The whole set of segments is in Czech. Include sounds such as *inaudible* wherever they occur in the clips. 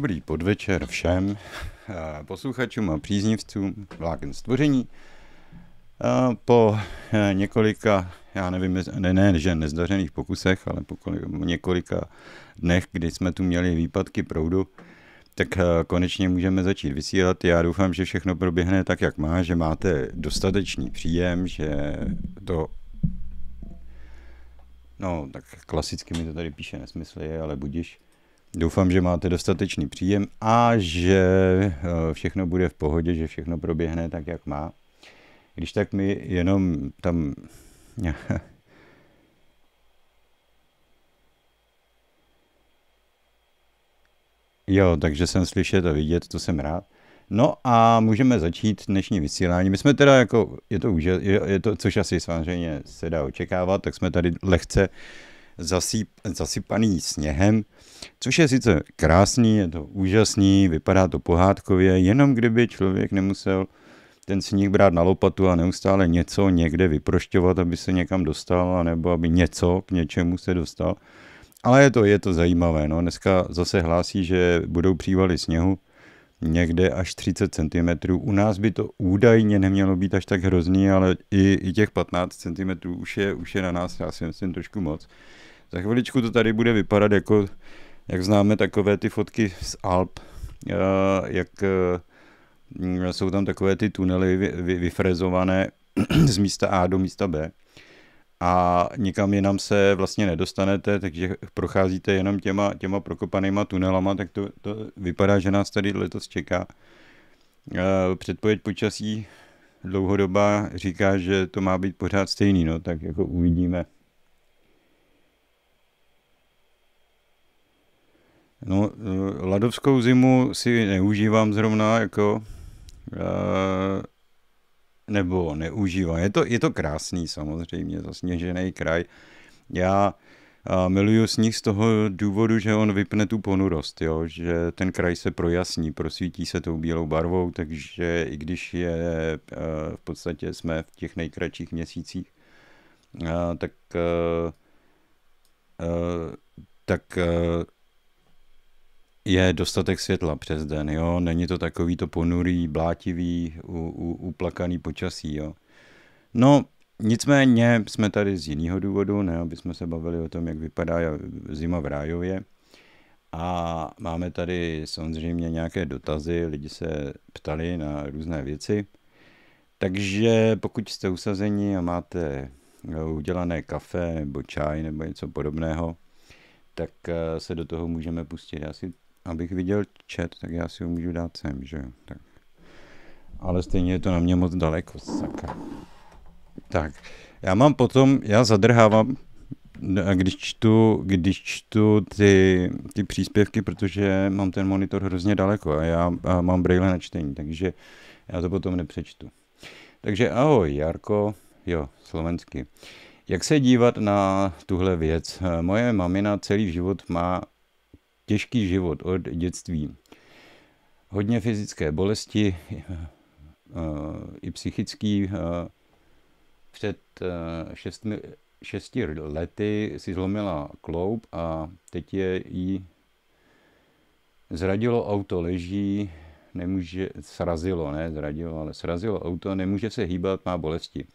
Dobrý podvečer všem eh, posluchačům a příznivcům vláken stvoření. Eh, po eh, několika, já nevím, ne, ne, že nezdařených pokusech, ale po několika dnech, kdy jsme tu měli výpadky proudu, tak konečně můžeme začít vysílat. Já doufám, že všechno proběhne tak, jak má, že máte dostatečný příjem, že to No, tak klasicky mi to tady píše nesmysly, ale budiš Doufám, že máte dostatečný příjem a že eh, všechno bude v pohodě, že všechno proběhne tak, jak má. Když tak mi jenom tam... *laughs* Jo, takže jsem slyšet a vidět, to jsem rád. No a můžeme začít dnešní vysílání. My jsme teda jako, je to, je, je to což asi samozřejmě se dá očekávat, tak jsme tady lehce zasýp, zasypaný sněhem, což je sice krásný, je to úžasný, vypadá to pohádkově, jenom kdyby člověk nemusel ten sníh brát na lopatu a neustále něco někde vyprošťovat, aby se někam dostal, nebo aby něco k něčemu se dostal. Ale je to, je to zajímavé. No. Dneska zase hlásí, že budou přívaly sněhu někde až 30 cm. U nás by to údajně nemělo být až tak hrozný, ale i, i těch 15 cm už je, už je na nás, já si myslím, trošku moc. Za chviličku to tady bude vypadat jako, jak známe takové ty fotky z Alp, eh, jak eh, jsou tam takové ty tunely vyfrezované z místa A do místa B a nikam jinam se vlastně nedostanete, takže procházíte jenom těma, těma prokopanýma tunelama, tak to, to vypadá, že nás tady letos čeká. Eh, předpověď počasí dlouhodoba říká, že to má být pořád stejný, no, tak jako uvidíme. No, eh, ladovskou zimu si neužívám zrovna, jako, eh, nebo neužívám. Je to, je to krásný samozřejmě, zasněžený kraj. Já a miluju sníh z toho důvodu, že on vypne tu ponurost, jo? že ten kraj se projasní, prosvítí se tou bílou barvou, takže i když je eh, v podstatě jsme v těch nejkratších měsících, tak tak je dostatek světla přes den, jo, není to takový to ponurý, blátivý, u, u, uplakaný počasí, jo. No, nicméně jsme tady z jiného důvodu, ne, aby jsme se bavili o tom, jak vypadá zima v Rájově. A máme tady samozřejmě nějaké dotazy, lidi se ptali na různé věci. Takže pokud jste usazeni a máte udělané kafe nebo čaj nebo něco podobného, tak eh, se do toho můžeme pustit. Já si abych viděl chat, tak já si ho můžu dát sem, že jo. Tak. Ale stejně je to na mě moc daleko, sakra. Tak, já mám potom, já zadrhávám, když čtu, když čtu ty, ty příspěvky, protože mám ten monitor hrozně daleko a já a mám braille na čtení, takže já to potom nepřečtu. Takže ahoj, Jarko, jo, slovensky. Jak se dívat na tuhle věc? Moje mamina celý život má těžký život od dětství. Hodně fyzické bolesti, eh, i psychický. Eh, před eh, šestmi, šesti lety si zlomila kloub a teď je jí zradilo auto, leží, nemůže, srazilo, ne zradilo, ale srazilo auto, nemůže se hýbat, má bolesti.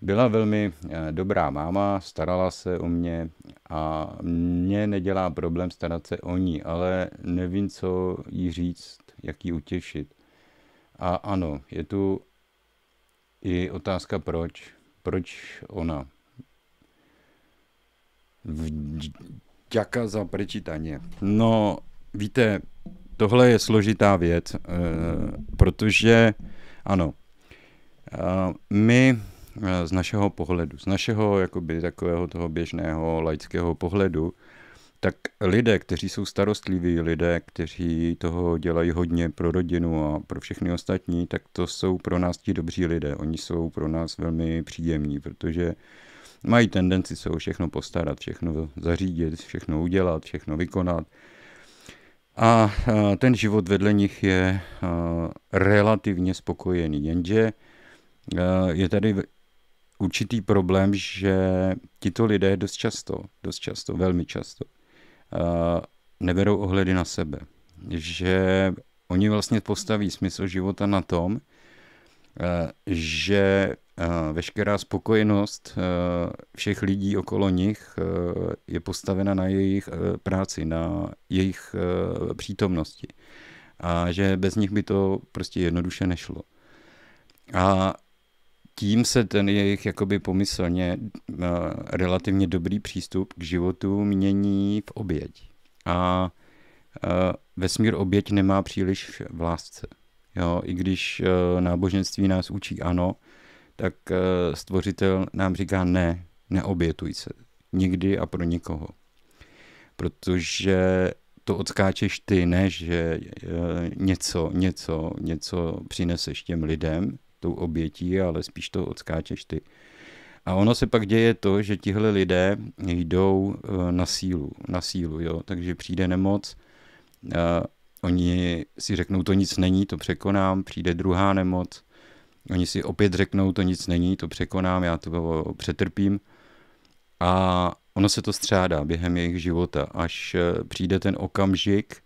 Byla velmi eh, dobrá máma, starala se o mě a mě nedělá problém starat se o ní, ale nevím, co jí říct, jak ji utěšit. A ano, je tu i otázka proč. Proč ona? Vďaka za prečítanie. No, víte, tohle je složitá věc, eh, protože ano, eh, my z našeho pohledu, z našeho jakoby takového toho běžného laického pohledu, tak lidé, kteří jsou starostliví, lidé, kteří toho dělají hodně pro rodinu a pro všechny ostatní, tak to jsou pro nás ti dobří lidé. Oni jsou pro nás velmi příjemní, protože mají tendenci se o všechno postarat, všechno zařídit, všechno udělat, všechno vykonat. A ten život vedle nich je relativně spokojený, jenže je tady určitý problém, že tito lidé dost často, dost často, velmi často, uh, neberou ohledy na sebe. že oni vlastně postaví smysl života na tom, eh, že eh, veškerá spokojenost eh, všech lidí okolo nich je postavena na jejich práci, na jejich přítomnosti. A že bez nich by to prostě jednoduše nešlo. A tím se ten jejich jakoby pomyslně relativně dobrý přístup k životu mění v oběť. A vesmír oběť nemá příliš v lásce. Jo, I když uh, náboženství nás učí ano, tak stvořitel nám říká ne, neobětuj se. Nikdy a pro nikoho. Protože to odskáčeš ty, ne, že něco, něco, něco přineseš těm lidem, tou obětí, ale spíš to odskáčeš ty. A ono se pak děje to, že tihle lidé jdou na sílu, na sílu, jo, takže přijde nemoc, Oni si řeknou, to nic není, to překonám, přijde druhá nemoc. Oni si opět řeknou, to nic není, to překonám, já to přetrpím. A ono se to střádá během jejich života, až eh, přijde ten okamžik, eh,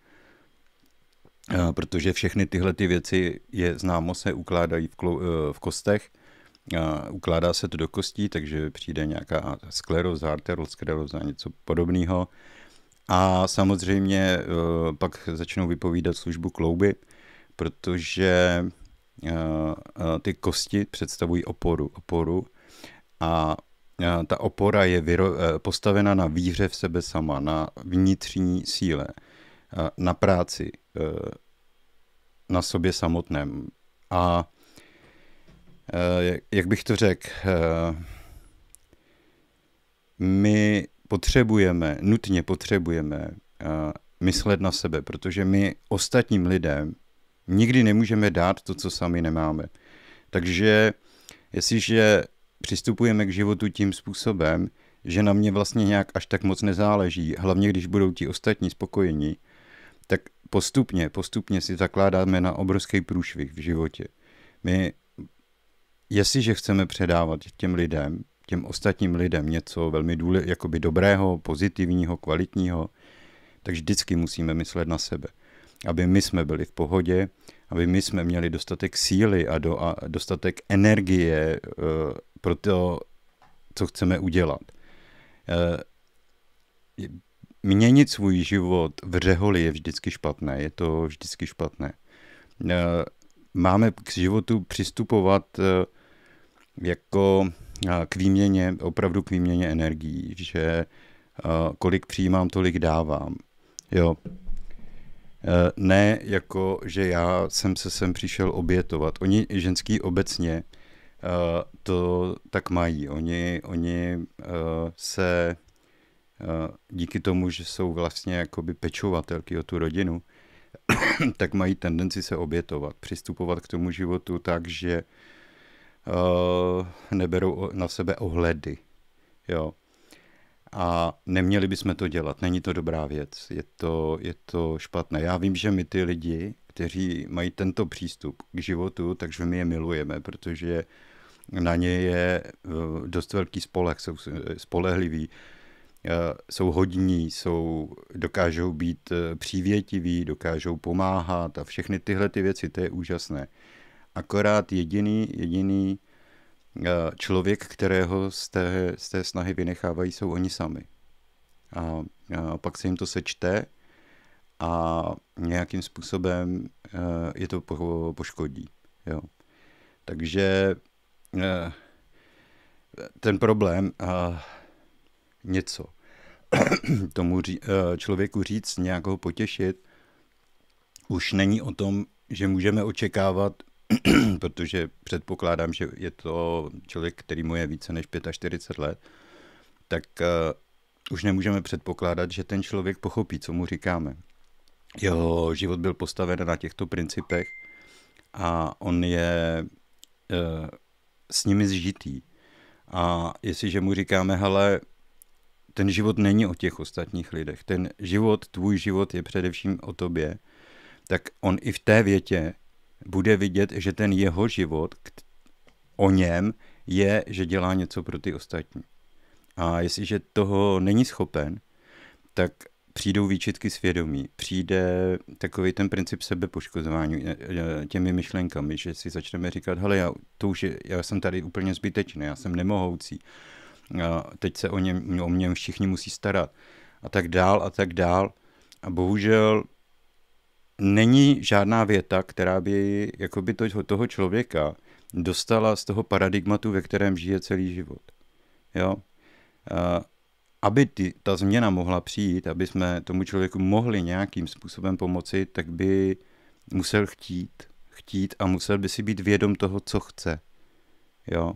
protože všechny tyhle ty věci je známo se ukládají v, klo, eh, v kostech, ukládá se to do kostí, takže přijde nějaká skleroza, arterioskleroza, něco podobného. A samozřejmě eh, pak začnou vypovídat službu klouby, protože eh, eh, ty kosti představují oporu. oporu. A ta opora je postavena na víře v sebe sama, na vnitřní síle, na práci, na sobě samotném. A jak bych to řekl, my potřebujeme, nutně potřebujeme myslet na sebe, protože my ostatním lidem nikdy nemůžeme dát to, co sami nemáme. Takže jestliže přistupujeme k životu tím způsobem, že na mě vlastně nějak až tak moc nezáleží, hlavně když budou ti ostatní spokojení, tak postupně, postupně si zakládáme na obrovský průšvih v životě. My, jestliže chceme předávat těm lidem těm ostatním lidem něco velmi důle, jakoby dobrého, pozitivního, kvalitního, tak vždycky musíme myslet na sebe. Aby my jsme byli v pohodě, aby my jsme měli dostatek síly a, do, a dostatek energie uh, pro to, co chceme udělat. Uh, měnit svůj život v řeholi je vždycky špatné, je to vždycky špatné. Uh, máme k životu přistupovat uh, jako k výměně, opravdu k výměně energií, že kolik přijímám, tolik dávám. Jo. Ne jako, že já jsem se sem přišel obětovat. Oni ženský obecně to tak mají. Oni, oni se díky tomu, že jsou vlastně jakoby pečovatelky o tu rodinu, *coughs* tak mají tendenci se obětovat, přistupovat k tomu životu tak, že uh, neberou na sebe ohledy. Jo. A neměli bychom to dělat, není to dobrá věc, je to, je to špatné. Já vím, že my ty lidi, kteří mají tento přístup k životu, takže my je milujeme, protože na ně je eh, dost velký spoleh, jsou spolehliví, eh, jsou hodní, jsou, dokážou být přívětiví, dokážou pomáhat a všechny tyhle ty věci, to je úžasné akorát jediný, jediný eh, člověk, kterého z té, z té snahy vynechávají, jsou oni sami. A, a pak se jim to sečte a nějakým způsobem eh, je to poškodí. Jo. Takže eh, ten problém něco *clears throat* tomu člověku říct, nějakou potěšit, už není o tom, že můžeme očekávat *clears throat* protože předpokládám, že je to člověk, který mu je více než 45 let, tak uh, už nemůžeme předpokládat, že ten člověk pochopí, co mu říkáme. Jeho život byl postaven na těchto principech a on je uh, s nimi zžitý. A jestliže mu říkáme, hele, ten život není o těch ostatních lidech, ten život, tvůj život je především o tobě, tak on i v té větě bude vidět, že ten jeho život o něm je, že dělá něco pro ty ostatní. A jestliže toho není schopen, tak přijdou výčitky svědomí, přijde takový ten princip sebepoškozování eh, eh, těmi myšlenkami, že si začneme říkat, hele, já, to už je, já jsem tady úplně zbytečný, já jsem nemohoucí, teď se o, něm, o mě všichni musí starat a tak dál a tak dál. A bohužel není žádná věta, která by jakoby to, toho člověka dostala z toho paradigmatu, ve kterém žije celý život. Jo? Aby ty, ta změna mohla přijít, aby jsme tomu člověku mohli nějakým způsobem pomoci, tak by musel chtít, chtít a musel by si být vědom toho, co chce. Jo?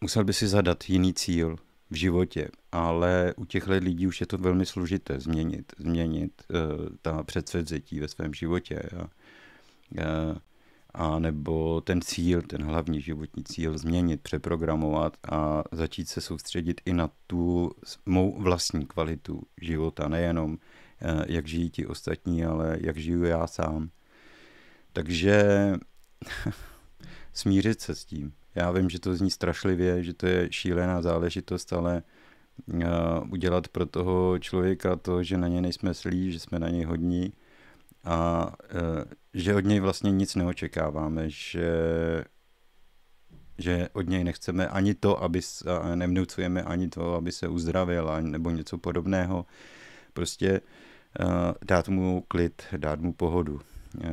A musel by si zadat jiný cíl v životě, ale u těchto lidí už je to velmi složité změnit, změnit uh, ta předsvědzetí ve svém životě. Jo? Uh, a nebo ten cíl, ten hlavní životní cíl změnit, přeprogramovat a začít se soustředit i na tu mou vlastní kvalitu života, nejenom eh, jak žijí ti ostatní, ale jak žiju já sám. Takže *laughs* smířit se s tím. Já vím, že to zní strašlivě, že to je šílená záležitost, ale uh, udělat pro toho člověka to, že na něj nejsme slí, že jsme na něj hodní, a e, že od něj vlastně nic neočekáváme, že, že od něj nechceme ani to, aby nemnucujeme ani to, aby se uzdravil nebo něco podobného. Prostě e, dát mu klid, dát mu pohodu e,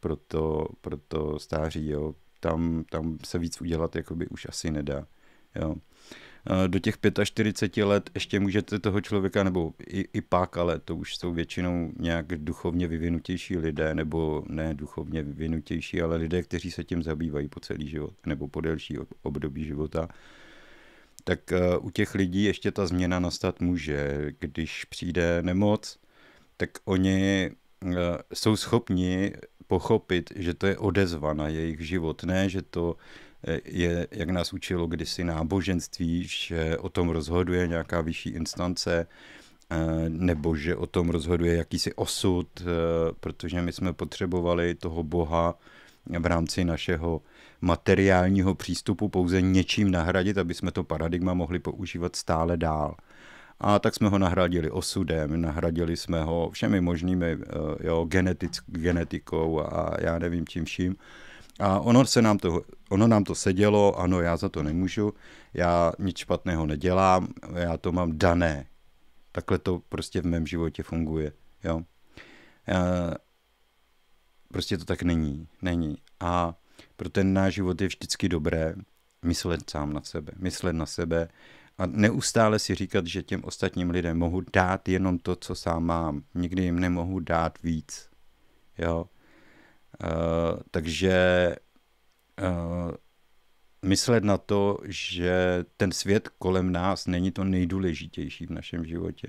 pro to, pro to stáří. Jo. Tam, tam se víc udělat jakoby už asi nedá. Jo do těch 45 let ještě můžete toho člověka, nebo i, i pak, ale to už jsou většinou nějak duchovně vyvinutější lidé, nebo ne duchovně vyvinutější, ale lidé, kteří se tím zabývají po celý život, nebo po delší období života, tak u těch lidí ještě ta změna nastat může. Když přijde nemoc, tak oni jsou schopni pochopit, že to je odezva na jejich život, ne, že to je, jak nás učilo kdysi náboženství, že o tom rozhoduje nějaká vyšší instance, eh, nebo že o tom rozhoduje jakýsi osud, eh, protože my jsme potřebovali toho Boha v rámci našeho materiálního přístupu pouze něčím nahradit, aby jsme to paradigma mohli používat stále dál. A tak jsme ho nahradili osudem, nahradili jsme ho všemi možnými eh, jo, genetic, genetikou a já nevím čím vším. A ono, se nám to, ono nám to sedělo, ano, já za to nemůžu, já nic špatného nedělám, já to mám dané. Takhle to prostě v mém životě funguje. Jo? E, prostě to tak není. Není. A pro ten náš život je vždycky dobré myslet sám na sebe. Myslet na sebe a neustále si říkat, že těm ostatním lidem mohu dát jenom to, co sám mám. Nikdy jim nemohu dát víc. Jo? Uh, takže uh, myslet na to, že ten svět kolem nás není to nejdůležitější v našem životě.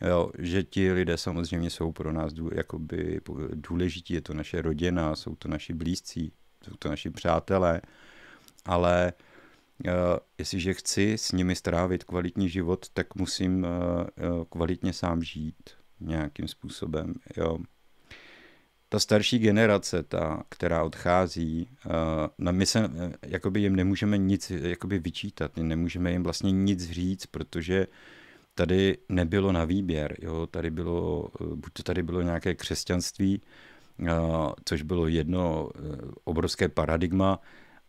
Jo, že ti lidé samozřejmě jsou pro nás dů, jakoby důležití, je to naše rodina, jsou to naši blízcí, jsou to naši přátelé, ale uh, jestliže chci s nimi strávit kvalitní život, tak musím uh, kvalitně sám žít nějakým způsobem. Jo ta starší generace, ta, která odchází, uh, my se jakoby jim nemůžeme nic jakoby vyčítat, nemůžeme jim vlastně nic říct, protože tady nebylo na výběr, jo? tady bylo, buď to tady bylo nějaké křesťanství, což bylo jedno obrovské paradigma,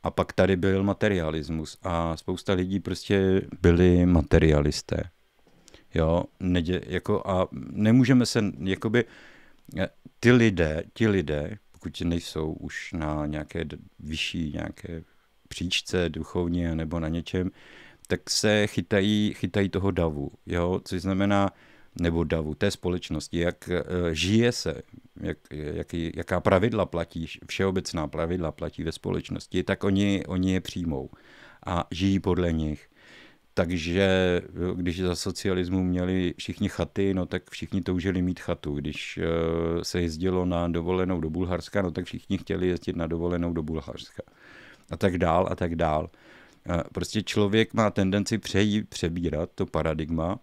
a pak tady byl materialismus a spousta lidí prostě byli materialisté. Jo, nedě, jako a nemůžeme se, jakoby, ty lidé, ti lidé, pokud nejsou už na nějaké vyšší nějaké příčce duchovně nebo na něčem, tak se chytají, chytají toho davu, jo? což znamená, nebo davu, té společnosti, jak uh, žije se, jak, jaký, jaká pravidla platí, všeobecná pravidla platí ve společnosti, tak oni, oni je přijmou a žijí podle nich. Takže když za socialismu měli všichni chaty, no tak všichni toužili mít chatu. Když eh, se jezdilo na dovolenou do Bulharska, no tak všichni chtěli jezdit na dovolenou do Bulharska. A tak dál a tak dál. Eh, prostě člověk má tendenci přejí, přebírat to paradigma,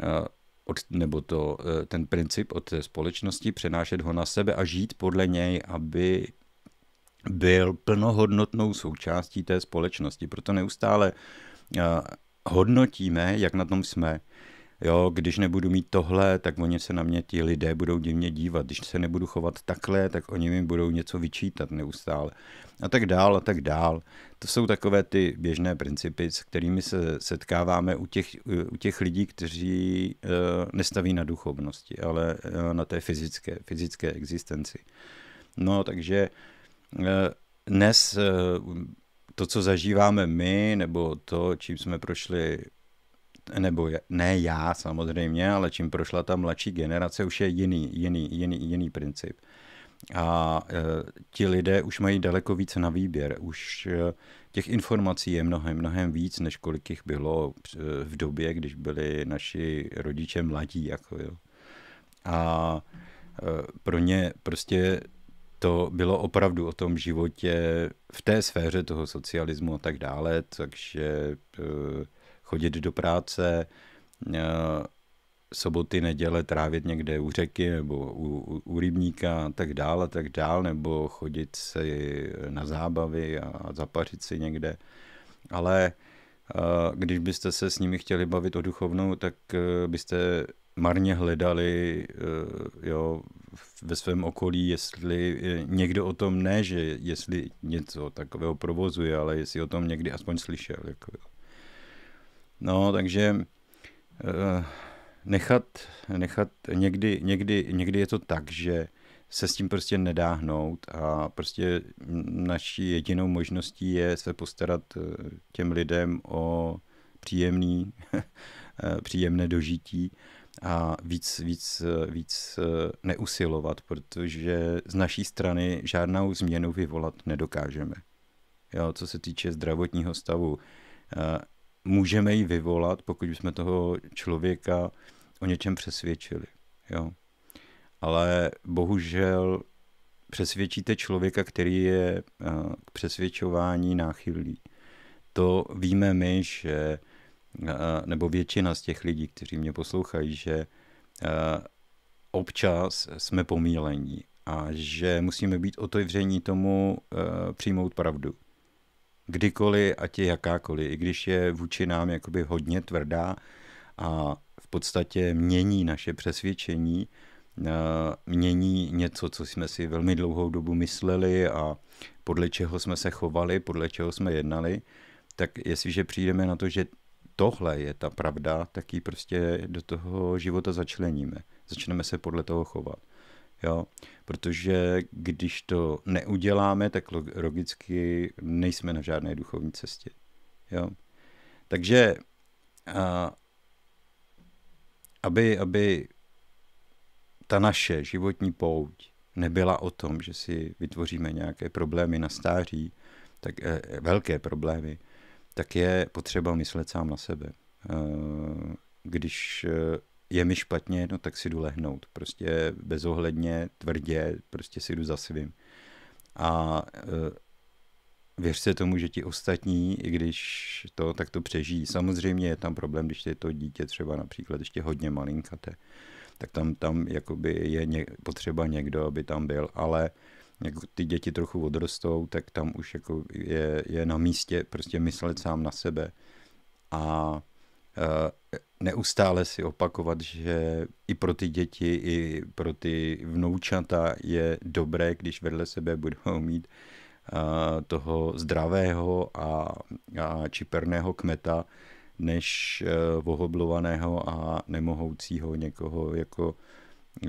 eh, od, nebo to, ten princip od té společnosti, přenášet ho na sebe a žít podle něj, aby byl plnohodnotnou součástí té společnosti. Proto neustále hodnotíme, jak na tom jsme. Jo, když nebudu mít tohle, tak oni se na mě ti lidé budou divně dívat. Když se nebudu chovat takhle, tak oni mi budou něco vyčítat neustále. A tak dál, a tak dál. To jsou takové ty běžné principy, s kterými se setkáváme u těch, u těch lidí, kteří uh, nestaví na duchovnosti, ale uh, na té fyzické, fyzické existenci. No, takže uh, dnes to, co zažíváme my, nebo to, čím jsme prošli nebo ne já samozřejmě, ale čím prošla ta mladší generace, už je jiný, jiný, jiný, jiný princip. A e, ti lidé už mají daleko více na výběr. Už e, těch informací je mnohem, mnohem víc, než kolik jich bylo e, v době, když byli naši rodiče mladí. Jako, jo. A e, pro ně prostě to bylo opravdu o tom životě v té sféře toho socialismu a tak dále, takže e, chodit do práce, eh, soboty, neděle trávit někde u řeky nebo u, u, u rybníka a tak dál a tak dál, nebo chodit si na zábavy a zapařit si někde. Ale eh, když byste se s nimi chtěli bavit o duchovnou, tak eh, byste marně hledali jo, ve svém okolí, jestli někdo o tom ne, že jestli něco takového provozuje, ale jestli o tom někdy aspoň slyšel. Jako. No, takže uh, nechat, nechat někdy, někdy, někdy je to tak, že se s tím prostě nedá hnout a prostě naší jedinou možností je se postarat eh, těm lidem o příjemný, *laughs* eh, příjemné dožití a víc, víc, víc neusilovat, protože z naší strany žádnou změnu vyvolat nedokážeme. Jo, co se týče zdravotního stavu, můžeme ji vyvolat, pokud bychom toho člověka o něčem přesvědčili. Jo. Ale bohužel přesvědčíte člověka, který je eh, k přesvědčování náchylný. To víme my, že, eh, nebo většina z těch lidí, kteří mě poslouchají, že eh, občas jsme pomílení a že musíme být otevření tomu přijmout pravdu kdykoliv, ať je jakákoliv, i když je vůči nám jakoby hodně tvrdá a v podstatě mění naše přesvědčení, mění něco, co jsme si velmi dlouhou dobu mysleli a podle čeho jsme se chovali, podle čeho jsme jednali, tak jestliže přijdeme na to, že tohle je ta pravda, tak ji prostě do toho života začleníme. Začneme se podle toho chovat. Jo? Protože když to neuděláme, tak logicky nejsme na žádné duchovní cestě. Jo? Takže a, aby, aby ta naše životní pouť nebyla o tom, že si vytvoříme nějaké problémy na stáří, tak e, velké problémy, tak je potřeba myslet sám na sebe. E, když je mi špatně, no tak si jdu lehnout. Prostě bezohledně, tvrdě, prostě si jdu za svým. A e, věřte tomu, že ti ostatní, i když to, tak to přežijí. Samozřejmě je tam problém, když je to dítě třeba například ještě hodně malinkaté, tak tam, tam jakoby je ně, potřeba někdo, aby tam byl, ale jak ty děti trochu odrostou, tak tam už jako je, je na místě prostě myslet sám na sebe a neustále si opakovat, že i pro ty děti, i pro ty vnoučata je dobré, když vedle sebe budou *laughs* mít toho zdravého a, a čiperného kmeta, než vohoblovaného a nemohoucího někoho jako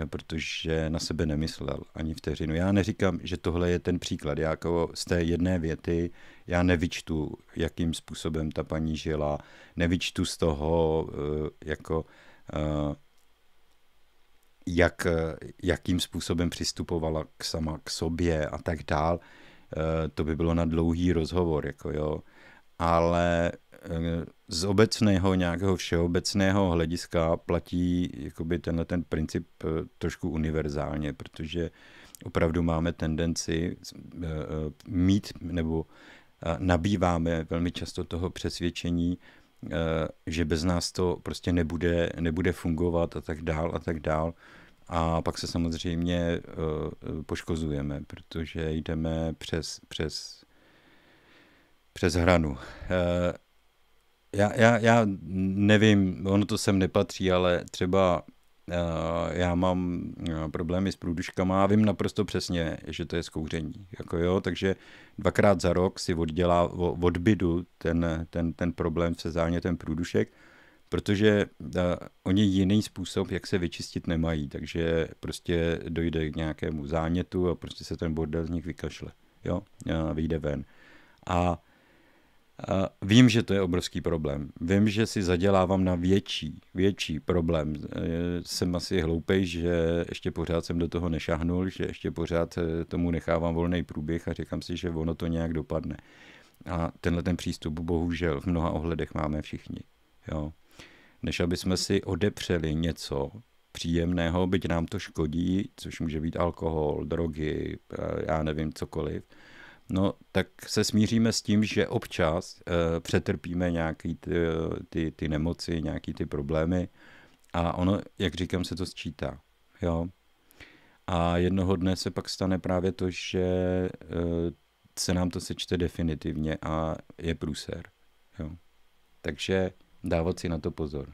protože na sebe nemyslel ani vteřinu. Já neříkám, že tohle je ten příklad. Já jako z té jedné věty, já nevyčtu, jakým způsobem ta paní žila, nevyčtu z toho, eh, jako eh, jak, jakým způsobem přistupovala k sama k sobě a tak dál. Eh, to by bylo na dlouhý rozhovor, jako jo. Ale z obecného, nějakého všeobecného hlediska platí jakoby tenhle ten princip eh, trošku univerzálně, protože opravdu máme tendenci eh, eh, mít nebo nabýváme velmi často toho přesvědčení, že bez nás to prostě nebude, nebude fungovat a tak dál a tak dál. A pak se samozřejmě poškozujeme, protože jdeme přes, přes, přes hranu já, já, já nevím, ono to sem nepatří, ale třeba uh, já mám uh, problémy s průduškama a vím naprosto přesně, že to je zkouření. Jako jo, takže dvakrát za rok si oddělá, odbydu ten, ten, ten problém se zánětem průdušek, protože uh, oni jiný způsob, jak se vyčistit nemají, takže prostě dojde k nějakému zánětu a prostě se ten bordel z nich vykašle, jo, uh, vyjde ven. A Vím, že to je obrovský problém. Vím, že si zadělávám na větší, větší problém. E, jsem asi hloupej, že ještě pořád jsem do toho nešahnul, že ještě pořád e, tomu nechávám volný průběh a říkám si, že ono to nějak dopadne. A tenhle ten přístup bohužel v mnoha ohledech máme všichni. Jo. Než aby jsme si odepřeli něco příjemného, byť nám to škodí, což může být alkohol, drogy, já nevím, cokoliv, No, tak se smíříme s tím, že občas uh, přetrpíme nějaký ty, ty, ty nemoci, nějaký ty problémy a ono, jak říkám, se to sčítá. Jo? A jednoho dne se pak stane právě to, že uh, se nám to sečte definitivně a je průser. Jo? Takže dávat si na to pozor.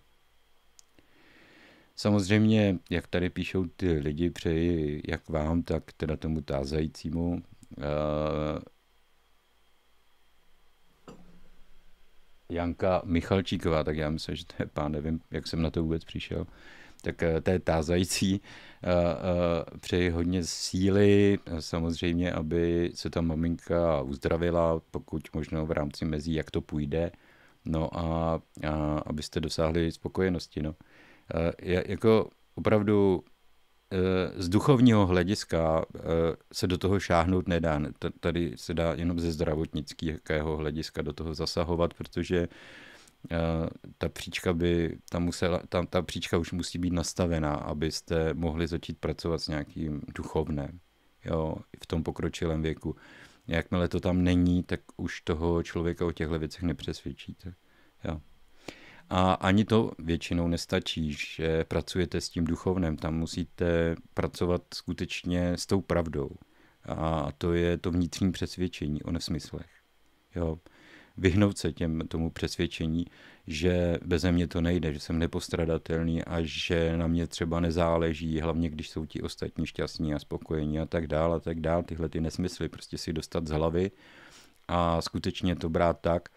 Samozřejmě, jak tady píšou ty lidi, přeji jak vám, tak teda tomu tázajícímu, Janka Michalčíková, tak já myslím, že to je pán, nevím, jak jsem na to vůbec přišel. Tak uh, to je tázající. Uh, přeji hodně síly, samozřejmě, aby se ta maminka uzdravila, pokud možno v rámci mezí, jak to půjde. No a, a abyste dosáhli spokojenosti. No. Já, jako opravdu z duchovního hlediska eh, se do toho šáhnout nedá. Tady se dá jenom ze zdravotnického hlediska do toho zasahovat, protože eh, ta příčka by tam musela, tam, ta příčka už musí být nastavená, abyste mohli začít pracovat s nějakým duchovném, jo, v tom pokročilém věku. Jakmile to tam není, tak už toho člověka o těchto věcech nepřesvědčíte. Jo. A ani to většinou nestačí, že pracujete s tím duchovnem. Tam musíte pracovat skutečně s tou pravdou. A to je to vnitřní přesvědčení o nesmyslech. Jo. Vyhnout se těm, tomu přesvědčení, že bez mě to nejde, že jsem nepostradatelný a že na mě třeba nezáleží, hlavně když jsou ti ostatní šťastní a spokojení a tak dále a tak dále. Tyhle ty nesmysly prostě si dostat z hlavy a skutečně to brát tak,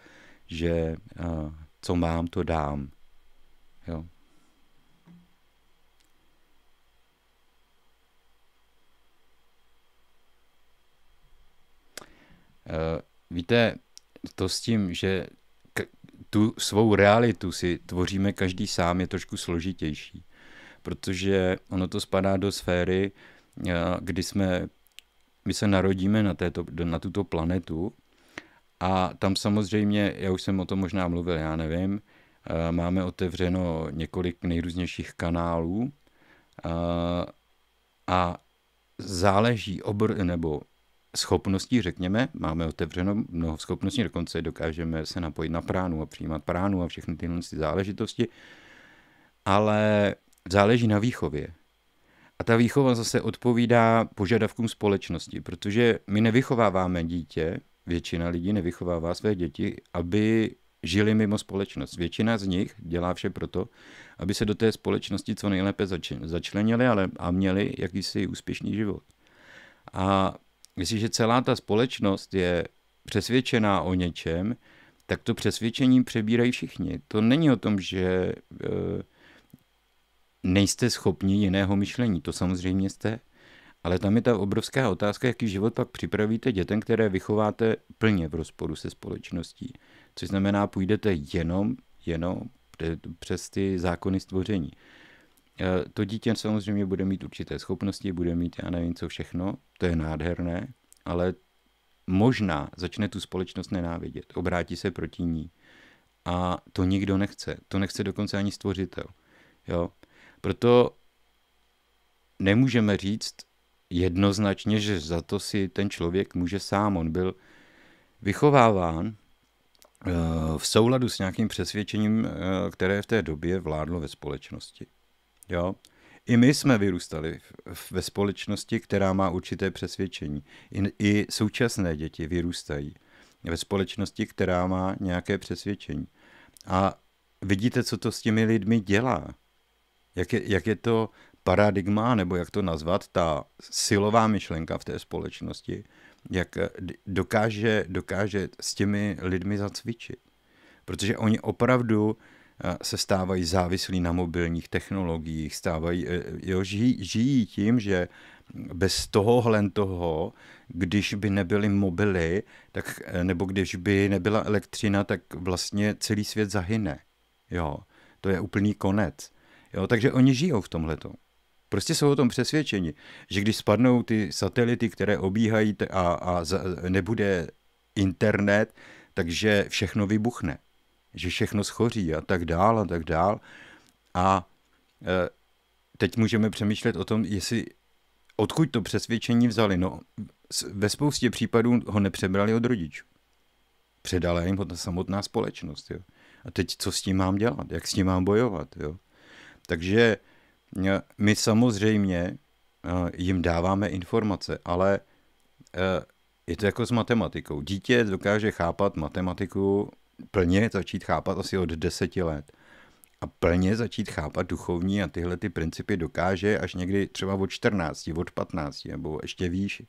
že co mám, to dám. Jo. Uh, víte, to s tím, že tu svou realitu si tvoříme každý sám, je trošku složitější. Protože ono to spadá do sféry, uh, kdy jsme, my se narodíme na, této, na tuto planetu a tam samozřejmě, já už jsem o tom možná mluvil, já nevím, eh, máme otevřeno několik nejrůznějších kanálů eh, a záleží obr, nebo schopností, řekněme, máme otevřeno mnoho schopností, dokonce dokážeme se napojit na pránu a přijímat pránu a všechny tyhle záležitosti, ale záleží na výchově. A ta výchova zase odpovídá požadavkům společnosti, protože my nevychováváme dítě většina lidí nevychovává své děti, aby žili mimo společnost. Většina z nich dělá vše proto, aby se do té společnosti co nejlépe začlenili ale, a měli jakýsi úspěšný život. A jestliže celá ta společnost je přesvědčená o něčem, tak to přesvědčení přebírají všichni. To není o tom, že e, nejste schopni jiného myšlení. To samozřejmě jste. Ale tam je ta obrovská otázka, jaký život pak připravíte dětem, které vychováte plně v rozporu se společností. Což znamená, půjdete jenom, jenom přes ty zákony stvoření. E, to dítě samozřejmě bude mít určité schopnosti, bude mít já nevím co všechno, to je nádherné, ale možná začne tu společnost nenávidět, obrátí se proti ní. A to nikdo nechce. To nechce dokonce ani stvořitel. Jo? Proto nemůžeme říct, jednoznačně, že za to si ten člověk může sám. On byl vychováván eh, v souladu s nějakým přesvědčením, eh, které v té době vládlo ve společnosti. Jo? I my jsme vyrůstali ve společnosti, která má určité přesvědčení. I, současné děti vyrůstají ve společnosti, která má nějaké přesvědčení. A vidíte, co to s těmi lidmi dělá. Jak je, jak je to paradigma, nebo jak to nazvat, ta silová myšlenka v té společnosti, jak dokáže, dokáže s těmi lidmi zacvičit. Protože oni opravdu eh, se stávají závislí na mobilních technologiích, stávají, eh, jo, žijí, žijí tím, že bez tohohle toho, když by nebyly mobily, tak, eh, nebo když by nebyla elektřina, tak vlastně celý svět zahyne. Jo, to je úplný konec. Jo, takže oni žijou v tomhletom. Prostě jsou o tom přesvědčeni, že když spadnou ty satelity, které obíhají a, a nebude internet, takže všechno vybuchne. Že všechno schoří a tak dál a tak dál. A e, teď můžeme přemýšlet o tom, jestli odkud to přesvědčení vzali. No, ve spoustě případů ho nepřebrali od rodičů. Předala jim ho ta samotná společnost. Jo. A teď co s tím mám dělat? Jak s tím mám bojovat? Jo? Takže my samozřejmě eh, jim dáváme informace, ale eh, je to jako s matematikou. Dítě dokáže chápat matematiku, plně začít chápat asi od deseti let. A plně začít chápat duchovní a tyhle ty principy dokáže až někdy třeba od 14, od 15 nebo ještě výš.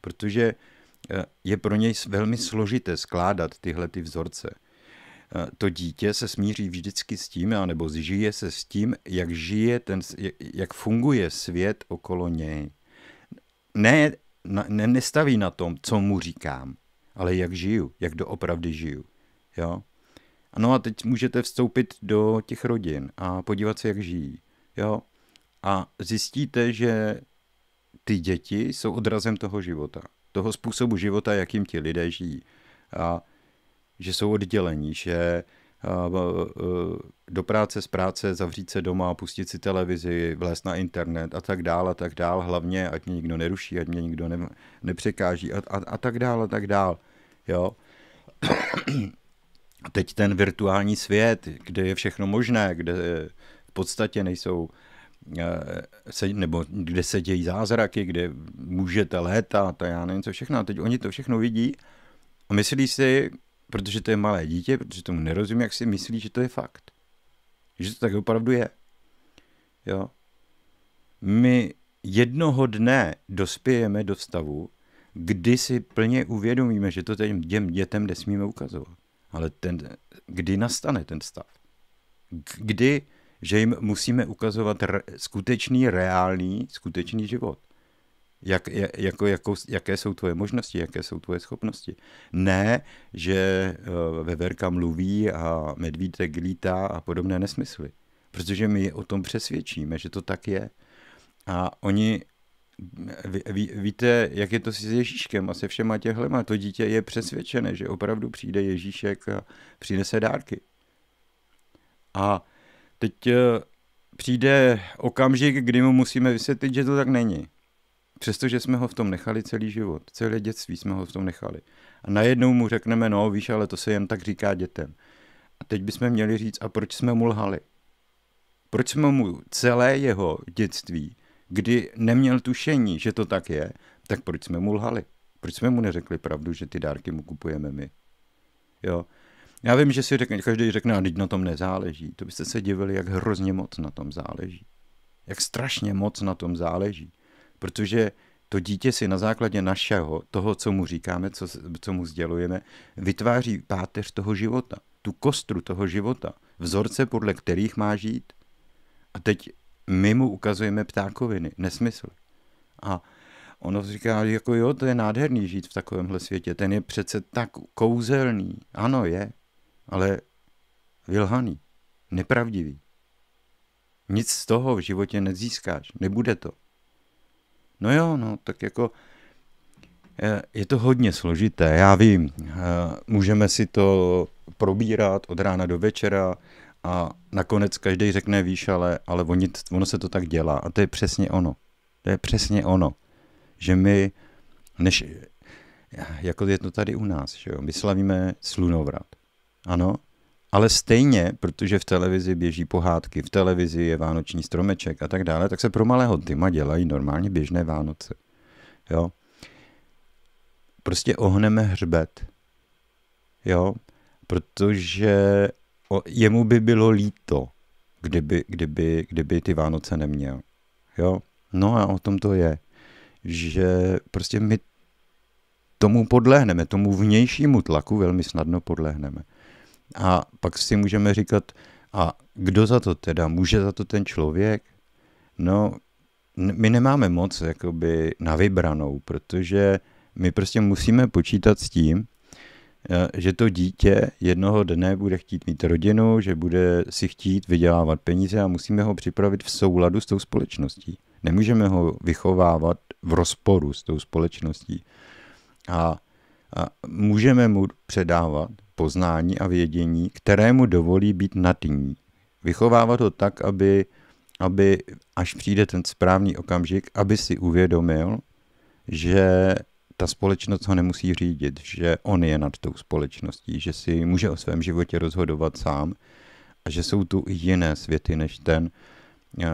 Protože je pro něj velmi složité skládat tyhle ty vzorce. To dítě se smíří vždycky s tím, nebo žije se s tím, jak žije ten, jak funguje svět okolo něj. Ne, ne, nestaví na tom, co mu říkám, ale jak žiju, jak doopravdy žiju. Jo? No a teď můžete vstoupit do těch rodin a podívat se, jak žijí. Jo? A zjistíte, že ty děti jsou odrazem toho života, toho způsobu života, jakým ti lidé žijí. A že jsou oddělení, že do práce, z práce, zavřít se doma, pustit si televizi, vlézt na internet a tak dál a tak dál, hlavně ať mě nikdo neruší, ať mě nikdo ne, nepřekáží a, a, a tak dál a tak dál. Jo? *clears throat* Teď ten virtuální svět, kde je všechno možné, kde v podstatě nejsou se, nebo kde se dějí zázraky, kde můžete létat a já nevím co všechno. A teď oni to všechno vidí a myslí si, protože to je malé dítě, protože tomu nerozumí, jak si myslí, že to je fakt. Že to tak opravdu je. Jo. My jednoho dne dospějeme do stavu, kdy si plně uvědomíme, že to těm dětem nesmíme ukazovat. Ale ten, kdy nastane ten stav? Kdy, že jim musíme ukazovat re, skutečný, reálný, skutečný život jak, jako, jako, jaké jsou tvoje možnosti, jaké jsou tvoje schopnosti. Ne, že uh, veverka mluví a medvídek lítá a podobné nesmysly. Protože my o tom přesvědčíme, že to tak je. A oni, ví, ví, víte, jak je to s Ježíškem a se všema těhlema. To dítě je přesvědčené, že opravdu přijde Ježíšek a přinese dárky. A teď uh, přijde okamžik, kdy mu musíme vysvětlit, že to tak není Přestože jsme ho v tom nechali celý život, celé dětství jsme ho v tom nechali. A najednou mu řekneme, no víš, ale to se jen tak říká dětem. A teď bychom měli říct, a proč jsme mu lhali? Proč jsme mu celé jeho dětství, kdy neměl tušení, že to tak je, tak proč jsme mu lhali? Proč jsme mu neřekli pravdu, že ty dárky mu kupujeme my? Jo. Já vím, že si řekne, každý řekne, a teď na tom nezáleží. To byste se divili, jak hrozně moc na tom záleží. Jak strašně moc na tom záleží protože to dítě si na základě našeho, toho, co mu říkáme, co, co mu sdělujeme, vytváří páteř toho života, tu kostru toho života, vzorce, podle kterých má žít. A teď my mu ukazujeme ptákoviny, nesmysl. A ono říká, jako jo, to je nádherný žít v takovémhle světě, ten je přece tak kouzelný. Ano, je, ale vylhaný, nepravdivý. Nic z toho v životě nezískáš, nebude to. No jo, no, tak jako je to hodně složité, já vím. Můžeme si to probírat od rána do večera a nakonec každý řekne, víš, ale, ale oni, ono se to tak dělá. A to je přesně ono. To je přesně ono. Že my, než, jako je to tady u nás, že jo, my slavíme slunovrat. Ano, ale stejně, protože v televizi běží pohádky, v televizi je vánoční stromeček a tak dále, tak se pro malého Tyma dělají normálně běžné Vánoce. Jo? Prostě ohneme hřbet. Jo? Protože jemu by bylo líto, kdyby, kdyby, kdyby ty Vánoce neměl. Jo? No a o tom to je, že prostě my tomu podlehneme, tomu vnějšímu tlaku velmi snadno podlehneme. A pak si můžeme říkat, a kdo za to teda? Může za to ten člověk? No, my nemáme moc jakoby na vybranou, protože my prostě musíme počítat s tím, eh, že to dítě jednoho dne bude chtít mít rodinu, že bude si chtít vydělávat peníze a musíme ho připravit v souladu s tou společností. Nemůžeme ho vychovávat v rozporu s tou společností. A, a můžeme mu předávat poznání a vědění, které mu dovolí být natýní. Vychovávat ho tak, aby, aby až přijde ten správný okamžik, aby si uvědomil, že ta společnost ho nemusí řídit, že on je nad tou společností, že si může o svém životě rozhodovat sám a že jsou tu jiné světy než ten, eh,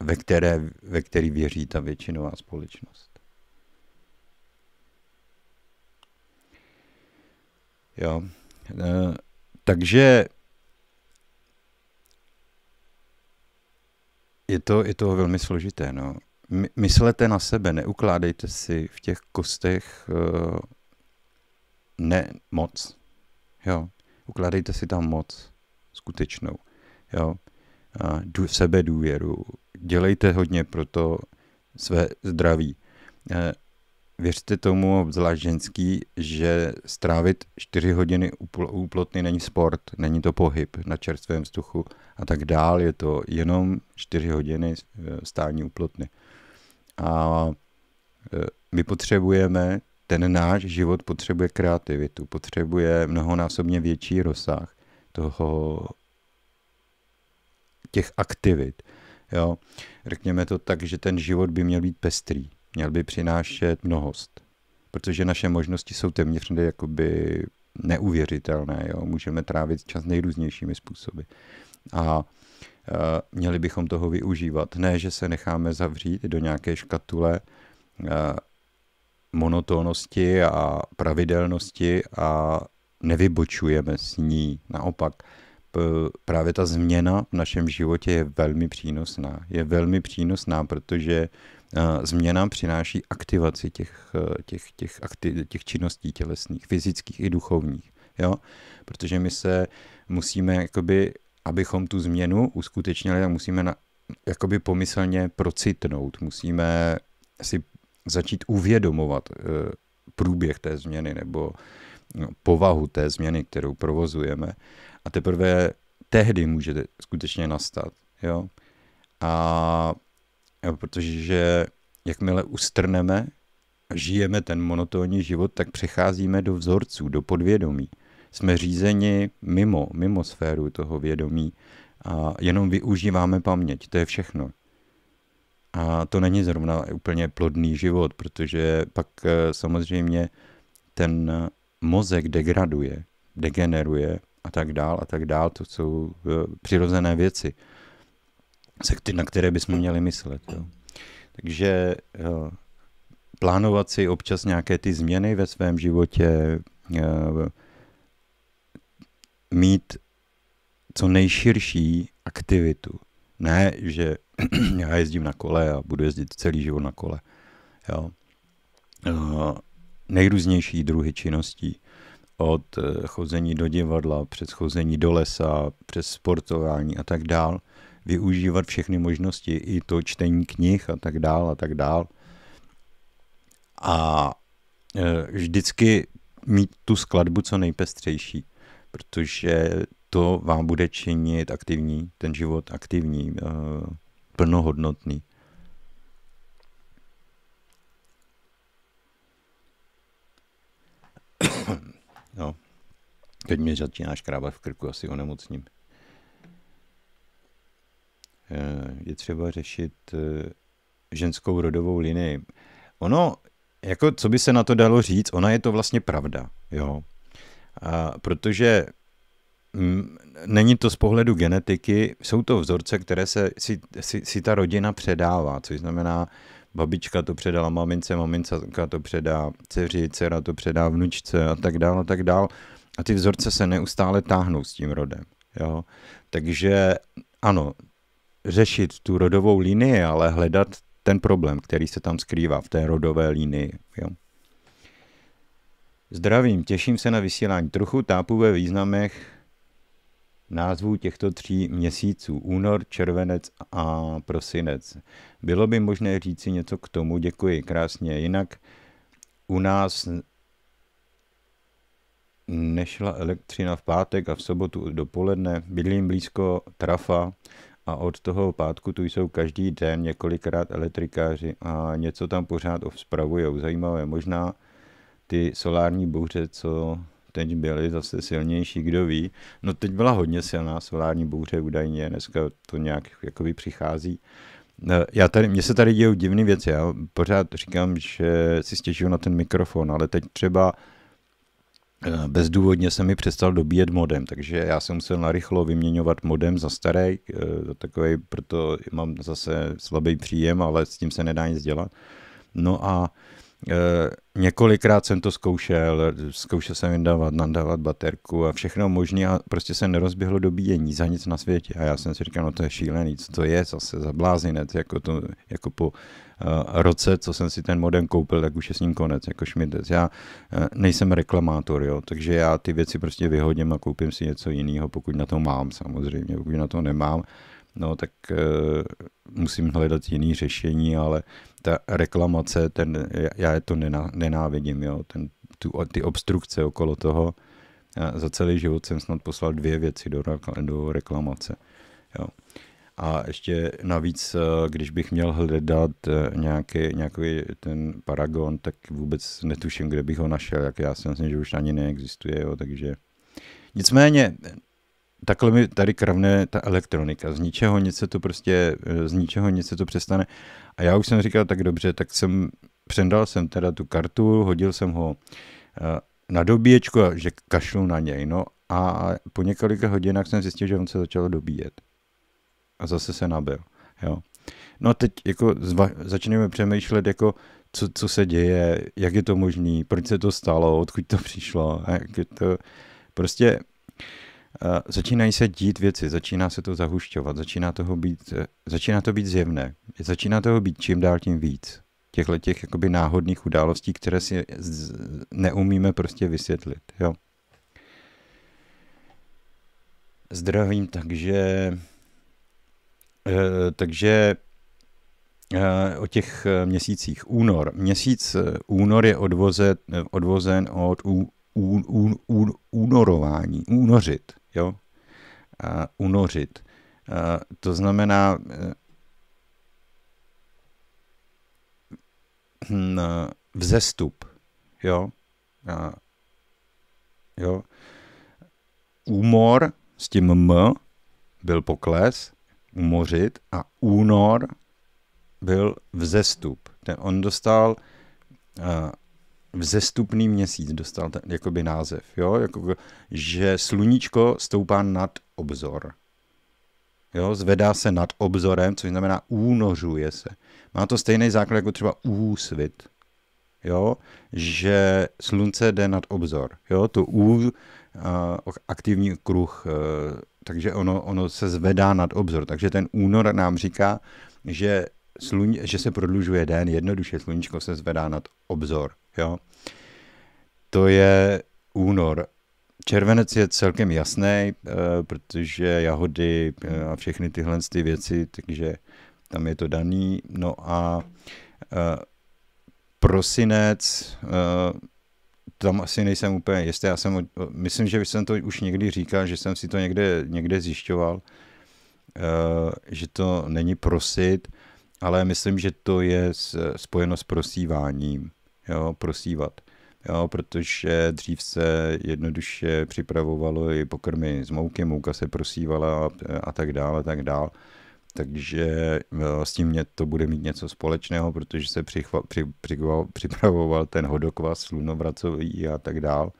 ve, které, ve který věří ta většinová společnost. Jo. E, takže je to, je to velmi složité. No. Myslete na sebe, neukládejte si v těch kostech uh, ne moc. Jo. Ukládejte si tam moc skutečnou. Jo. A dů, sebe důvěru. Dělejte hodně pro to své zdraví. E, věřte tomu, obzvlášť ženský, že strávit 4 hodiny u plotny není sport, není to pohyb na čerstvém vzduchu a tak dál, je to jenom 4 hodiny stání u plotny. A e, my potřebujeme, ten náš život potřebuje kreativitu, potřebuje mnohonásobně větší rozsah toho, těch aktivit. Jo? Řekněme to tak, že ten život by měl být pestrý Měl by přinášet mnohost, protože naše možnosti jsou téměř jakoby neuvěřitelné. Jo? Můžeme trávit čas nejrůznějšími způsoby. A e, měli bychom toho využívat. Ne, že se necháme zavřít do nějaké škatule e, monotónnosti a pravidelnosti a nevybočujeme s ní. Naopak, právě ta změna v našem životě je velmi přínosná. Je velmi přínosná, protože změna přináší aktivaci těch, těch, těch, akti, těch činností tělesných, fyzických i duchovních. Jo? Protože my se musíme, jakoby, abychom tu změnu uskutečnili, tak musíme na, jakoby pomyslně procitnout, musíme si začít uvědomovat e, průběh té změny nebo no, povahu té změny, kterou provozujeme. A teprve tehdy může skutečně nastat. Jo? A protože jakmile ustrneme a žijeme ten monotónní život, tak přecházíme do vzorců, do podvědomí. Jsme řízeni mimo, mimo sféru toho vědomí a jenom využíváme paměť, to je všechno. A to není zrovna úplně plodný život, protože pak eh, samozřejmě ten mozek degraduje, degeneruje a tak dál a tak dál. To jsou eh, přirozené věci na které bychom měli myslet. Jo. Takže jo, plánovat si občas nějaké ty změny ve svém životě, jo, mít co nejširší aktivitu. Ne, že *clears throat* já jezdím na kole a budu jezdit celý život na kole. Jo. Nejrůznější druhy činností. Od eh, chození do divadla, přes chození do lesa, přes sportování a tak dál využívat všechny možnosti, i to čtení knih a tak dál a tak dál. A e, vždycky mít tu skladbu co nejpestřejší, protože to vám bude činit aktivní, ten život aktivní, e, plnohodnotný. No, teď mi začíná škrábat v krku, asi onemocním. Eh, je třeba řešit eh, ženskou rodovou linii. Ono, jako co by se na to dalo říct, ona je to vlastně pravda, jo. A protože mm, není to z pohledu genetiky, jsou to vzorce, které se si, si, si ta rodina předává, což znamená, babička to předala mamince, maminka to předá dceři, dcera to předá vnučce a tak dále a tak dále. A ty vzorce se neustále táhnou s tím rodem. Jo? Takže ano, řešit tu rodovou linii, ale hledat ten problém, který se tam skrývá v té rodové linii. Jo? Zdravím, těším se na vysílání. Trochu tápu ve významech názvů těchto tří měsíců, únor, červenec a prosinec. Bylo by možné říci něco k tomu, děkuji, krásně. Jinak u nás nešla elektřina v pátek a v sobotu dopoledne. Bydlím blízko trafa a od toho pátku tu jsou každý den několikrát elektrikáři a něco tam pořád spravujou. Zajímavé, možná ty solární bouře, co teď byly zase silnější, kdo ví. No teď byla hodně silná solární bouře údajně, dneska to nějak jakoby přichází. Já tady, mně se tady dějou divné věci, já pořád říkám, že si stěžuju na ten mikrofon, ale teď třeba bezdůvodně se mi přestal dobíjet modem, takže já jsem musel narychlo vyměňovat modem za starý, eh, za takový, proto mám zase slabý příjem, ale s tím se nedá nic dělat. No a několikrát jsem to zkoušel, zkoušel jsem vydávat, nadávat baterku a všechno možné a prostě se nerozběhlo dobíjení za nic na světě. A já jsem si říkal, no to je šílený, co to je zase za blázinec, jako, to, jako po roce, co jsem si ten modem koupil, tak už je s ním konec, jako šmidec. Já e, nejsem reklamátor, jo, takže já ty věci prostě vyhodím a koupím si něco jiného, pokud na to mám samozřejmě, pokud na to nemám, no tak uh, musím hledat jiný řešení, ale ta reklamace, ten, já je to nená, nenávidím, jo, ten, tu, ty obstrukce okolo toho, já za celý život jsem snad poslal dvě věci do, do reklamace. Jo. A ještě navíc, eh, když bych měl hledat eh, nějaký, nějaký ten paragon, tak vůbec netuším, kde bych ho našel, jak já si myslím, že už ani neexistuje, jo, takže nicméně takhle mi tady kravne ta elektronika, z ničeho nic se to prostě, eh, z ničeho nic se to přestane a já už jsem říkal, tak dobře, tak jsem, přendal jsem teda tu kartu, hodil jsem ho na dobíječku že kašlu na něj, no a po několika hodinách jsem zjistil, že on se začal dobíjet a zase se nabil. Jo. No a teď jako zva- začneme přemýšlet, jako co, co se děje, jak je to možné, proč se to stalo, odkud to přišlo. Jak je to, prostě začínají se dít věci, začíná se to zahušťovat, začíná, toho být, začíná to být zjevné, začíná toho být čím dál tím víc. Těchto těch jakoby náhodných událostí, které si z, neumíme prostě vysvětlit. Jo. Zdravím, takže Eh, takže eh, o těch eh, měsících. Únor. Měsíc únor je odvoze, odvozen od ú, ú, ú, ú, únorování, únořit. Jo? A unořit. A to znamená hm, vzestup. Jo? A, jo? Úmor s tím M byl pokles umořit a únor byl vzestup. Ten, on dostal uh, vzestupný měsíc, dostal ten jakoby název, jo? Jako, že sluníčko stoupá nad obzor. Jo? Zvedá se nad obzorem, což znamená únořuje se. Má to stejný základ jako třeba úsvit. Jo? Že slunce jde nad obzor. Jo? To U, uh, aktivní kruh uh, takže ono, ono se zvedá nad obzor. Takže ten únor nám říká, že, sluň, že se prodlužuje den, jednoduše sluníčko se zvedá nad obzor. Jo? To je únor. Červenec je celkem jasný, eh, protože jahody eh, a všechny tyhle ty věci, takže tam je to daný. No a eh, prosinec, tam asi nejsem úplně jistý. Já jsem, myslím, že jsem to už někdy říkal, že jsem si to někde, někde zjišťoval, že to není prosit, ale myslím, že to je spojeno s prosíváním, jo, prosívat. Jo, protože dřív se jednoduše připravovalo i pokrmy z mouky, mouka se prosívala a, a tak dále, tak dále takže s tím mě to bude mít něco společného, protože se přichva, při, při, připravoval ten hodokvas slunovracový a tak dál.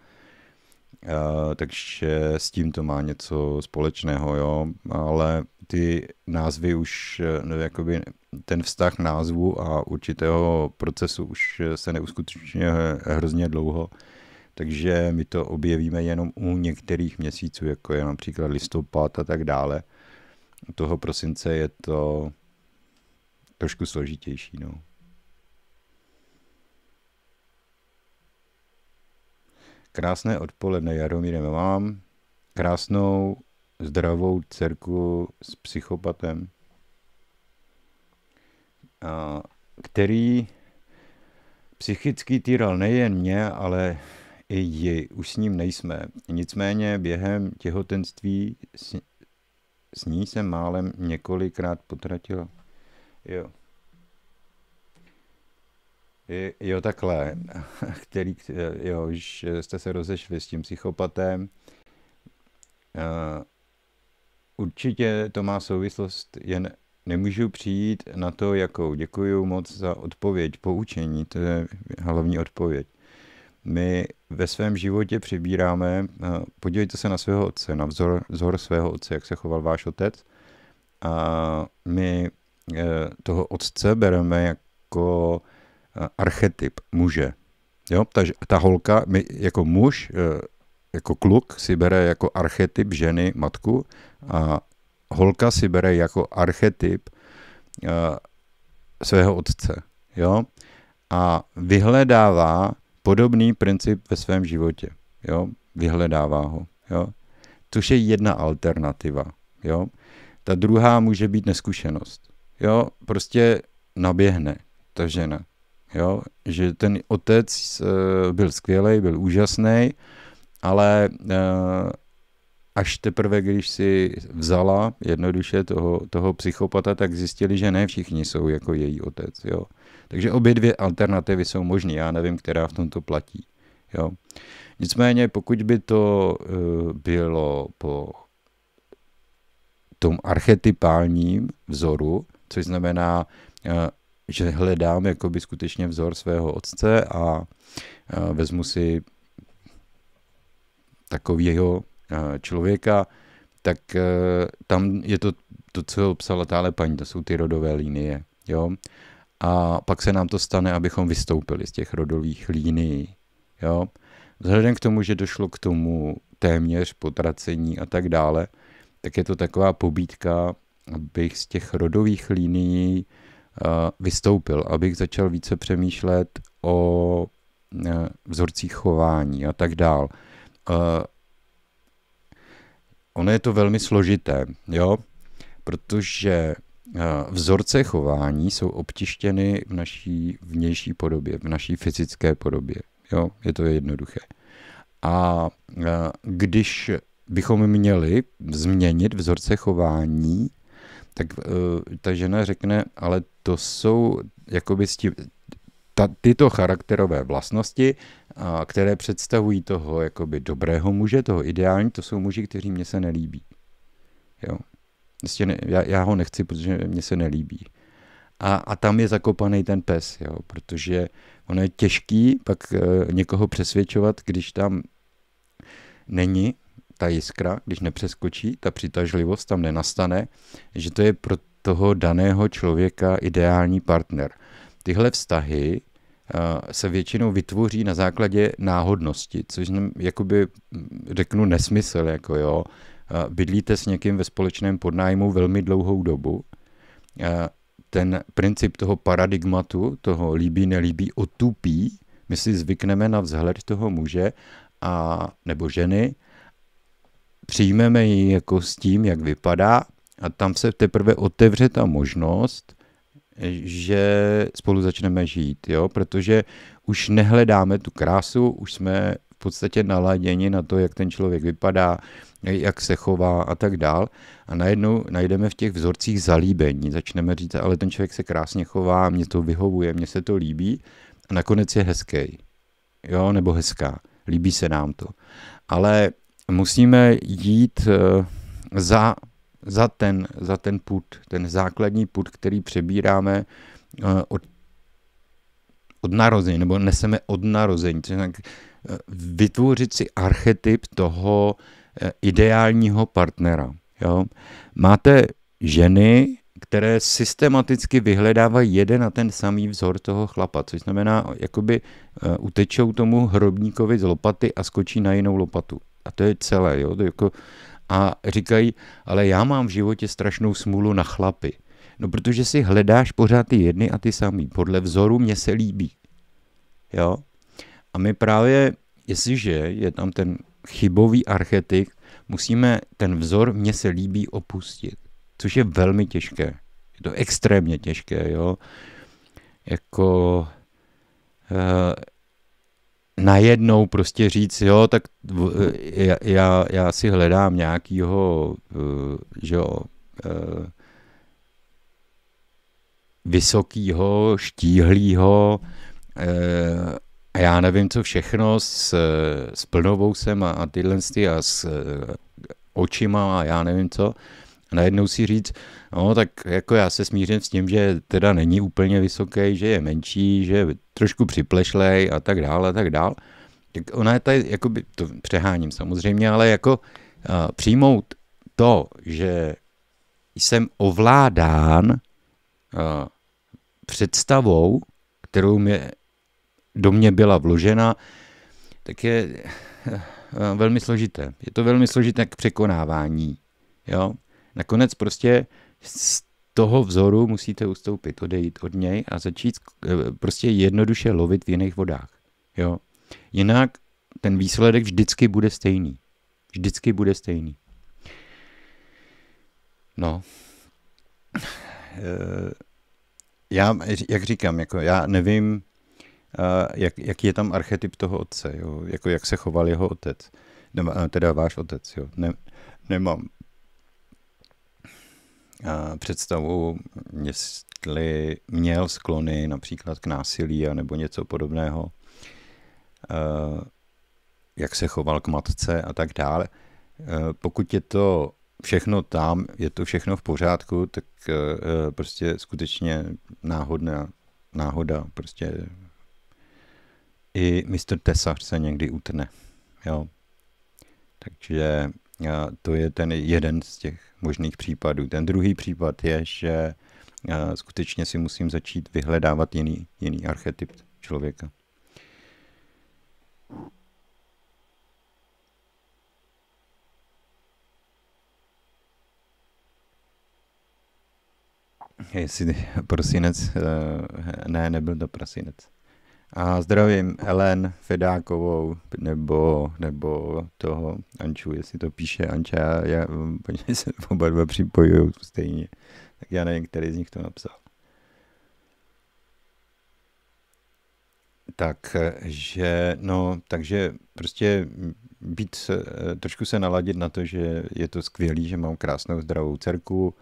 Uh, takže s tím to má něco společného, jo, ale ty názvy už, no, jakoby ten vztah názvu a určitého procesu už se neuskutečňuje hrozně dlouho, takže my to objevíme jenom u některých měsíců, jako je například listopad a tak dále. U toho prosince je to trošku složitější. No. Krásné odpoledne, Jaromíre, mám krásnou, zdravou dcerku s psychopatem, který psychicky týral nejen mě, ale i ji. Už s ním nejsme. Nicméně během těhotenství s, s ní jsem málem několikrát potratil. Jo. Jo, takhle, *laughs* který, jo, už jste se rozešli s tím psychopatem. Určitě to má souvislost, jen nemůžu přijít na to, jakou. Děkuji moc za odpověď, poučení, to je hlavní odpověď. My ve svém životě přibíráme, podívejte se na svého otce, na vzor, vzor svého otce, jak se choval váš otec. A my e, toho otce bereme jako archetyp muže. Jo, ta, ta holka, my jako muž, e, jako kluk si bere jako archetyp ženy matku a holka si bere jako archetyp uh, svého otce. Jo? A vyhledává podobný princip ve svém životě. Jo? Vyhledává ho. Jo? Což je jedna alternativa. Jo? Ta druhá může být neskušenost. Jo? Prostě naběhne ta žena. Jo? Že ten otec uh, byl skvělý, byl úžasný, ale uh, až teprve, když si vzala jednoduše toho, toho psychopata, tak zjistili, že ne všichni jsou jako její otec. Jo. Takže obě dvě alternativy jsou možné, já nevím, která v tomto platí. Jo. Nicméně, pokud by to uh, bylo po tom archetypálním vzoru, což znamená, uh, že hledám jakoby skutečně vzor svého otce a uh, vezmu si takového člověka, tak e, tam je to, to co psala táhle paní, to jsou ty rodové linie. Jo? A pak se nám to stane, abychom vystoupili z těch rodových linií. Jo? Vzhledem k tomu, že došlo k tomu téměř potracení a tak dále, tak je to taková pobídka, abych z těch rodových linií uh, vystoupil, abych začal více přemýšlet o vzorcích chování a tak dále. Ono je to velmi složité, jo, protože eh, vzorce chování jsou obtištěny v naší vnější podobě, v naší fyzické podobě, jo, je to jednoduché. A eh, když bychom měli změnit vzorce chování, tak uh, ta žena řekne, ale to jsou jakoby s tím, ta, tyto charakterové vlastnosti, a, které představují toho jakoby dobrého muže, toho ideální, to jsou muži, kteří mě se nelíbí. Jo. Vlastně ne, já, já ho nechci, protože mě se nelíbí. A, a tam je zakopaný ten pes, jo, protože ono je těžký pak e, někoho přesvědčovat, když tam není ta jiskra, když nepřeskočí, ta přitažlivost tam nenastane, že to je pro toho daného člověka ideální partner. Tyhle vztahy se většinou vytvoří na základě náhodnosti, což jakoby řeknu nesmysl, jako jo. Bydlíte s někým ve společném podnájmu velmi dlouhou dobu, ten princip toho paradigmatu, toho líbí, nelíbí, otupí, my si zvykneme na vzhled toho muže a, nebo ženy, přijmeme ji jako s tím, jak vypadá a tam se teprve otevře ta možnost, že spolu začneme žít, jo? protože už nehledáme tu krásu, už jsme v podstatě naladěni na to, jak ten člověk vypadá, jak se chová a tak dál. A najednou najdeme v těch vzorcích zalíbení. Začneme říct, ale ten člověk se krásně chová, mě to vyhovuje, mně se to líbí a nakonec je hezký. Jo, nebo hezká. Líbí se nám to. Ale musíme jít uh, za za ten, za ten put, ten základní put, který přebíráme uh, od, od narození, nebo neseme od narození. Uh, vytvořit si archetyp toho uh, ideálního partnera. Jo? Máte ženy, které systematicky vyhledávají jeden a ten samý vzor toho chlapa, což znamená, jakoby utečou tomu hrobníkovi z lopaty a skočí na jinou lopatu. A to je celé, jo, to jako, a říkají, ale já mám v životě strašnou smůlu na chlapy. No protože si hledáš pořád ty jedny a ty samý. Podle vzoru mě se líbí. Jo? A my právě, jestliže je tam ten chybový archetyp, musíme ten vzor mě se líbí opustit. Což je velmi těžké. Je to extrémně těžké, jo. Jako uh, najednou prostě říct, jo, tak já, já, já si hledám nějakýho, uh, že jo, uh, vysokýho, štíhlýho, a já nevím, co všechno s, s plnovousem a, a tyhle a s očima a já nevím co. A najednou si říct, no tak jako já se smířím s tím, že teda není úplně vysoký, že je menší, že je trošku připlešlej a tak dále a tak dále. Tak ona je tady, jakoby, to přeháním samozřejmě, ale jako uh, přijmout to, že jsem ovládán uh, představou, kterou mě, do mě byla vložena, tak je uh, velmi složité. Je to velmi složité k překonávání. Jo? Nakonec prostě z toho vzoru musíte ustoupit, odejít od něj a začít eh, prostě jednoduše lovit v jiných vodách. Jo? Jinak ten výsledek vždycky bude stejný. Vždycky bude stejný. No. Eh, já, jak říkám, jako já nevím, eh, jak, jaký je tam archetyp toho otce, jo? Jako jak se choval jeho otec, teda váš otec, jo? Ne, nemám představu, jestli měl sklony například k násilí nebo něco podobného, jak se choval k matce a tak dále. Pokud je to všechno tam, je to všechno v pořádku, tak prostě skutečně náhodná náhoda, prostě i Mr. Tesař se někdy utne. Jo. Takže to je ten jeden z těch možných případů. Ten druhý případ je, že skutečně si musím začít vyhledávat jiný, jiný archetyp člověka. Jestli prosinec, eh, ne, nebyl to prosinec. A zdravím Ellen Fedákovou nebo, nebo toho Anču, jestli to píše Anča, já, já se oba dva připojují stejně. Tak já nevím, který z nich to napsal. Takže, no, takže prostě být, trošku se naladit na to, že je to skvělý, že mám krásnou zdravou dcerku,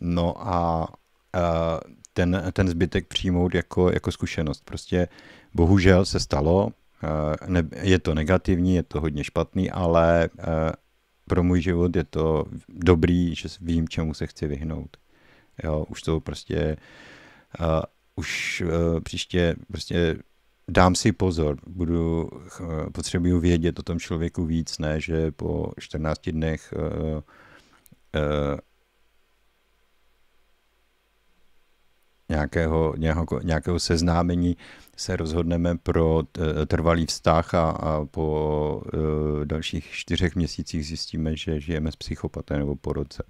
no a, a ten, ten zbytek přijmout jako, jako zkušenost. Prostě bohužel se stalo, eh, je to negativní, je to hodně špatný, ale eh, pro můj život je to dobrý, že vím, čemu se chci vyhnout. Jo, už to prostě, uh, už uh, příště prostě dám si pozor, budu, uh, potřebuju vědět o tom člověku víc, ne, že po 14 dnech uh, uh, nějakého, nějakého, nějakého seznámení se rozhodneme pro trvalý vztah a, a po uh, dalších čtyřech měsících zjistíme, že žijeme s psychopatem nebo po roce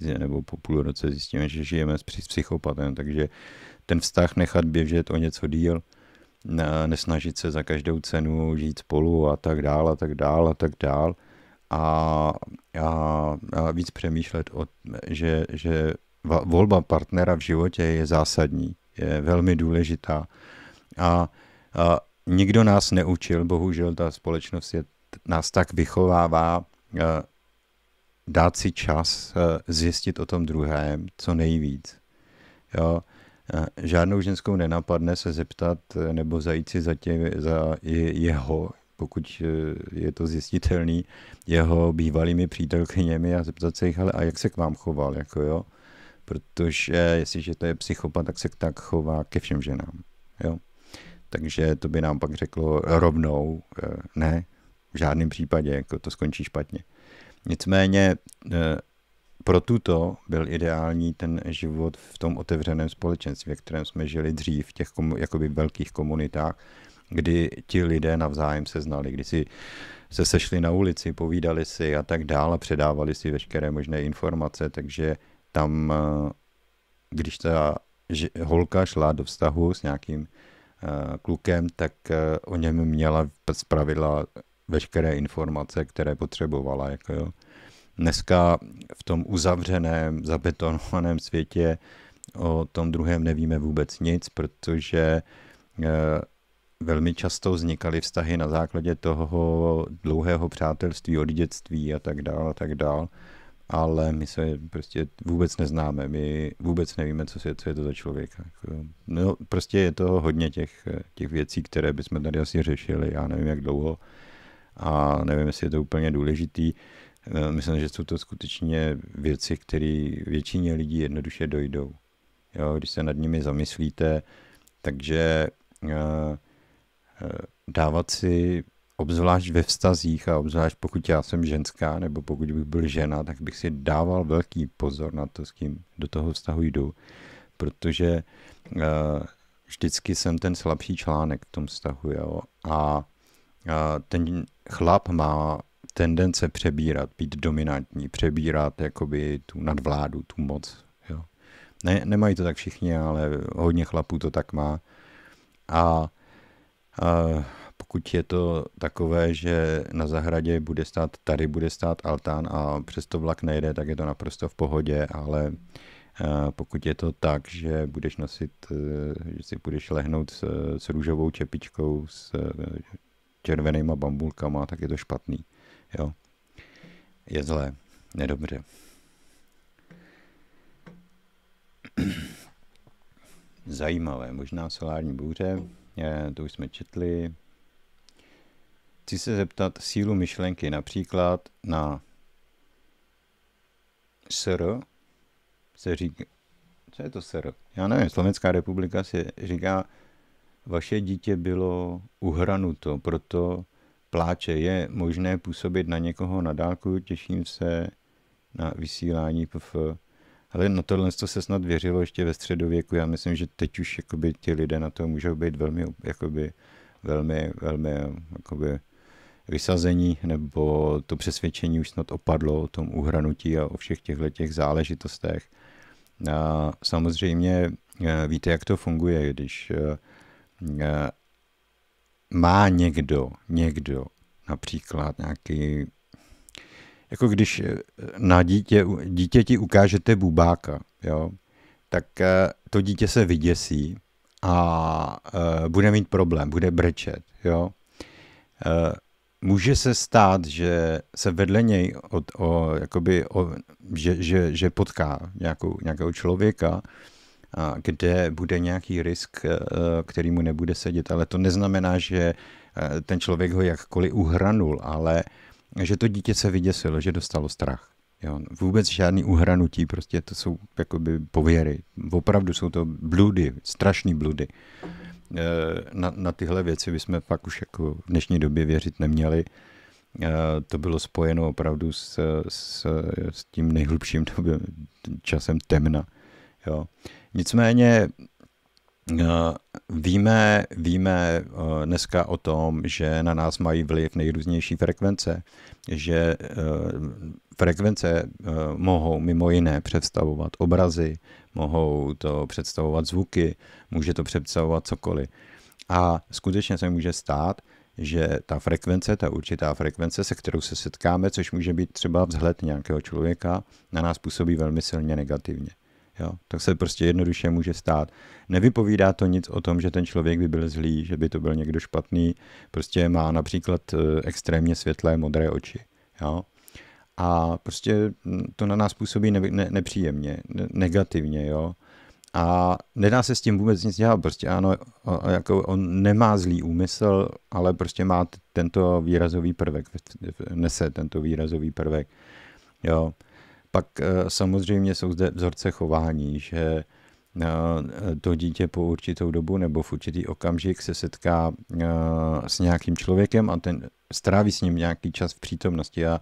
nebo po půl roce zjistíme, že žijeme s psychopatem, takže ten vztah nechat běžet o něco díl, nesnažit se za každou cenu žít spolu a tak dál a tak dál a tak dál. A, a, a víc přemýšlet, o, že, že volba partnera v životě je zásadní, je velmi důležitá. A, a nikdo nás neučil, bohužel ta společnost je, nás tak vychovává, dát si čas zjistit o tom druhém co nejvíc. Jo? Žádnou ženskou nenapadne se zeptat nebo zajít si za, tě, za jeho, pokud je to zjistitelný, jeho bývalými přítelkyněmi a zeptat se jich, ale a jak se k vám choval, jako jo? Protože jestliže to je psychopat, tak se tak chová ke všem ženám. Jo? Takže to by nám pak řeklo rovnou, eh, ne, v žádném případě, jako to skončí špatně. Nicméně eh, pro tuto byl ideální ten život v tom otevřeném společenství, ve kterém jsme žili dřív, v těch komu, jakoby velkých komunitách, kdy ti lidé navzájem se znali, kdy si se sešli na ulici, povídali si a tak dále, předávali si veškeré možné informace, takže tam, eh, když ta holka šla do vztahu s nějakým eh, klukem, tak eh, o něm měla zpravidla veškeré informace, které potřebovala. Jako jo. Dneska v tom uzavřeném, zabetonovaném světě o tom druhém nevíme vůbec nic, protože velmi často vznikaly vztahy na základě toho dlouhého přátelství od dětství a tak dál a tak dál, ale my se prostě vůbec neznáme, my vůbec nevíme, co, je, co je to za člověka. Jako, no, prostě je to hodně těch, těch věcí, které bychom tady asi řešili, já nevím jak dlouho a nevím, jestli je to úplně důležitý. Eh, myslím, že jsou to skutečně věci, které většině lidí jednoduše dojdou. Jo, když se nad nimi zamyslíte, takže uh, Eh, dávat si obzvlášť ve vztazích a obzvlášť pokud já jsem ženská nebo pokud bych byl žena, tak bych si dával velký pozor na to, s kým do toho vztahu jdu, protože uh, vždycky jsem ten slabší článek v tom vztahu, jo, a uh, ten chlap má tendence přebírat, být dominantní, přebírat jakoby tu nadvládu, tu moc, jo. Ne, nemají to tak všichni, ale hodně chlapů to tak má. A a pokud je to takové, že na zahradě bude stát, tady bude stát altán a přesto vlak nejde, tak je to naprosto v pohodě, ale pokud je to tak, že budeš nosit, e, že si budeš lehnout s, s růžovou čepičkou, s e, červenýma bambulkama, tak je to špatný. Jo. Je zlé, nedobře. Zajímavé, možná solární bouře, to už jsme četli. Chci se zeptat sílu myšlenky například na SR se říká, co je to SR? Já nevím, Slovenská republika se říká, vaše dítě bylo uhranuto, proto pláče. Je možné působit na někoho na dálku, těším se na vysílání PF. Ale na tohle se snad věřilo ještě ve středověku. Já myslím, že teď už jakoby, ti lidé na to můžou být velmi, jakoby, velmi, velmi jakoby, vysazení, nebo to přesvědčení už snad opadlo o tom uhranutí a o všech těchto těch záležitostech. A samozřejmě e, víte, jak to funguje, když e, e, má někdo, někdo, například nějaký jako když na dítě, dítěti ukážete bubáka, jo, tak to dítě se vyděsí a bude mít problém, bude brečet, jo. Může se stát, že se vedle něj od, o, jakoby o, že, že, že potká nějakou, nějakého člověka, a kde bude nějaký risk, který mu nebude sedět, ale to neznamená, že ten člověk ho jakkoliv uhranul, ale že to dítě se vyděsilo, že dostalo strach. Jo, vůbec žádný uhranutí, prostě to jsou jakoby pověry. Opravdu jsou to bludy, strašný bludy. E, na, na tyhle věci bychom fakt už jako v dnešní době věřit neměli. E, to bylo spojeno opravdu s, s, s tím nejhlubším časem temna. Jo. Nicméně Eh, víme, víme eh, dneska o tom, že na nás mají vliv nejrůznější frekvence, že eh, frekvence mohou mimo jiné představovat obrazy, mohou to představovat zvuky, může to představovat cokoliv. A skutečně se může stát, že ta frekvence, ta určitá frekvence, se kterou se setkáme, což může být třeba vzhled nějakého člověka, na nás působí velmi silně negativně. Jo, tak se prostě jednoduše může stát. Nevypovídá to nic o tom, že ten člověk by byl zlý, že by to byl někdo špatný, prostě má například eh, extrémně světlé modré oči. Jo. A prostě hm, to na nás působí ne, ne, nepříjemně, ne, negativně, jo. A nedá se s tím vůbec nic dělat, prostě ano, jako on nemá zlý úmysl, ale prostě má tento výrazový prvek, nese tento výrazový prvek, jo. Pak eh, samozřejmě jsou zde vzorce chování, že eh, to dítě po určitou dobu nebo v určitý okamžik se setká eh, s nějakým člověkem a ten stráví s ním nějaký čas v přítomnosti a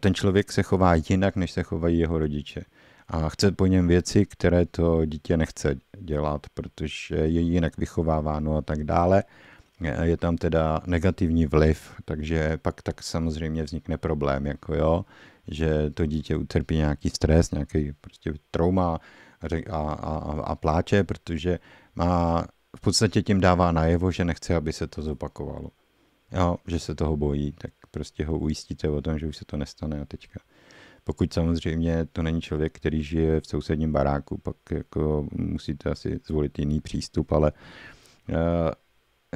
ten člověk se chová jinak, než se chovají jeho rodiče. A chce po něm věci, které to dítě nechce dělat, protože je jinak vychováváno a tak dále. Je tam teda negativní vliv, takže pak tak samozřejmě vznikne problém, jako jo, že to dítě utrpí nějaký stres, nějaký prostě trauma a, a, a, a pláče, protože má v podstatě tím dává najevo, že nechce, aby se to zopakovalo. Jo, že se toho bojí, tak prostě ho ujistíte o tom, že už se to nestane a teďka. Pokud samozřejmě to není člověk, který žije v sousedním baráku, pak jako musíte asi zvolit jiný přístup, ale eh,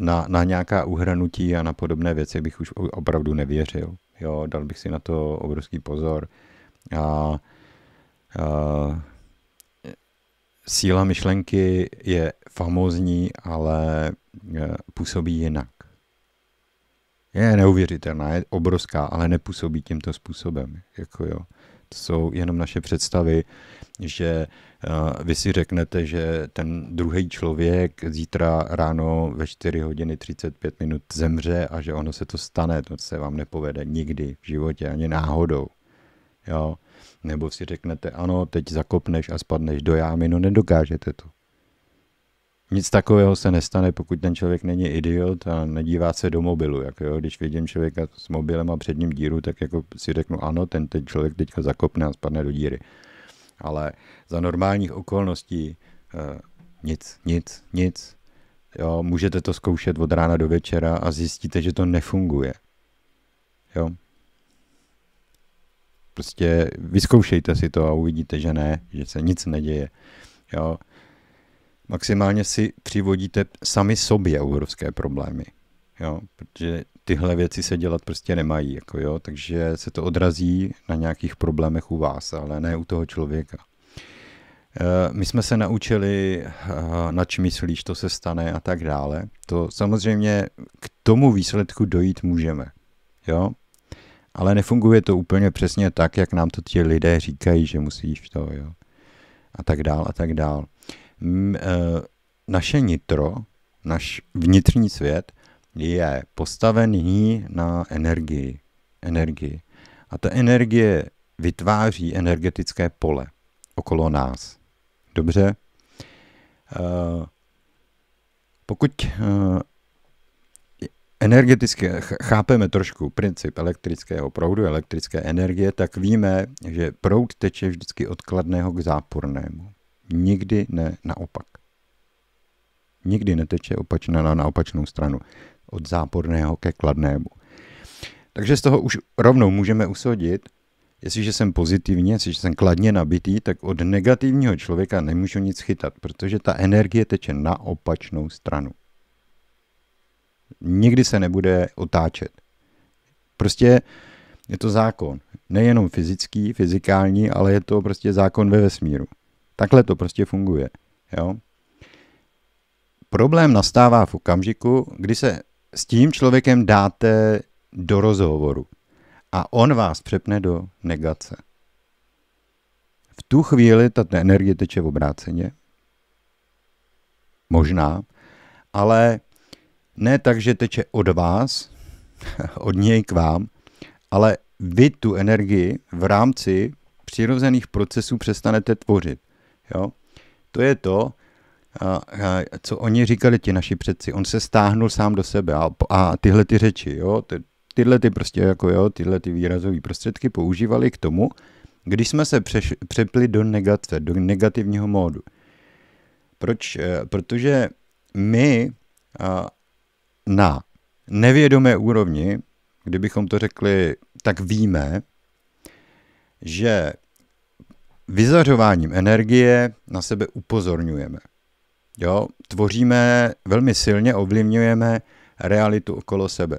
na, na nějaká uhranutí a na podobné věci bych už opravdu nevěřil. Jo, dal bych si na to obrovský pozor. A, a síla myšlenky je famózní, ale e, působí jinak. Je neuvěřitelná, je obrovská, ale nepůsobí tímto způsobem. Jako jo. To jsou jenom naše představy, že uh, vy si řeknete, že ten druhý člověk zítra ráno ve 4 hodiny 35 minut zemře a že ono se to stane, to se vám nepovede nikdy v životě, ani náhodou. Jo? Nebo si řeknete, ano, teď zakopneš a spadneš do jámy, no nedokážete to. Nic takového se nestane, pokud ten člověk není idiot a nedívá se do mobilu. Jako jo, když vidím člověka s mobilem a před ním díru, tak jako si řeknu, ano, ten, ten člověk teďka zakopne a spadne do díry. Ale za normálních okolností uh, nic, nic, nic. Jo, můžete to zkoušet od rána do večera a zjistíte, že to nefunguje. Jo. Prostě vyzkoušejte si to a uvidíte, že ne, že se nic neděje. Jo maximálně si přivodíte sami sobě obrovské problémy. Jo? Protože tyhle věci se dělat prostě nemají, jako jo? takže se to odrazí na nějakých problémech u vás, ale ne u toho člověka. Eh, my jsme se naučili, eh, na čím myslíš, to se stane a tak dále. To samozřejmě k tomu výsledku dojít můžeme. Jo? Ale nefunguje to úplně přesně tak, jak nám to ti lidé říkají, že musíš to, jo. A tak dál, a tak dál. Eh, naše nitro, náš vnitřní svět je postavený na energii. energii. A ta energie vytváří energetické pole okolo nás. Dobře? Eh, pokud eh, energeticky chápeme trošku princip elektrického proudu, elektrické energie, tak víme, že proud teče vždycky od kladného k zápornému. Nikdy ne naopak. Nikdy neteče opačná na, opačnou stranu. Od záporného ke kladnému. Takže z toho už rovnou můžeme usodit, jestliže jsem pozitivně, jestliže jsem kladně nabitý, tak od negativního člověka nemůžu nic chytat, protože ta energie teče na opačnou stranu. Nikdy se nebude otáčet. Prostě je to zákon. Nejenom fyzický, fyzikální, ale je to prostě zákon ve vesmíru. Takhle to prostě funguje. Jo? Problém nastává v okamžiku, kdy se s tím člověkem dáte do rozhovoru a on vás přepne do negace. V tu chvíli ta energie teče v obráceně. Možná, ale ne tak, že teče od vás, *laughs* od něj k vám, ale vy tu energii v rámci přirozených procesů přestanete tvořit. Jo? To je to, a, a, co oni říkali ti naši předci. On se stáhnul sám do sebe a, a tyhle ty řeči, jo, ty, tyhle ty prostě jako jo, tyhle ty výrazové prostředky používali k tomu, když jsme se přeš, přepli do negace, do negativního módu. Proč? E, protože my a, na nevědomé úrovni, kdybychom to řekli, tak víme, že vyzařováním energie na sebe upozorňujeme. Jo? Tvoříme velmi silně, ovlivňujeme realitu okolo sebe.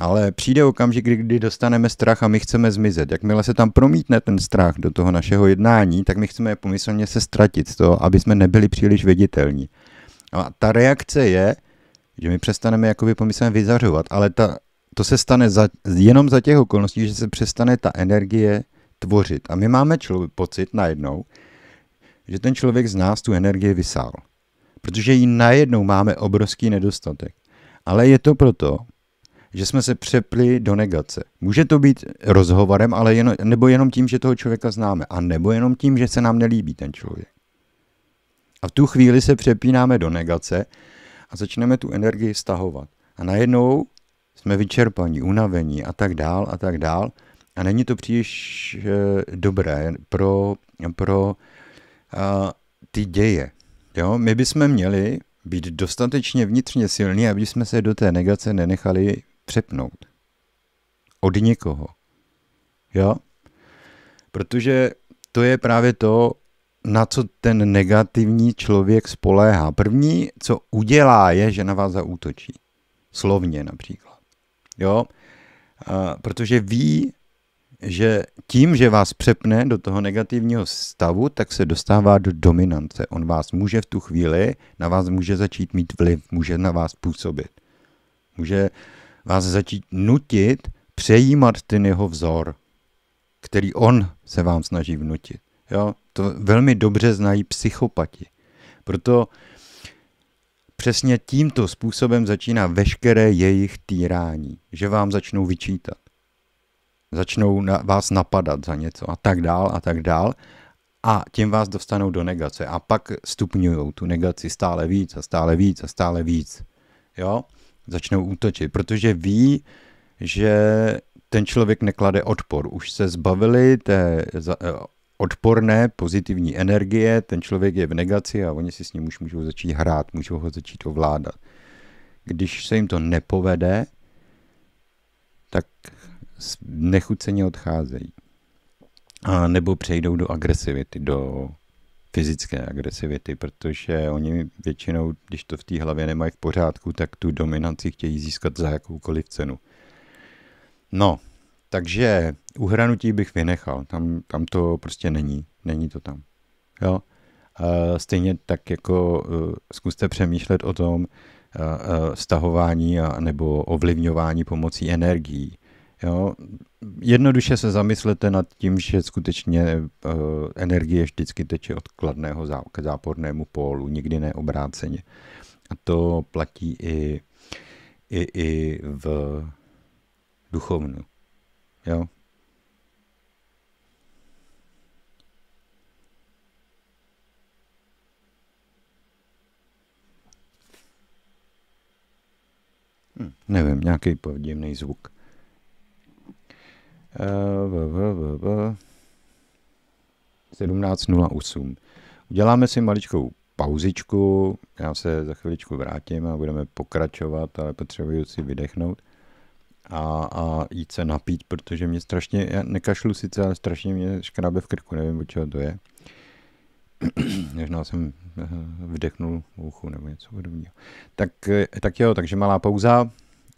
Ale přijde okamžik, kdy dostaneme strach a my chceme zmizet. Jakmile se tam promítne ten strach do toho našeho jednání, tak my chceme pomyslně se ztratit z toho, aby jsme nebyli příliš viditelní. A ta reakce je, že my přestaneme jakoby pomyslně vyzařovat, ale ta, to se stane za, jenom za těch okolností, že se přestane ta energie tvořit. A my máme člo- pocit najednou, že ten člověk z nás tu energii vysál. Protože ji najednou máme obrovský nedostatek. Ale je to proto, že jsme se přepli do negace. Může to být rozhovorem, ale jenom, nebo jenom tím, že toho člověka známe, a nebo jenom tím, že se nám nelíbí ten člověk. A v tu chvíli se přepínáme do negace a začneme tu energii stahovat. A najednou jsme vyčerpaní, unavení a tak dál a tak dál. A není to příliš e, dobré pro, pro a, ty děje. Jo? My bychom měli být dostatečně vnitřně silní, aby jsme se do té negace nenechali přepnout. Od někoho. Jo? Protože to je právě to, na co ten negativní člověk spoléhá. První, co udělá, je, že na vás zaútočí. Slovně například. Jo? A, protože ví, že tím, že vás přepne do toho negativního stavu, tak se dostává do dominance. On vás může v tu chvíli, na vás může začít mít vliv, může na vás působit. Může vás začít nutit přejímat ten jeho vzor, který on se vám snaží vnutit. Jo? To velmi dobře znají psychopati. Proto přesně tímto způsobem začíná veškeré jejich týrání, že vám začnou vyčítat. Začnou na, vás napadat za něco a tak dál a tak dál a tím vás dostanou do negace a pak stupňují tu negaci stále víc a stále víc a stále víc. Jo? Začnou útočit, protože ví, že ten člověk neklade odpor. Už se zbavili té odporné pozitivní energie, ten člověk je v negaci a oni si s ním už můžou začít hrát, můžou ho začít ovládat. Když se jim to nepovede, tak nechuceně odcházejí. A nebo přejdou do agresivity, do fyzické agresivity, protože oni většinou, když to v té hlavě nemají v pořádku, tak tu dominanci chtějí získat za jakoukoliv cenu. No, takže uhranutí bych vynechal, tam, tam to prostě není, není to tam. Jo? Stejně tak jako uh, zkuste přemýšlet o tom uh, uh, stahování a, nebo ovlivňování pomocí energií. Jo? Jednoduše se zamyslete nad tím, že skutečně uh, energie vždycky teče od kladného zá, k zápornému pólu, nikdy ne obráceně. A to platí i, i, i v duchovnu. Jo? Hm, nevím, nějaký podivný zvuk. Uh, 17.08. Uděláme si maličkou pauzičku, já se za chviličku vrátím a budeme pokračovat, ale potřebuji si vydechnout a, a jít se napít, protože mě strašně, já nekašlu sice, ale strašně mě škrábe v krku, nevím, od čeho to je. *clears throat* Možná jsem eh, vdechnul uchu nebo něco podobného. Tak, eh, tak jo, takže malá pauza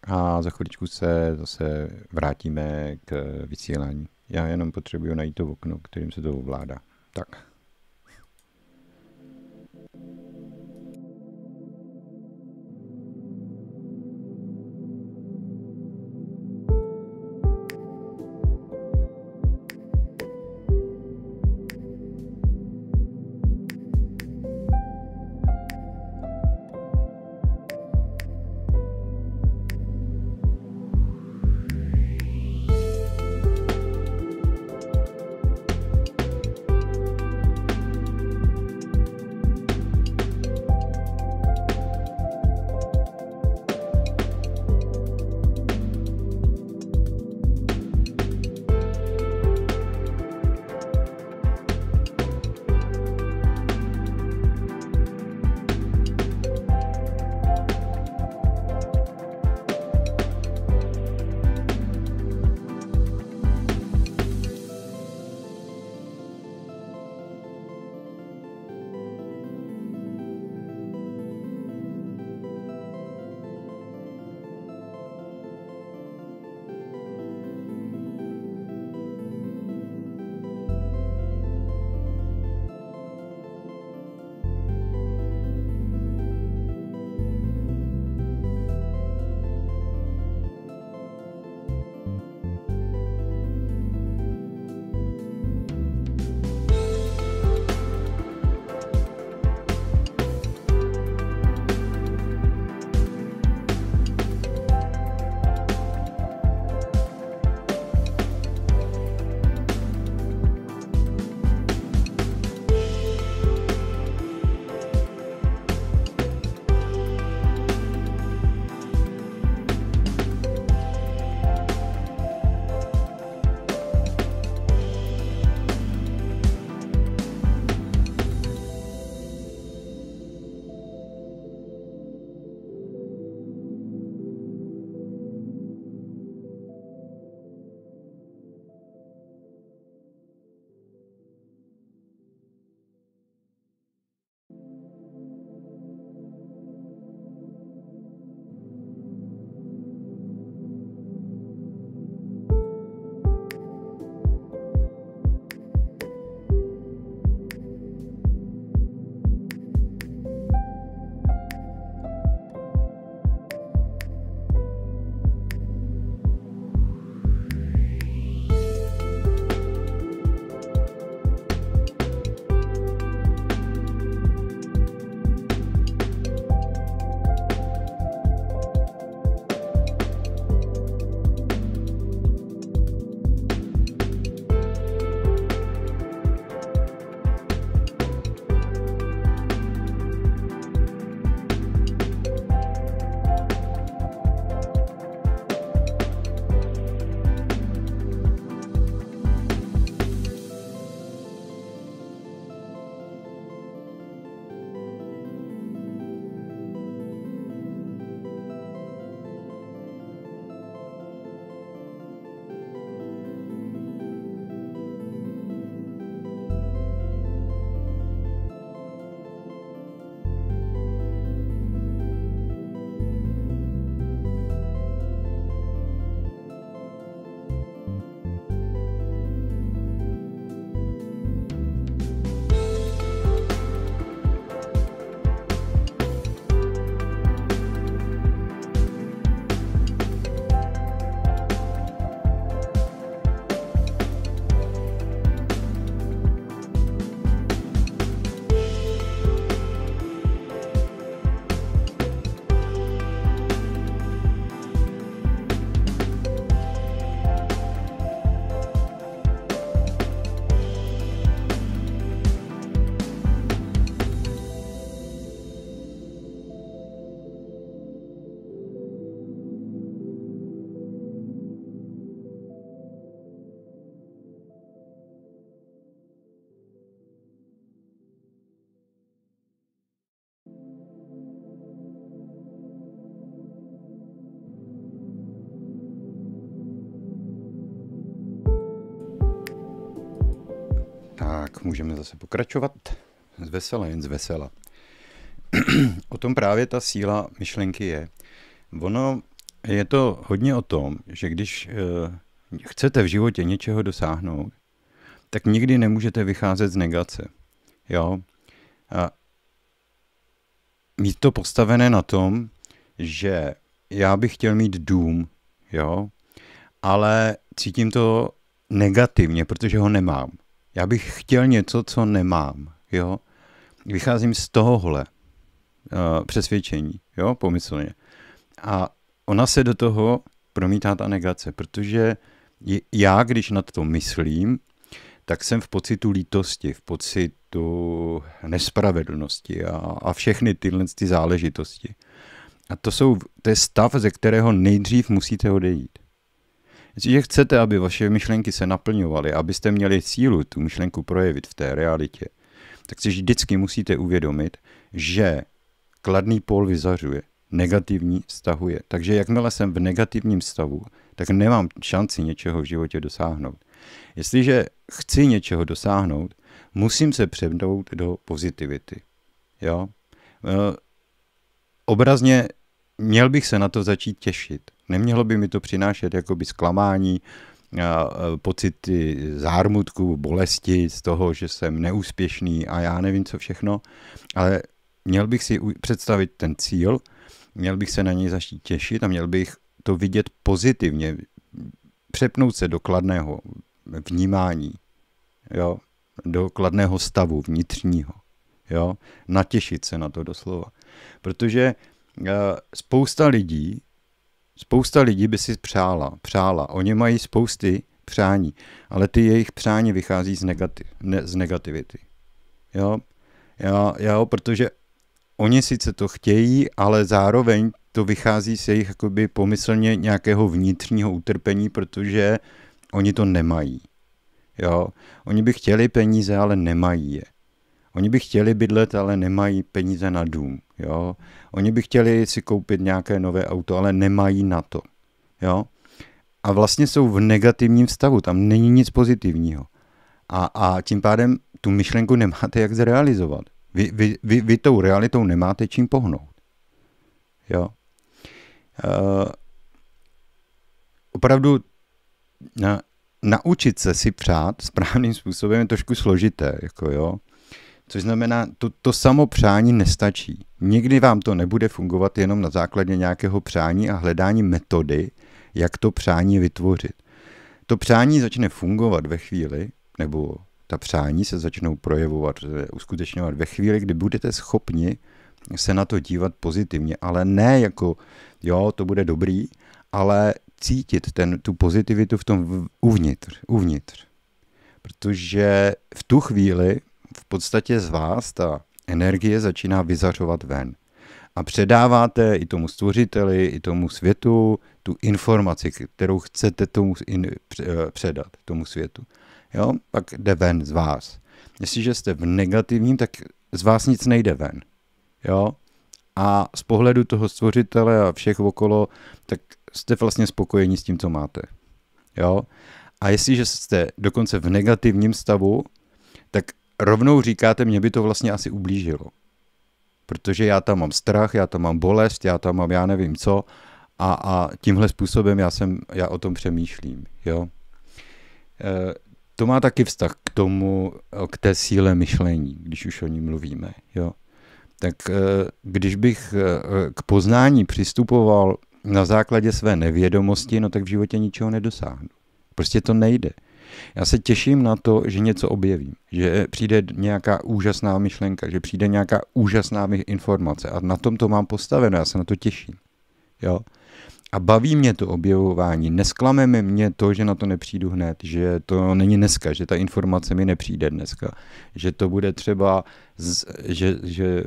a za chviličku se zase vrátíme k vysílání. Já jenom potřebuji najít to okno, kterým se to ovládá. Tak. Můžeme zase pokračovat. Z vesela, jen z vesela. *clears throat* o tom právě ta síla myšlenky je. Ono je to hodně o tom, že když uh, chcete v životě něčeho dosáhnout, tak nikdy nemůžete vycházet z negace. Jo? A mít to postavené na tom, že já bych chtěl mít dům, jo, ale cítím to negativně, protože ho nemám. Já bych chtěl něco, co nemám, jo. Vycházím z tohohle uh, přesvědčení, jo, pomyslně. A ona se do toho promítá ta negace, protože já, když nad to myslím, tak jsem v pocitu lítosti, v pocitu nespravedlnosti a, a všechny tyhle ty záležitosti. A to, jsou, to je stav, ze kterého nejdřív musíte odejít. Jestliže chcete, aby vaše myšlenky se naplňovaly, abyste měli sílu tu myšlenku projevit v té realitě, tak si vždycky musíte uvědomit, že kladný pól vyzařuje, negativní stahuje. Takže jakmile jsem v negativním stavu, tak nemám šanci něčeho v životě dosáhnout. Jestliže chci něčeho dosáhnout, musím se přepnout do pozitivity. Jo? E, obrazně měl bych se na to začít těšit. Nemělo by mi to přinášet jakoby zklamání, pocity zármutku, bolesti z toho, že jsem neúspěšný a já nevím co všechno, ale měl bych si představit ten cíl, měl bych se na něj začít těšit a měl bych to vidět pozitivně, přepnout se do kladného vnímání, jo, do kladného stavu vnitřního, jo, natěšit se na to doslova. Protože spousta lidí, spousta lidí by si přála, přála, oni mají spousty přání, ale ty jejich přání vychází z, negativ, ne, z negativity. Jo? Já, jo, protože oni sice to chtějí, ale zároveň to vychází z jejich jakoby pomyslně nějakého vnitřního utrpení, protože oni to nemají. Jo? Oni by chtěli peníze, ale nemají je. Oni by chtěli bydlet, ale nemají peníze na dům. Jo? Oni by chtěli si koupit nějaké nové auto, ale nemají na to. Jo? A vlastně jsou v negativním stavu, tam není nic pozitivního. A, a tím pádem tu myšlenku nemáte jak zrealizovat. Vy, vy, vy, vy tou realitou nemáte čím pohnout. Jo? Uh, opravdu na, naučit se si přát správným způsobem je trošku složité. Jako jo? Což znamená, to, to samo přání nestačí. Nikdy vám to nebude fungovat jenom na základě nějakého přání a hledání metody, jak to přání vytvořit. To přání začne fungovat ve chvíli, nebo ta přání se začnou projevovat, uskutečňovat ve chvíli, kdy budete schopni se na to dívat pozitivně, ale ne jako, jo, to bude dobrý, ale cítit ten, tu pozitivitu v tom uvnitř, uvnitř. Protože v tu chvíli v podstatě z vás ta energie začíná vyzařovat ven. A předáváte i tomu stvořiteli, i tomu světu tu informaci, kterou chcete tomu in, předat, tomu světu. Jo? Pak jde ven z vás. Jestliže jste v negativním, tak z vás nic nejde ven. Jo? A z pohledu toho stvořitele a všech okolo, tak jste vlastně spokojení s tím, co máte. Jo? A jestliže jste dokonce v negativním stavu, rovnou říkáte, mě by to vlastně asi ublížilo. Protože já tam mám strach, já tam mám bolest, já tam mám já nevím co a, a tímhle způsobem já, jsem, já o tom přemýšlím. Jo? E, to má taky vztah k tomu, k té síle myšlení, když už o ní mluvíme. Jo? Tak e, když bych k poznání přistupoval na základě své nevědomosti, no tak v životě ničeho nedosáhnu. Prostě to nejde. Já se těším na to, že něco objevím, že přijde nějaká úžasná myšlenka, že přijde nějaká úžasná informace a na tom to mám postaveno, já se na to těším. Jo? A baví mě to objevování. Nesklameme mě to, že na to nepřijdu hned, že to není dneska, že ta informace mi nepřijde dneska, že to bude třeba, z, že, že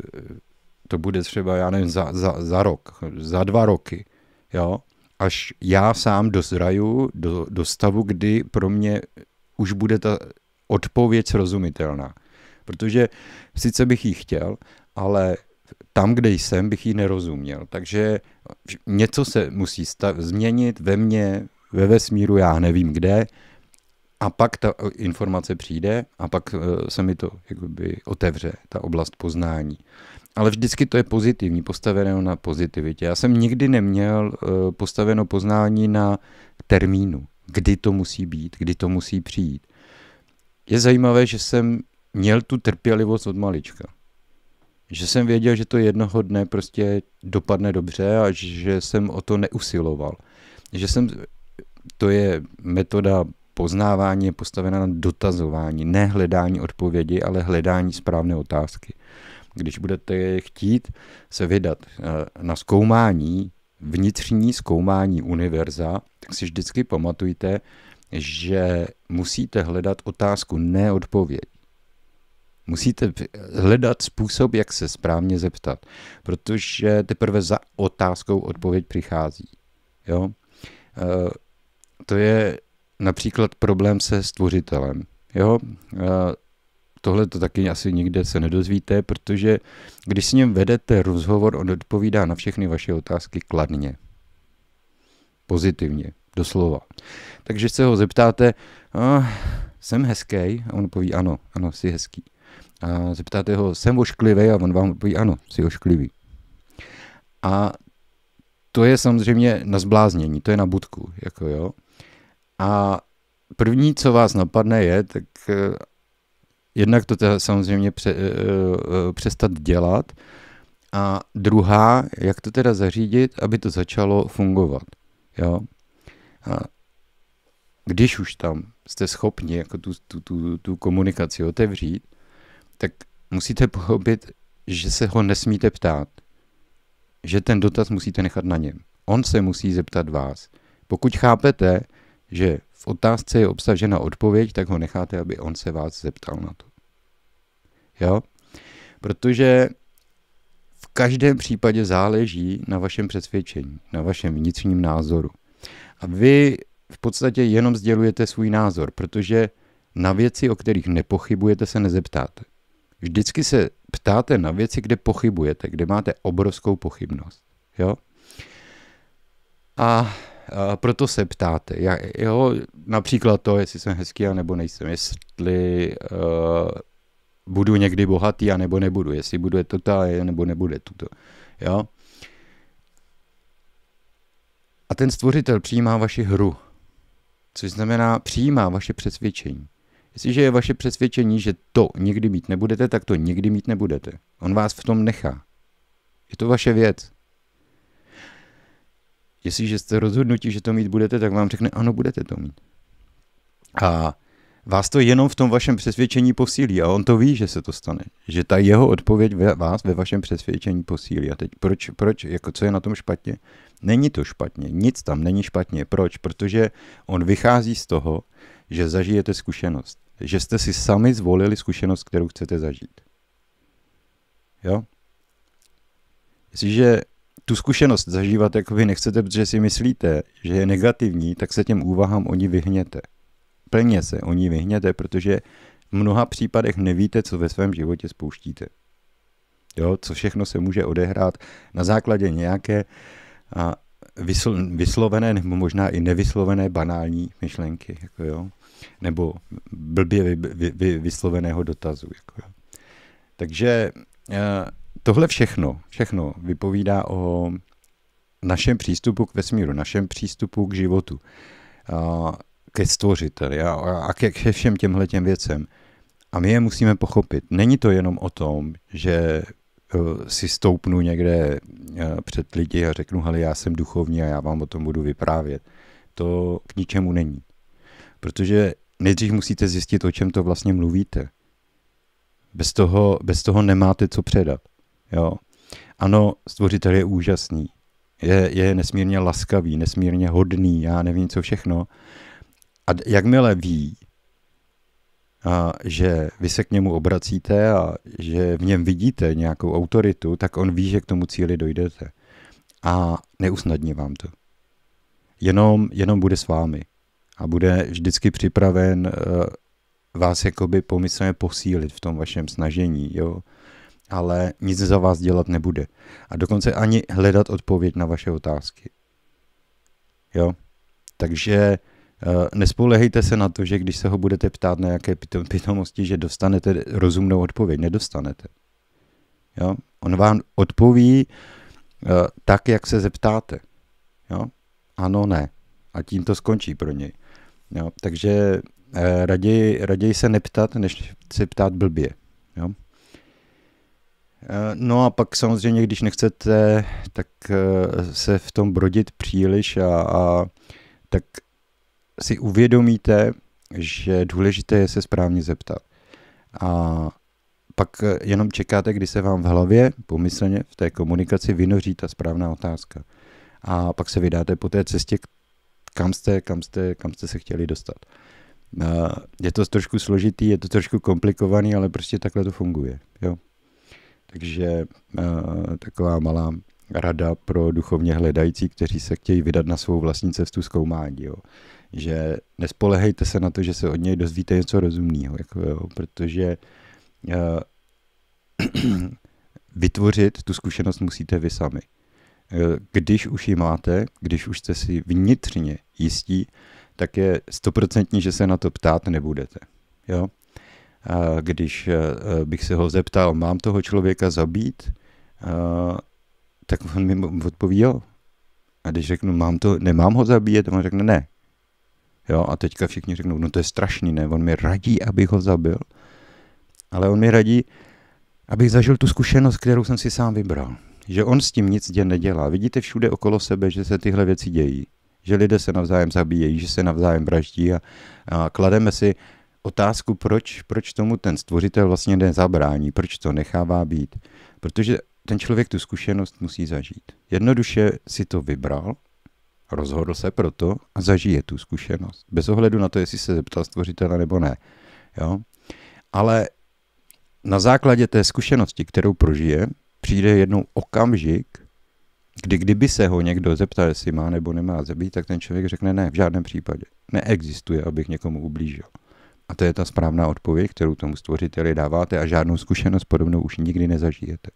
to bude třeba, já nevím, za, za, za rok, za dva roky, jo, až já sám dozraju do, do stavu, kdy pro mě už bude ta odpověď srozumitelná. Protože sice bych ji chtěl, ale tam, kde jsem, bych ji nerozuměl. Takže něco se musí stav, změnit ve mně, ve vesmíru, já nevím kde, a pak ta informace přijde a pak eh, se mi to jakoby otevře, ta oblast poznání. Ale vždycky to je pozitivní, postaveno na pozitivitě. Já jsem nikdy neměl eh, postaveno poznání na termínu, kdy to musí být, kdy to musí přijít. Je zajímavé, že jsem měl tu trpělivost od malička. Že jsem věděl, že to jednoho dne prostě dopadne dobře a že jsem o to neusiloval. Že jsem, to je metoda poznávání je postavena na dotazování, ne hledání odpovědi, ale hledání správné otázky. Když budete chtít se vydat eh, na zkoumání, vnitřní zkoumání univerza, tak si vždycky pamatujte, že musíte hledat otázku, ne odpověď. Musíte hledat způsob, jak se správně zeptat, protože teprve za otázkou odpověď přichází. Jo? Eh, to je například problém se stvořitelem. Jo? Tohle to taky asi nikde se nedozvíte, protože když s ním vedete rozhovor, on odpovídá na všechny vaše otázky kladně. Pozitivně, doslova. Takže se ho zeptáte, oh, jsem hezký? A on poví, ano, ano, jsi hezký. A zeptáte ho, jsem ošklivý? A on vám poví, ano, jsi ošklivý. A to je samozřejmě na zbláznění, to je na budku, jako jo. A první, co vás napadne, je, tak eh, jednak to teda samozřejmě pře, eh, eh, přestat dělat a druhá, jak to teda zařídit, aby to začalo fungovat. Jo? A když už tam jste schopni jako tu, tu, tu, tu komunikaci otevřít, tak musíte pochopit, že se ho nesmíte ptát. Že ten dotaz musíte nechat na něm. On se musí zeptat vás. Pokud chápete, že otázce je obsažena odpověď, tak ho necháte, aby on se vás zeptal na to. Jo? Protože v každém případě záleží na vašem přesvědčení, na vašem vnitřním názoru. A vy v podstatě jenom sdělujete svůj názor, protože na věci, o kterých nepochybujete, se nezeptáte. Vždycky se ptáte na věci, kde pochybujete, kde máte obrovskou pochybnost. Jo? A proto se ptáte. Já, jo, například to, jestli jsem hezký a nebo nejsem, jestli uh, budu někdy bohatý a nebo nebudu, jestli bude toto a nebo nebude tuto. Jo? A ten stvořitel přijímá vaši hru, což znamená přijímá vaše přesvědčení. Jestliže je vaše přesvědčení, že to nikdy mít nebudete, tak to nikdy mít nebudete. On vás v tom nechá. Je to vaše věc. Jestliže jste rozhodnutí, že to mít budete, tak vám řekne, ano, budete to mít. A vás to jenom v tom vašem přesvědčení posílí a on to ví, že se to stane. Že ta jeho odpověď vás ve vašem přesvědčení posílí. A teď proč, proč, jako co je na tom špatně? Není to špatně, nic tam není špatně. Proč? Protože on vychází z toho, že zažijete zkušenost. Že jste si sami zvolili zkušenost, kterou chcete zažít. Jo? Jestliže tu zkušenost zažívat jako vy nechcete, protože si myslíte, že je negativní, tak se těm úvahám oni vyhněte. Plně se oni vyhněte, protože v mnoha případech nevíte, co ve svém životě spouštíte. Jo, co všechno se může odehrát na základě nějaké a vysl, vyslovené nebo možná i nevyslovené banální myšlenky, jako jo, nebo blbě vy, vy, vy, vysloveného dotazu. Jako jo. Takže tohle všechno, všechno vypovídá o našem přístupu k vesmíru, našem přístupu k životu, ke stvořiteli a, ke, ke všem těmhle těm věcem. A my je musíme pochopit. Není to jenom o tom, že uh, si stoupnu někde uh, před lidi a řeknu, hele, já jsem duchovní a já vám o tom budu vyprávět. To k ničemu není. Protože nejdřív musíte zjistit, o čem to vlastně mluvíte. Bez toho, bez toho nemáte co předat. Jo. Ano, stvořitel je úžasný. Je, je nesmírně laskavý, nesmírně hodný, já nevím co všechno. A jakmile ví, a že vy se k němu obracíte a že v něm vidíte nějakou autoritu, tak on ví, že k tomu cíli dojdete. A neusnadní vám to. Jenom, jenom bude s vámi. A bude vždycky připraven uh, vás jakoby pomyslně posílit v tom vašem snažení. Jo? Ale nic za vás dělat nebude. A dokonce ani hledat odpověď na vaše otázky. Jo? Takže nespolehejte se na to, že když se ho budete ptát na jaké pitomosti, že dostanete rozumnou odpověď. Nedostanete. Jo? On vám odpoví uh, tak, jak se zeptáte. Jo? Ano, ne. A tím to skončí pro něj. Jo? Takže uh, raději, raději se neptat, než se ptát blbě. Jo? No a pak samozřejmě, když nechcete, tak se v tom brodit příliš a, a tak si uvědomíte, že důležité je se správně zeptat. A pak jenom čekáte, kdy se vám v hlavě, pomyslně v té komunikaci vynoří ta správná otázka. A pak se vydáte po té cestě, kam jste, kam jste, kam jste se chtěli dostat. Je to trošku složitý, je to trošku komplikovaný, ale prostě takhle to funguje. Jo? Takže taková malá rada pro duchovně hledající, kteří se chtějí vydat na svou vlastní cestu zkoumání. Jo. Že nespolehejte se na to, že se od něj dozvíte něco rozumného, jako jo, protože uh, *clears throat* vytvořit tu zkušenost musíte vy sami. Uh, když už ji máte, když už jste si vnitřně jistí, tak je stoprocentní, že se na to ptát nebudete. Jo? A když uh, bych se ho zeptal, mám toho člověka zabít, tak on mi odpoví jo. A když řeknu, mám to, nemám ho zabíjet, on řekne ne. Jo, a teďka všichni řeknou, no to je strašný, ne, on mi radí, abych ho zabil, ale on mi radí, abych zažil tu zkušenost, kterou jsem si sám vybral. Že on s tím nic děl nedělá. Vidíte všude okolo sebe, že se tyhle věci dějí. Že lidé se navzájem zabíjejí, že se navzájem vraždí a, a klademe si otázku, proč, proč tomu ten stvořitel vlastně nezabrání, proč to nechává být. Protože ten člověk tu zkušenost musí zažít. Jednoduše si to vybral, rozhodl se pro to a zažije tu zkušenost. Bez ohledu na to, jestli se zeptal stvořitele nebo ne. Jo? Ale na základě té zkušenosti, kterou prožije, přijde jednou okamžik, kdy kdyby se ho někdo zeptal, jestli má nebo nemá zabít, tak ten člověk řekne ne, v žádném případě. Neexistuje, abych někomu ublížil. A to je ta správná odpověď, kterou tomu stvořiteli dáváte a žádnou zkušenost podobnou už nikdy nezažijete.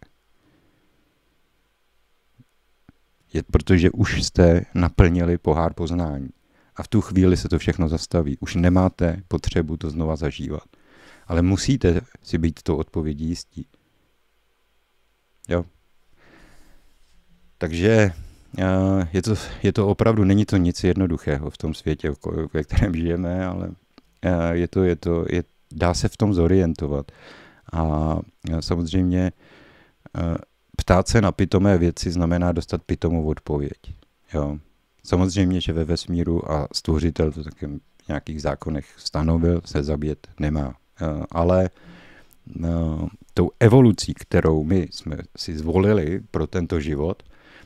je, protože už jste naplnili pohár poznání. A v tu chvíli se to všechno zastaví. Už nemáte potřebu to znova zažívat. Ale musíte si být tou odpovědí jistí. Jo. Takže je to, je to opravdu, není to nic jednoduchého v tom světě, ve kterém žijeme, ale je to, je to, je, dá se v tom zorientovat. A samozřejmě ptát se na pitomé věci znamená dostat pitomou odpověď. Jo. Samozřejmě, že ve vesmíru a stvořitel to taky v nějakých zákonech stanovil, se zabít nemá. Ale tou evolucí, kterou my jsme si zvolili pro tento život,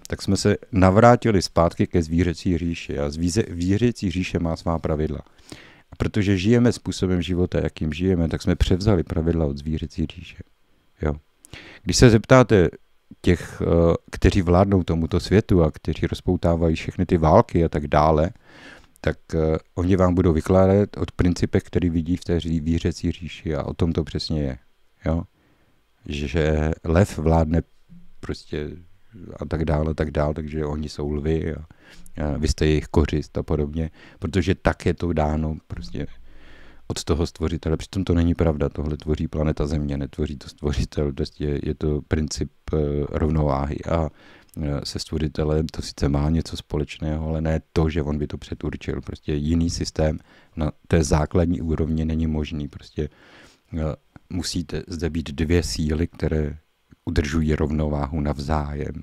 tak jsme se navrátili zpátky ke zvířecí říši. A zvířecí říše má svá pravidla. Protože žijeme způsobem života, jakým žijeme, tak jsme převzali pravidla od zvířecí říše. Jo. Když se zeptáte těch, eh, kteří vládnou tomuto světu a kteří rozpoutávají všechny ty války a tak dále, tak uh, oni vám budou vykládat od principech, který vidí v té vířecí říši a o tom to přesně je. Jo? Že lev vládne prostě a tak dále, tak dále, takže oni jsou lvy a, a vy jste jejich kořist a podobně, protože tak je to dáno prostě od toho stvořitele. Přitom to není pravda, tohle tvoří planeta Země, netvoří to stvořitel, prostě je to princip uh, rovnováhy a eh, se stvořitelem to sice má něco společného, ale ne to, že on by to předurčil. Prostě jiný systém na té základní úrovni není možný. Prostě uh, musíte zde být dvě síly, které udržují rovnováhu navzájem.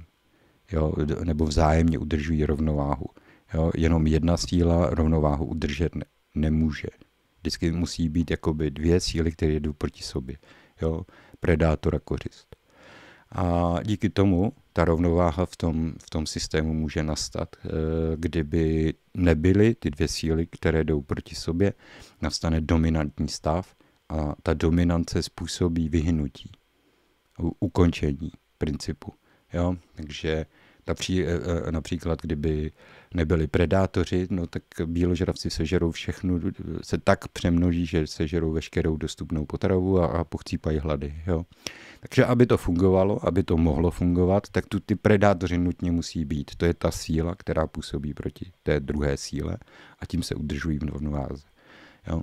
Jo, nebo vzájemně udržují rovnováhu. Jo, jenom jedna síla rovnováhu udržet ne, nemůže vždycky musí být jakoby dvě síly, které jdou proti sobě. Jo? Predátor a kořist. A díky tomu ta rovnováha v tom, v tom systému může nastat. Eh, kdyby nebyly ty dvě síly, které jdou proti sobě, nastane dominantní stav a ta dominance způsobí vyhnutí, ukončení principu. Jo? Takže Napří, například, kdyby nebyli predátoři, no tak bíložravci sežerou všechno, se tak přemnoží, že sežerou veškerou dostupnou potravu a, a pochcípají hlady. Jo. Takže aby to fungovalo, aby to mohlo fungovat, tak tu ty predátoři nutně musí být. To je ta síla, která působí proti té druhé síle a tím se udržují v rovnováze. Jo.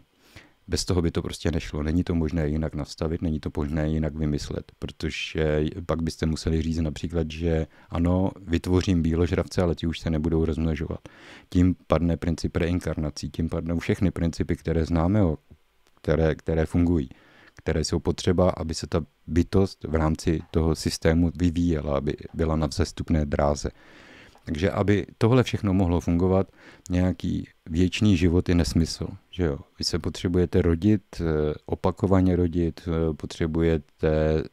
Bez toho by to prostě nešlo. Není to možné jinak nastavit, není to možné jinak vymyslet, protože pak byste museli říct například, že ano, vytvořím bíložravce, ale ti už se nebudou rozmnožovat. Tím padne princip reinkarnací, tím padnou všechny principy, které známe, které, které fungují které jsou potřeba, aby se ta bytost v rámci toho systému vyvíjela, aby byla na vzestupné dráze. Takže aby tohle všechno mohlo fungovat, nějaký věčný život je nesmysl. Že jo? Vy se potřebujete rodit, eh, opakovaně rodit, eh, potřebujete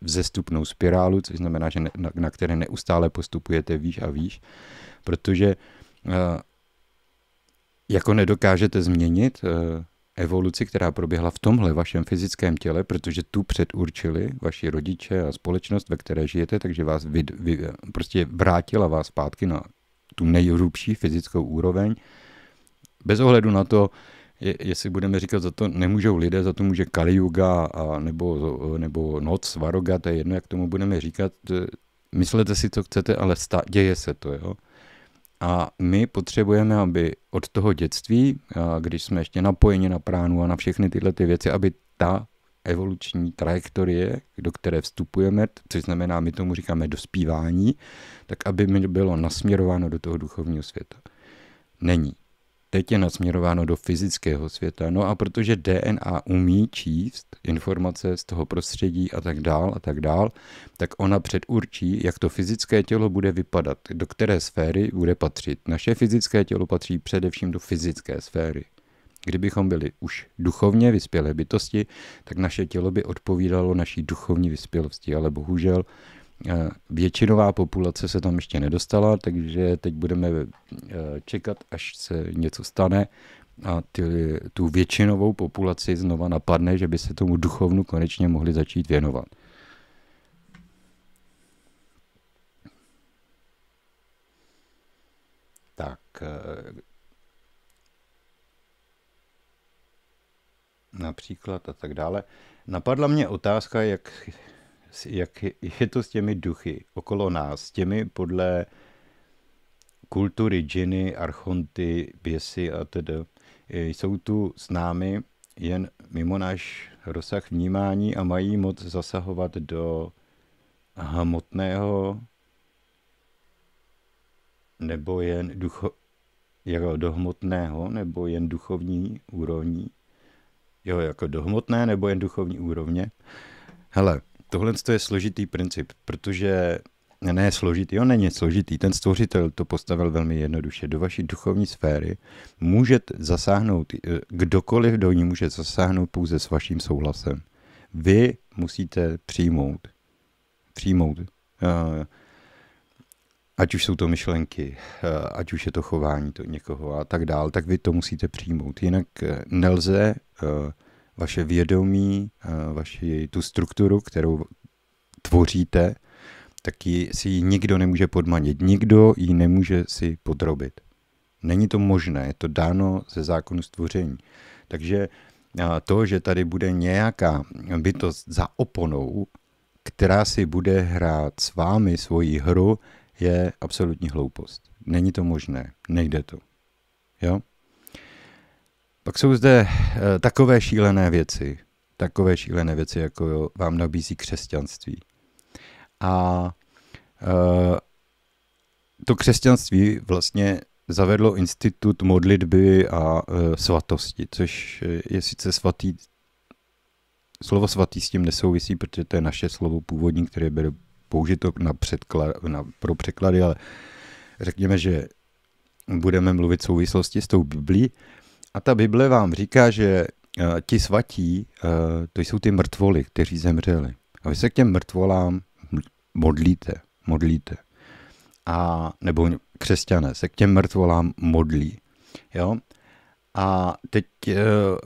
vzestupnou spirálu, což znamená, že na, na které neustále postupujete výš a výš, protože uh, jako nedokážete změnit evoluci, která proběhla v tomhle vašem fyzickém těle, protože tu předurčili vaši rodiče a společnost, ve které žijete, takže vás vy, vy, prostě vrátila vás zpátky na tu nejhrubší fyzickou úroveň. Bez ohledu na to, je, jestli budeme říkat, za to nemůžou lidé, za to může Kali Yuga a nebo, nebo noc, Varoga, to je jedno, jak tomu budeme říkat. Myslete si, co chcete, ale sta, děje se to. Jo? A my potřebujeme, aby od toho dětství, když jsme ještě napojeni na pránu a na všechny tyhle ty věci, aby ta evoluční trajektorie, do které vstupujeme, což znamená, my tomu říkáme dospívání, tak aby mi bylo nasměrováno do toho duchovního světa. Není teď je nasměrováno do fyzického světa. No a protože DNA umí číst informace z toho prostředí a tak dál a tak dál, tak ona předurčí, jak to fyzické tělo bude vypadat, do které sféry bude patřit. Naše fyzické tělo patří především do fyzické sféry. Kdybychom byli už duchovně vyspělé bytosti, tak naše tělo by odpovídalo naší duchovní vyspělosti, ale bohužel většinová populace se tam ještě nedostala, takže teď budeme eh, čekat, až se něco stane a ty, tu většinovou populaci znova napadne, že by se tomu duchovnu konečně mohli začít věnovat. Tak. Eh, například a tak dále. Napadla mě otázka, jak jak je to s těmi duchy okolo nás, s těmi podle kultury džiny, archonty, běsy a tedy. Jsou tu s námi jen mimo náš rozsah vnímání a mají moc zasahovat do hmotného nebo jen ducho, jako do hmotného, nebo jen duchovní úrovní. Jo, jako do hmotné nebo jen duchovní úrovně. Hele, tohle je složitý princip, protože ne složitý, on není složitý, ten stvořitel to postavil velmi jednoduše. Do vaší duchovní sféry můžete zasáhnout, eh, kdokoliv do ní může zasáhnout pouze s vaším souhlasem. Vy musíte přijmout, přijmout, eh, ať už jsou to myšlenky, eh, ať už je to chování to někoho a tak dál, tak vy to musíte přijmout. Jinak nelze vaše vědomí, vaši tu strukturu, kterou tvoříte, tak ji, si ji nikdo nemůže podmanit. Nikdo ji nemůže si podrobit. Není to možné, je to dáno ze zákonu stvoření. Takže to, že tady bude nějaká bytost za oponou, která si bude hrát s vámi svoji hru, je absolutní hloupost. Není to možné, nejde to. Jo? Pak jsou zde e, takové šílené věci, takové šílené věci, jako vám nabízí křesťanství. A e, to křesťanství vlastně zavedlo institut modlitby a e, svatosti, což je sice svatý, slovo svatý s tím nesouvisí, protože to je naše slovo původní, které bude použito na předklad, na, pro překlady, ale řekněme, že budeme mluvit v souvislosti s tou Biblí, a ta Bible vám říká, že uh, ti svatí, uh, to jsou ty mrtvoly, kteří zemřeli. A vy se k těm mrtvolám modlíte, modlíte. A, nebo křesťané se k těm mrtvolám modlí. Jo? A teď uh,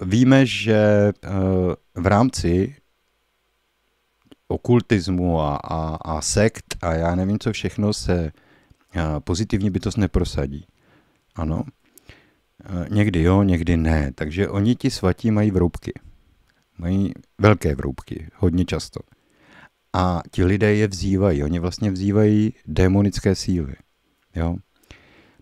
víme, že v rámci okultismu a, a, a sekt a já nevím, co všechno se pozitivní bytost neprosadí. Ano. Někdy jo, někdy ne. Takže oni ti svatí mají vroubky. Mají velké vroubky, hodně často. A ti lidé je vzývají. Oni vlastně vzývají démonické síly. Jo?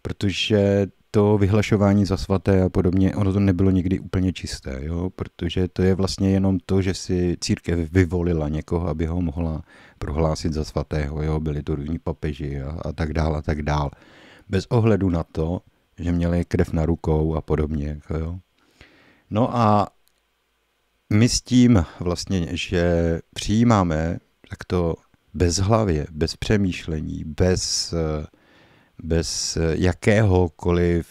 Protože to vyhlašování za svaté a podobně, ono to nebylo nikdy úplně čisté, jo? protože to je vlastně jenom to, že si církev vyvolila někoho, aby ho mohla prohlásit za svatého, jo? byli to různí papeži a, a tak dál a tak dál. Bez ohledu na to, že měli krev na rukou a podobně. Jo? No a my s tím vlastně, že přijímáme takto bez hlavě, bez přemýšlení, bez bez jakéhokoliv,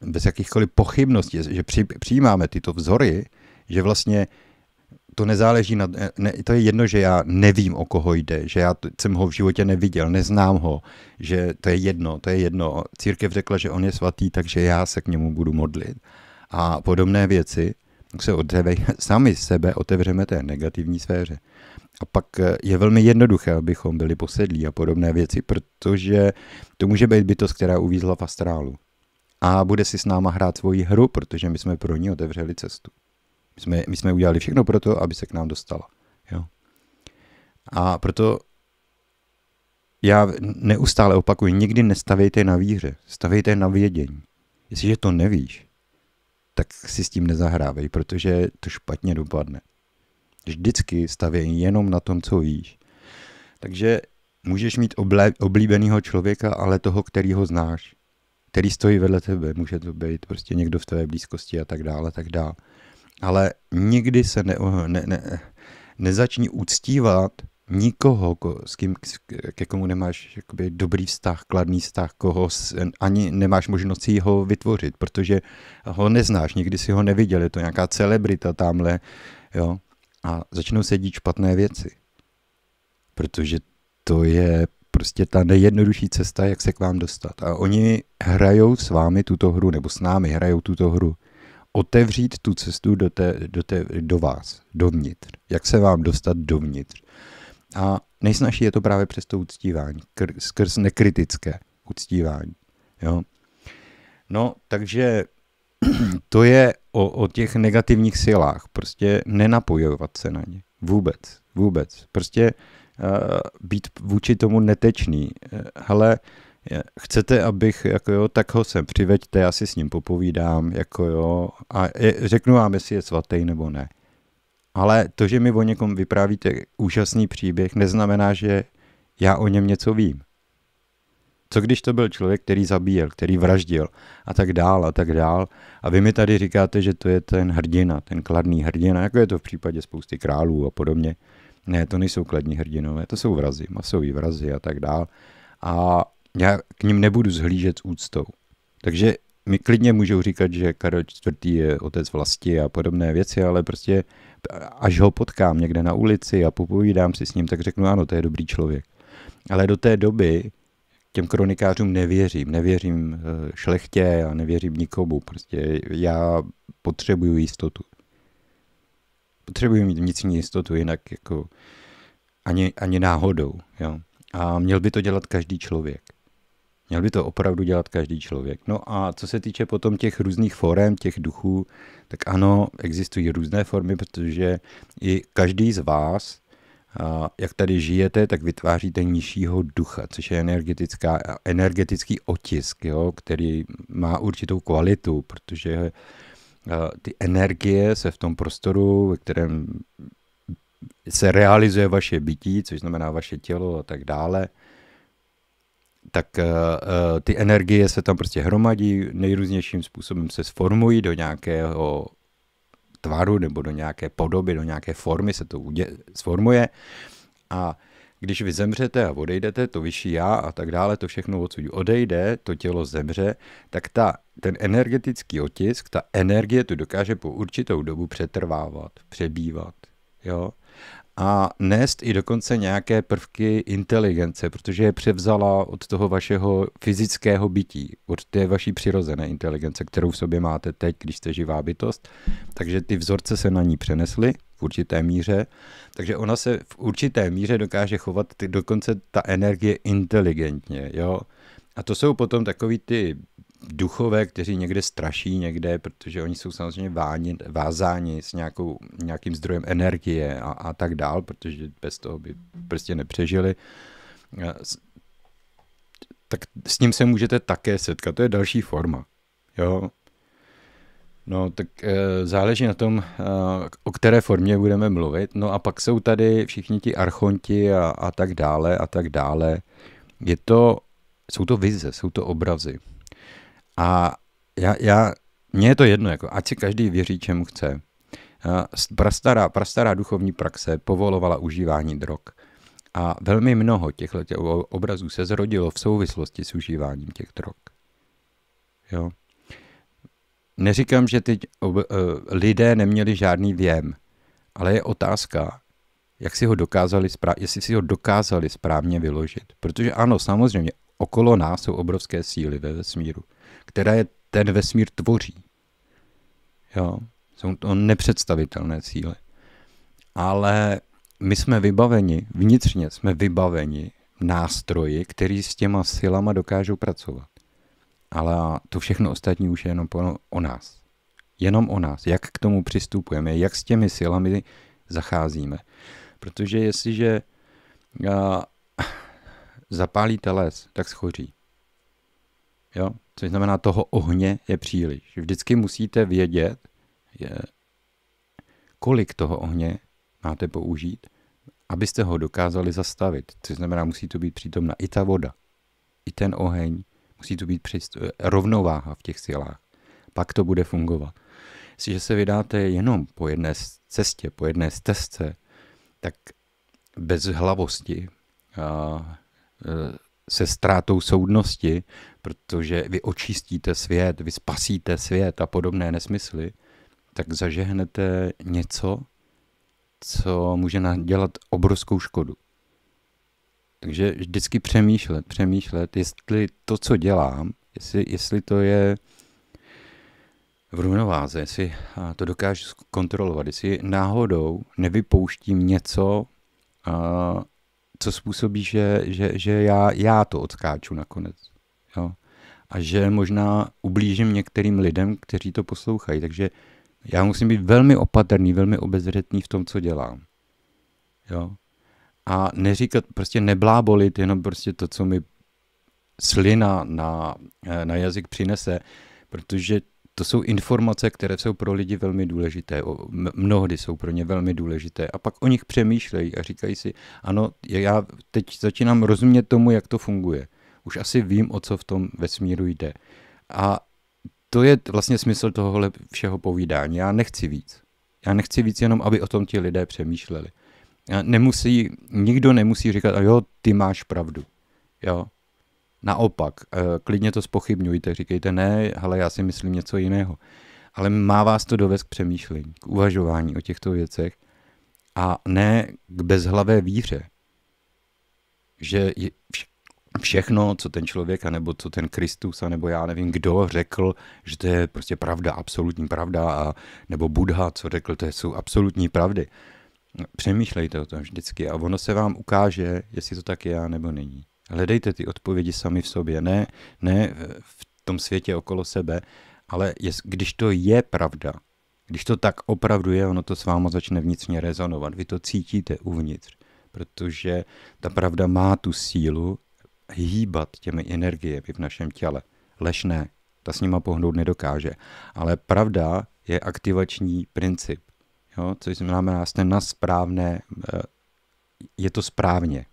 bez jakýchkoliv pochybností, že přijímáme tyto vzory, že vlastně to nezáleží na, ne, to je jedno, že já nevím, o koho jde, že já jsem ho v životě neviděl, neznám ho, že to je jedno, to je jedno. Církev řekla, že on je svatý, takže já se k němu budu modlit. A podobné věci, se odřevej, *laughs* sami sebe otevřeme té negativní sféře. A pak eh, je velmi jednoduché, abychom byli posedlí a podobné věci, protože to může být bytost, která uvízla v astrálu. A bude si s náma hrát svoji hru, protože my jsme pro ní otevřeli cestu. My jsme, my jsme udělali všechno pro to, aby se k nám dostala. Jo? A proto já neustále opakuju, nikdy nestavejte na víře, stavejte na vědění. Jestliže to nevíš, tak si s tím nezahrávej, protože to špatně dopadne. Vždycky stavějí jenom na tom, co víš. Takže můžeš mít oblíbeného člověka, ale toho, který ho znáš, který stojí vedle tebe. Může to být prostě někdo v tvé blízkosti a tak dále, tak dále. Ale nikdy se ne, ne, ne, nezačni uctívat nikoho, s kým, ke komu nemáš jakoby, dobrý vztah, kladný vztah, koho ani nemáš možnost si ho vytvořit, protože ho neznáš, nikdy si ho neviděl, je to nějaká celebrita tamhle, jo, a začnou se dít špatné věci. Protože to je prostě ta nejjednodušší cesta, jak se k vám dostat. A oni hrajou s vámi tuto hru, nebo s námi hrajou tuto hru. Otevřít tu cestu do, té, do, té, do vás, dovnitř. Jak se vám dostat dovnitř. A nejsnažší je to právě přes to uctívání, skrz nekritické uctívání. Jo? No, takže *clears throat* to je o, o těch negativních silách. Prostě nenapojovat se na ně. Vůbec. Vůbec. Prostě uh, být vůči tomu netečný. Uh, hele, chcete, abych, jako jo, tak ho sem přiveďte, já si s ním popovídám, jako jo, a je, řeknu vám, jestli je svatý nebo ne. Ale to, že mi o někom vyprávíte úžasný příběh, neznamená, že já o něm něco vím. Co když to byl člověk, který zabíjel, který vraždil a tak dál a tak dál. A vy mi tady říkáte, že to je ten hrdina, ten kladný hrdina, jako je to v případě spousty králů a podobně. Ne, to nejsou kladní hrdinové, to jsou vrazy, masový vrazy a tak dál. A já k ním nebudu zhlížet s úctou. Takže mi klidně můžou říkat, že Karel IV. je otec vlasti a podobné věci, ale prostě až ho potkám někde na ulici a popovídám si s ním, tak řeknu, ano, to je dobrý člověk. Ale do té doby těm kronikářům nevěřím. Nevěřím eh, šlechtě a nevěřím nikomu. Prostě já potřebuju jistotu. Potřebuji mít vnitřní jistotu, jinak jako ani, ani náhodou. Jo? A měl by to dělat každý člověk. Měl by to opravdu dělat každý člověk. No a co se týče potom těch různých forem, těch duchů, tak ano, existují různé formy, protože i každý z vás jak tady žijete, tak vytváříte nižšího ducha, což je energetická, energetický otisk, jo, který má určitou kvalitu, protože ty energie se v tom prostoru, ve kterém se realizuje vaše bytí, což znamená vaše tělo a tak dále, tak uh, ty energie se tam prostě hromadí, nejrůznějším způsobem se sformují do nějakého tvaru nebo do nějaké podoby, do nějaké formy se to udě- sformuje a když vy zemřete a odejdete, to vyšší já a tak dále, to všechno odsud odejde, to tělo zemře, tak ta, ten energetický otisk, ta energie tu dokáže po určitou dobu přetrvávat, přebývat. jo, a nést i dokonce nějaké prvky inteligence, protože je převzala od toho vašeho fyzického bytí, od té vaší přirozené inteligence, kterou v sobě máte teď, když jste živá bytost. Takže ty vzorce se na ní přenesly v určité míře, takže ona se v určité míře dokáže chovat ty, dokonce ta energie inteligentně, jo. A to jsou potom takový ty duchové, kteří někde straší někde, protože oni jsou samozřejmě váni, vázáni s nějakou, nějakým zdrojem energie a, a tak dál, protože bez toho by prostě nepřežili. Tak s ním se můžete také setkat, to je další forma. Jo? No, tak e, záleží na tom, e, o které formě budeme mluvit. No a pak jsou tady všichni ti archonti a, a tak dále a tak dále. Je to, jsou to vize, jsou to obrazy. A já, já, mně je to jedno, jako, ať si každý věří, čemu chce. Prastará, prastará duchovní praxe povolovala užívání drog. A velmi mnoho těchto těch obrazů se zrodilo v souvislosti s užíváním těch drog. Jo? Neříkám, že teď ob, uh, lidé neměli žádný věm, ale je otázka, jak si ho dokázali, jestli si ho dokázali správně vyložit. Protože ano, samozřejmě, okolo nás jsou obrovské síly ve vesmíru které ten vesmír tvoří. Jo? Jsou to nepředstavitelné cíle. Ale my jsme vybaveni, vnitřně jsme vybaveni nástroji, který s těma silama dokážou pracovat. Ale to všechno ostatní už je jenom o nás. Jenom o nás. Jak k tomu přistupujeme, jak s těmi silami zacházíme. Protože jestliže zapálíte les, tak schoří. Jo? Což znamená, toho ohně je příliš. Vždycky musíte vědět, je, kolik toho ohně máte použít, abyste ho dokázali zastavit. Což znamená, musí to být přítomna i ta voda, i ten oheň, musí to být přist- rovnováha v těch silách. Pak to bude fungovat. Jestliže se vydáte jenom po jedné cestě, po jedné stezce, tak bez hlavosti a, se ztrátou soudnosti, protože vy očistíte svět, vy spasíte svět a podobné nesmysly, tak zažehnete něco, co může nadělat obrovskou škodu. Takže vždycky přemýšlet, přemýšlet, jestli to, co dělám, jestli, jestli to je v rovnováze, jestli to dokážu kontrolovat, jestli náhodou nevypouštím něco, co způsobí, že, že, že já, já to odskáču nakonec. Jo? A že možná ublížím některým lidem, kteří to poslouchají. Takže já musím být velmi opatrný, velmi obezřetný v tom, co dělám. Jo? A neříkat, prostě neblábolit jenom prostě to, co mi slina na, na jazyk přinese, protože to jsou informace, které jsou pro lidi velmi důležité. Mnohdy jsou pro ně velmi důležité. A pak o nich přemýšlejí a říkají si, ano, já teď začínám rozumět tomu, jak to funguje. Už asi vím, o co v tom vesmíru jde. A to je vlastně smysl tohohle všeho povídání. Já nechci víc. Já nechci víc jenom, aby o tom ti lidé přemýšleli. Nemusí, nikdo nemusí říkat, a jo, ty máš pravdu. Jo, Naopak, eh, klidně to spochybňujte, říkejte ne, ale já si myslím něco jiného. Ale má vás to dovést k přemýšlení, k uvažování o těchto věcech a ne k bezhlavé víře. Že všechno, co ten člověk, nebo co ten Kristus, nebo já nevím kdo řekl, že to je prostě pravda, absolutní pravda, a, nebo Buddha, co řekl, to jsou absolutní pravdy. Přemýšlejte o tom vždycky a ono se vám ukáže, jestli to tak je, nebo není. Hledejte ty odpovědi sami v sobě, ne, ne v tom světě okolo sebe, ale je, když to je pravda, když to tak opravdu je, ono to s váma začne vnitřně rezonovat. Vy to cítíte uvnitř, protože ta pravda má tu sílu hýbat těmi energiemi v našem těle. Lež ne, ta s nima pohnout nedokáže. Ale pravda je aktivační princip. Jo? Což znamená, jste na správné, eh, je to správně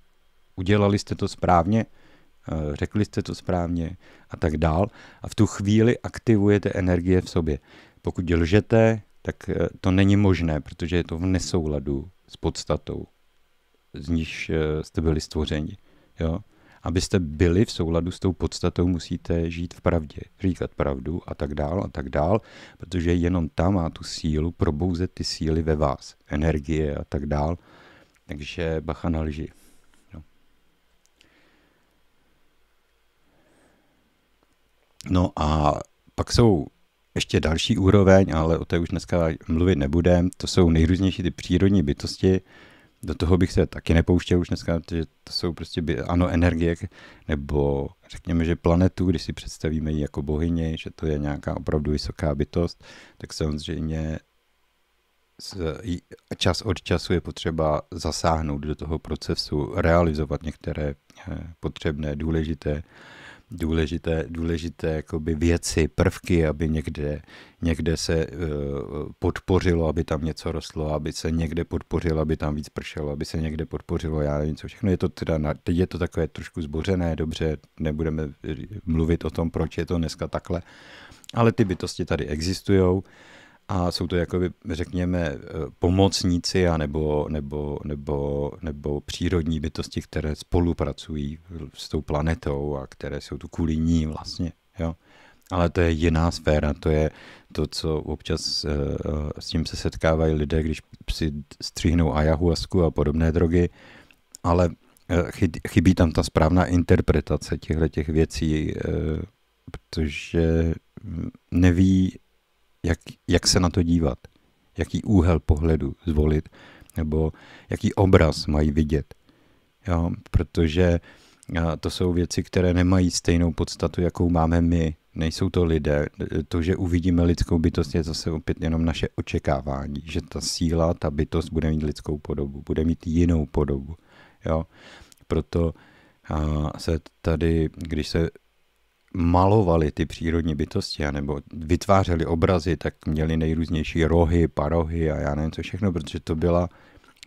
udělali jste to správně, eh, řekli jste to správně a tak dál. A v tu chvíli aktivujete energie v sobě. Pokud lžete, tak eh, to není možné, protože je to v nesouladu s podstatou, z níž eh, jste byli stvořeni. Jo? abyste byli v souladu s tou podstatou, musíte žít v pravdě, říkat pravdu a tak dál a tak dál, protože jenom tam má tu sílu probouzet ty síly ve vás, energie a tak dál. Takže bacha na lži. No a pak jsou ještě další úroveň, ale o té už dneska mluvit nebudem. To jsou nejrůznější ty přírodní bytosti, do toho bych se taky nepouštěl už dneska, že to jsou prostě, by, ano, energie, nebo řekněme, že planetu, když si představíme ji jako bohyni, že to je nějaká opravdu vysoká bytost, tak samozřejmě čas od času je potřeba zasáhnout do toho procesu, realizovat některé eh, potřebné, důležité důležité, důležité jakoby věci, prvky, aby někde, někde se uh, podpořilo, aby tam něco rostlo, aby se někde podpořilo, aby tam víc pršelo, aby se někde podpořilo, já nevím co všechno. Je to teda, teď je to takové trošku zbořené, dobře, nebudeme mluvit o tom, proč je to dneska takhle, ale ty bytosti tady existují a jsou to jako řekněme eh, pomocníci a nebo, nebo, nebo, nebo přírodní bytosti, které spolupracují s tou planetou a které jsou tu kvůli ní vlastně. Jo? Ale to je jiná sféra, to je to, co občas uh, s tím se setkávají lidé, když si stříhnou ayahuasku a podobné drogy, ale chybí tam ta správná interpretace těchto těch věcí, protože neví, jak, jak se na to dívat, jaký úhel pohledu zvolit, nebo jaký obraz mají vidět. Jo, protože to jsou věci, které nemají stejnou podstatu, jakou máme my. Nejsou to lidé. To, že uvidíme lidskou bytost, je zase opět jenom naše očekávání, že ta síla, ta bytost bude mít lidskou podobu, bude mít jinou podobu. Jo? Proto se tady, když se malovali ty přírodní bytosti, nebo vytvářeli obrazy, tak měli nejrůznější rohy, parohy a já nevím co všechno, protože to byla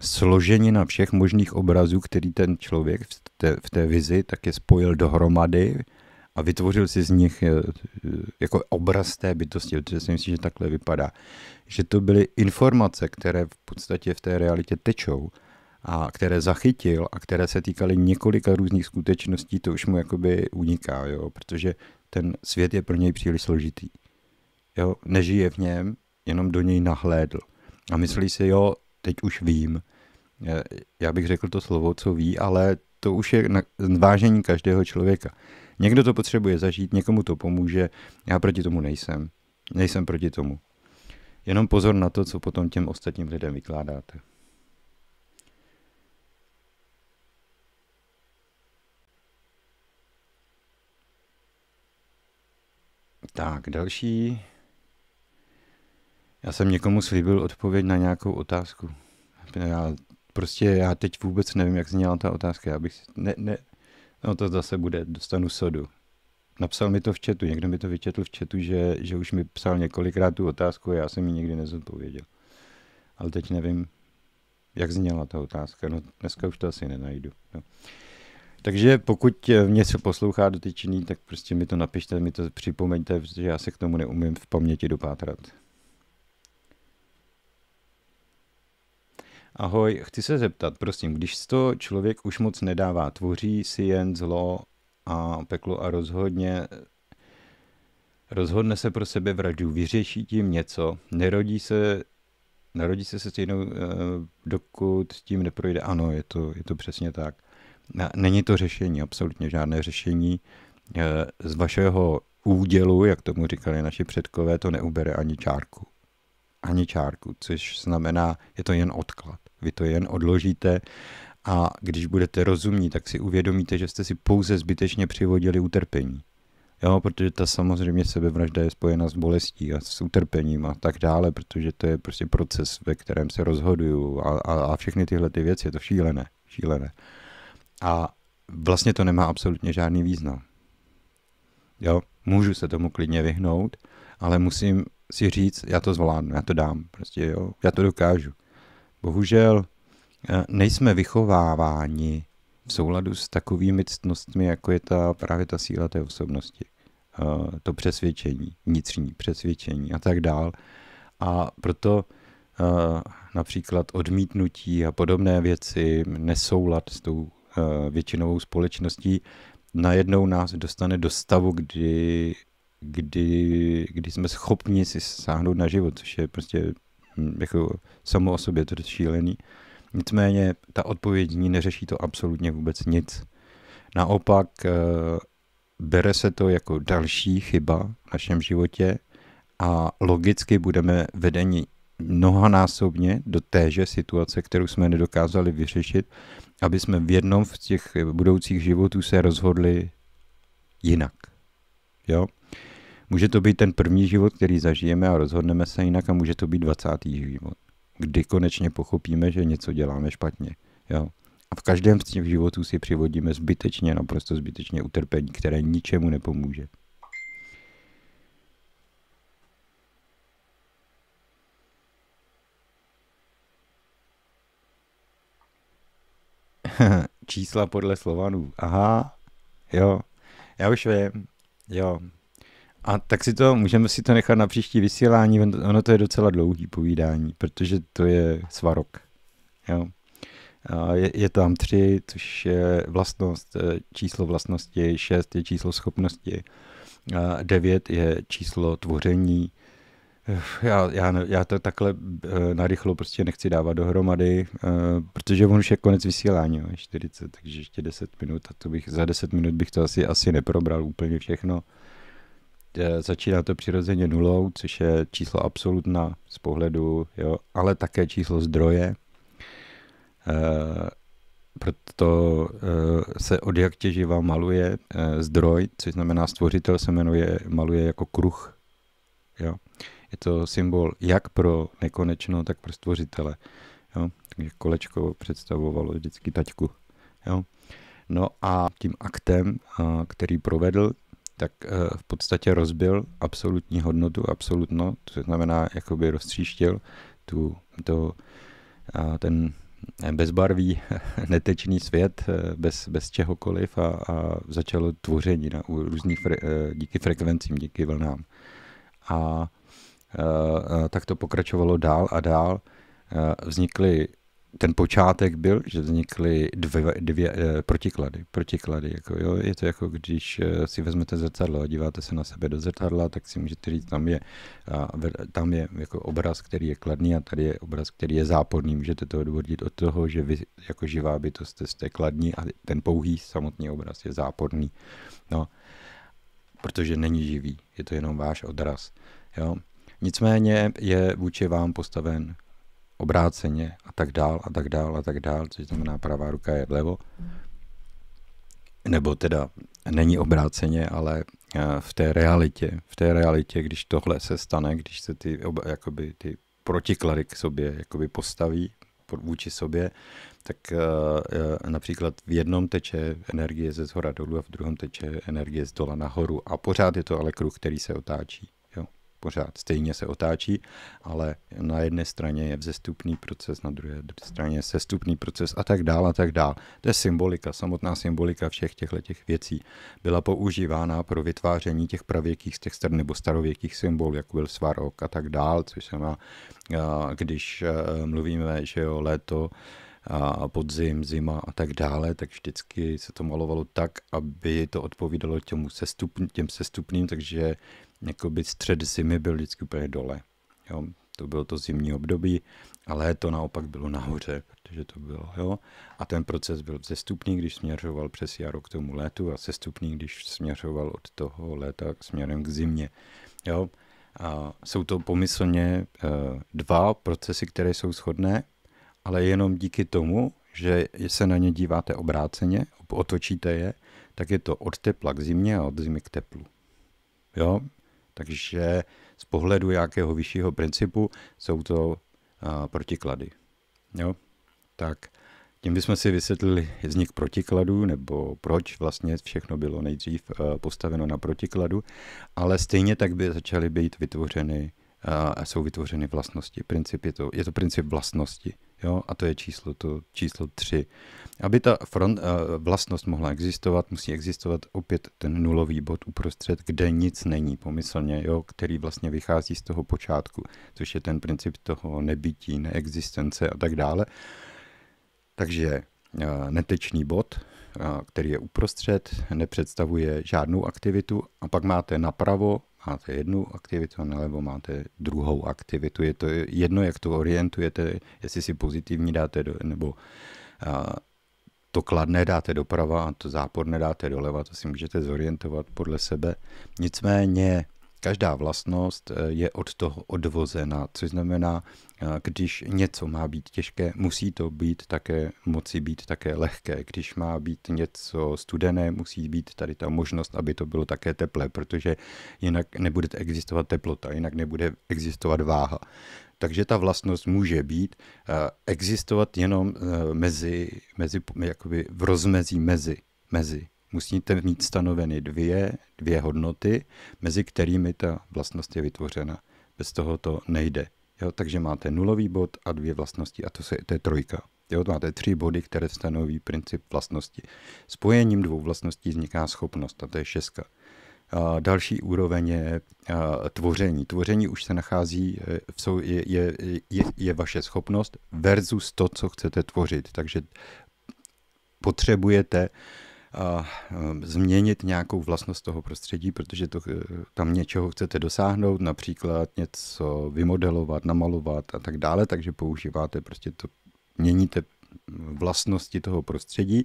složenina všech možných obrazů, který ten člověk v té, v té vizi také spojil dohromady a vytvořil si z nich eh, jako obraz té bytosti, protože si myslím, že takhle vypadá. Že to byly informace, které v podstatě v té realitě tečou a které zachytil a které se týkaly několika různých skutečností, to už mu jakoby uniká, jo, protože ten svět je pro něj příliš složitý. Jo, nežije v něm, jenom do něj nahlédl. A myslí si, jo, teď už vím. Já bych řekl to slovo, co ví, ale to už je na vážení každého člověka. Někdo to potřebuje zažít, někomu to pomůže, já proti tomu nejsem. Nejsem proti tomu. Jenom pozor na to, co potom těm ostatním lidem vykládáte. Tak, další. Já jsem někomu slíbil odpověď na nějakou otázku. Já prostě, já teď vůbec nevím, jak zněla ta otázka. Já bych, ne, ne, no to zase bude, dostanu sodu. Napsal mi to v chatu, někdo mi to vyčetl v chatu, že, že už mi psal několikrát tu otázku a já jsem ji nikdy nezodpověděl. Ale teď nevím, jak zněla ta otázka. No dneska už to asi nenajdu. No. Takže pokud mě se poslouchá dotyčený, tak prostě mi to napište, mi to připomeňte, protože já se k tomu neumím v paměti dopátrat. Ahoj, chci se zeptat, prosím, když to člověk už moc nedává, tvoří si jen zlo a peklo a rozhodně rozhodne se pro sebe vraždu, vyřeší tím něco, nerodí se, narodí se se stejnou, eh, dokud s tím neprojde. Ano, je to, je to přesně tak. Není to řešení, absolutně žádné řešení. Eh, z vašeho údělu, jak tomu říkali naši předkové, to neubere ani čárku. Ani čárku, což znamená, je to jen odklad. Vy to jen odložíte a když budete rozumní, tak si uvědomíte, že jste si pouze zbytečně přivodili utrpení. Jo, protože ta samozřejmě sebevražda je spojena s bolestí a s utrpením a tak dále, protože to je prostě proces, ve kterém se rozhoduju a, a, a všechny tyhle ty věci, je to šílené, šílené. A vlastně to nemá absolutně žádný význam. Jo, můžu se tomu klidně vyhnout, ale musím si říct, já to zvládnu, já to dám, prostě jo, já to dokážu. Bohužel eh, nejsme vychováváni v souladu s takovými ctnostmi, jako je ta právě ta síla té osobnosti. Eh, to přesvědčení, vnitřní přesvědčení a tak dál. A proto eh, například odmítnutí a podobné věci, nesoulad s tou většinovou společností, najednou nás dostane do stavu, kdy, kdy, kdy jsme schopni si sáhnout na život, což je prostě hm, jako samo o sobě to šílený. Nicméně ta odpověď ní neřeší to absolutně vůbec nic. Naopak eh, bere se to jako další chyba v našem životě a logicky budeme vedeni mnohanásobně do téže situace, kterou jsme nedokázali vyřešit, aby jsme v jednom z těch budoucích životů se rozhodli jinak. Jo? Může to být ten první život, který zažijeme a rozhodneme se jinak a může to být 20. život, kdy konečně pochopíme, že něco děláme špatně. Jo? A v každém z těch životů si přivodíme zbytečně, naprosto zbytečně utrpení, které ničemu nepomůže. *laughs* Čísla podle Slovanů. Aha, jo, já už vím, jo. A tak si to, můžeme si to nechat na příští vysílání, ono to je docela dlouhý povídání, protože to je svarok, jo. Je, je tam tři, což je vlastnost, e, číslo vlastnosti, šest je číslo schopnosti, devět je číslo tvoření, já, já, já to takhle uh, narychlo prostě nechci dávat dohromady, uh, protože on už je konec vysílání, jo, 40, takže ještě 10 minut a to bych, za 10 minut bych to asi, asi neprobral úplně všechno. Uh, začíná to přirozeně nulou, což je číslo absolutna z pohledu, jo, ale také číslo zdroje. Proto se od jak těživa maluje zdroj, což znamená stvořitel se jmenuje, maluje jako kruh. Jo. Je to symbol jak pro nekonečno, tak pro stvořitele. Jo? Takže kolečko představovalo vždycky taťku. Jo? No a tím aktem, který provedl, tak e, v podstatě rozbil absolutní hodnotu, absolutno, to znamená, jakoby roztříštil tu, to, ten bezbarvý, *laughs* netečný svět e, bez, bez čehokoliv a, a začalo tvoření na různých fre, e, díky frekvencím, díky vlnám. A tak to pokračovalo dál a dál. Eh, vznikly ten počátek byl, že vznikly dvě, dvě eh, protiklady. protiklady jako, jo, je to jako když eh, si vezmete zrcadlo a díváte se na sebe do zrcadla, tak si můžete říct, tam je, tam je jako obraz, který je kladný a tady je obraz, který je záporný. Můžete to odvodit od toho, že vy jako živá bytost jste kladní a ten pouhý samotný obraz je záporný. No, protože není živý, je to jenom váš odraz. Jo. Nicméně je vůči vám postaven obráceně a tak dál a tak dál a tak dál, což znamená pravá ruka je vlevo. Nebo teda není obráceně, ale eh, v té realitě, v té realitě, když tohle se stane, když se ty, jakoby, ty protiklady k sobě jakoby postaví vůči sobě, tak uh, například v jednom teče energie ze zhora dolů a v druhém teče energie z dola nahoru a pořád je to ale kruh, který se otáčí pořád stejně se otáčí, ale na jedné straně je vzestupný proces, na druhé straně je sestupný proces a tak dál a tak dál. To je symbolika, samotná symbolika všech těchto těch věcí byla používána pro vytváření těch pravěkých těch star nebo starověkých symbolů, jako byl svarok a tak dál, což se má, když mluvíme, že jo, léto, a podzim, zima a tak dále, tak vždycky se to malovalo tak, aby to odpovídalo těm, těm sestupným, takže jakoby střed zimy byl vždycky úplně dole. Jo, to bylo to zimní období, a léto naopak bylo nahoře, protože to bylo, jo. A ten proces byl vzestupný, když směřoval přes jaro k tomu létu a sestupný, když směřoval od toho léta k směrem k zimě, jo. A jsou to pomyslně uh, dva procesy, které jsou shodné, ale jenom díky tomu, že se na ně díváte obráceně, otočíte je, tak je to od tepla k zimě a od zimy k teplu. Jo? Takže z pohledu jakého vyššího principu jsou to protiklady. Jo? Tak tím bychom si vysvětlili vznik protikladů, nebo proč vlastně všechno bylo nejdřív uh, postaveno na protikladu, ale stejně tak by začaly být vytvořeny a jsou vytvořeny vlastnosti. Princip je to, je to princip vlastnosti. Jo? A to je číslo, to číslo 3. Aby ta front, uh, vlastnost mohla existovat, musí existovat opět ten nulový bod uprostřed, kde nic není pomyslně, jo? který vlastně vychází z toho počátku, což je ten princip toho nebytí, neexistence a tak dále. Takže netečný bod, který je uprostřed, nepředstavuje žádnou aktivitu a pak máte napravo, máte jednu aktivitu a nalevo máte druhou aktivitu. Je to jedno, jak to orientujete, jestli si pozitivní dáte do, nebo to kladné dáte doprava a to záporné dáte doleva, to si můžete zorientovat podle sebe. Nicméně každá vlastnost eh, je od toho odvozena, což znamená, eh, když něco má být těžké, musí to být také, moci být také lehké. Když má být něco studené, musí být tady ta možnost, aby to bylo také teplé, protože jinak nebude existovat teplota, jinak nebude existovat váha. Takže ta vlastnost může být, uh, existovat jenom mezi, mezi jakoby v rozmezí mezi, mezi. Musíte mít stanoveny dvě, dvě hodnoty, mezi kterými ta vlastnost je vytvořena. Bez toho to nejde. Jo, takže máte nulový bod a dvě vlastnosti a to, se, to je trojka. Jo, máte tři body, které stanoví princip vlastnosti. Spojením dvou vlastností vzniká schopnost a to je šestka. Další úroveň je tvoření. Tvoření už se nachází, e, je, je, je, je vaše schopnost versus to, co chcete tvořit. Takže potřebujete změnit nějakou vlastnost toho prostředí, protože to, e, tam něčeho chcete dosáhnout, například něco vymodelovat, namalovat a tak dále, takže používáte prostě to, měníte vlastnosti toho prostředí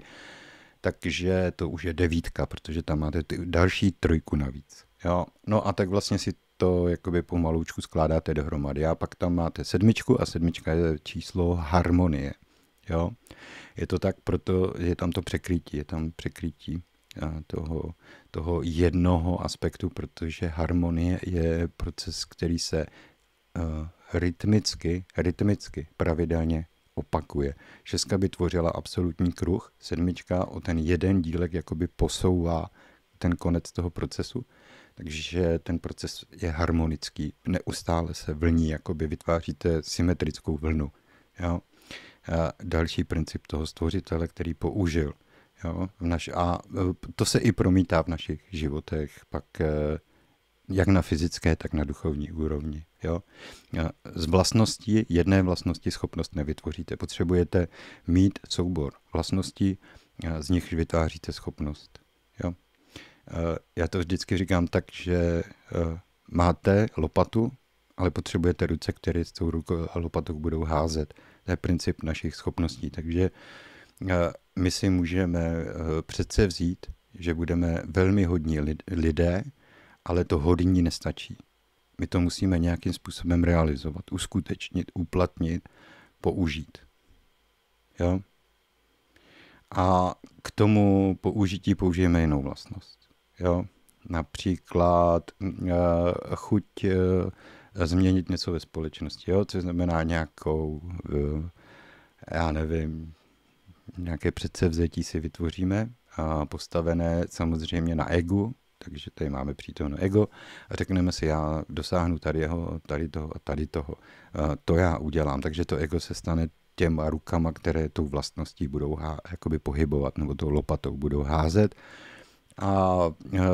takže to už je devítka, protože tam máte ty další trojku navíc. Jo? No a tak vlastně si to jakoby pomalučku skládáte dohromady. A pak tam máte sedmičku a sedmička je číslo harmonie. Jo? Je to tak, proto je tam to překrytí, je tam překrytí toho, toho jednoho aspektu, protože harmonie je proces, který se uh, rytmicky, rytmicky pravidelně opakuje. Šestka by tvořila absolutní kruh, sedmička o ten jeden dílek jakoby posouvá ten konec toho procesu, takže ten proces je harmonický, neustále se vlní, jakoby vytváříte symetrickou vlnu. Jo? A další princip toho stvořitele, který použil. Jo? V naš, a to se i promítá v našich životech, pak eh, jak na fyzické, tak na duchovní úrovni. Jo? Z vlastností, jedné vlastnosti schopnost nevytvoříte. Potřebujete mít soubor vlastností, z nich vytváříte schopnost. Jo? Já to vždycky říkám tak, že máte lopatu, ale potřebujete ruce, které s tou lopatou budou házet. To je princip našich schopností. Takže my si můžeme přece vzít, že budeme velmi hodní lidé, ale to hodní nestačí. My to musíme nějakým způsobem realizovat, uskutečnit, uplatnit, použít. Jo? A k tomu použití použijeme jinou vlastnost. Jo? Například uh, chuť změnit něco ve společnosti, jo? což znamená nějakou, uh, já nevím, nějaké předsevzetí si vytvoříme, a postavené samozřejmě na egu, takže tady máme přítomno ego a řekneme si, já dosáhnu tady, jeho, tady toho a tady toho. To já udělám, takže to ego se stane těma rukama, které tou vlastností budou há, jakoby pohybovat nebo tou lopatou budou házet. A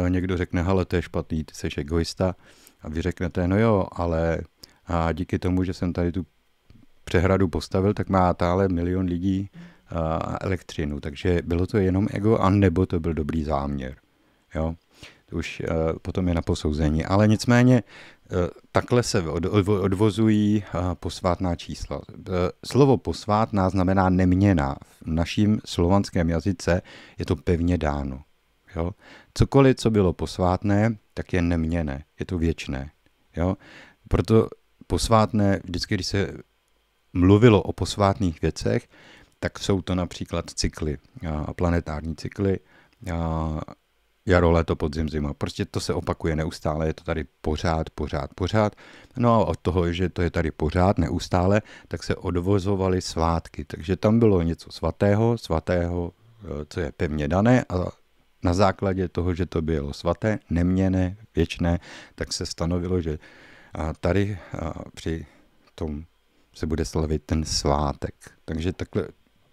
někdo řekne, ale to je špatný, ty jsi egoista. A vy řeknete, no jo, ale a díky tomu, že jsem tady tu přehradu postavil, tak má tále milion lidí elektřinu. Takže bylo to jenom ego, anebo to byl dobrý záměr. Jo? už eh, potom je na posouzení. Ale nicméně eh, takhle se odvozují eh, posvátná čísla. Slovo posvátná znamená neměná. V naším slovanském jazyce je to pevně dáno. Jo? Cokoliv, co bylo posvátné, tak je neměné, je to věčné. Jo? Proto posvátné, vždycky, když se mluvilo o posvátných věcech, tak jsou to například cykly, planetární cykly, jaro, léto, podzim, zima. Prostě to se opakuje neustále, je to tady pořád, pořád, pořád. No a od toho, že to je tady pořád, neustále, tak se odvozovaly svátky. Takže tam bylo něco svatého, svatého, eh, co je pevně dané a na základě toho, že to bylo svaté, neměné, věčné, tak se stanovilo, že tady při tom se bude slavit ten svátek. Takže takhle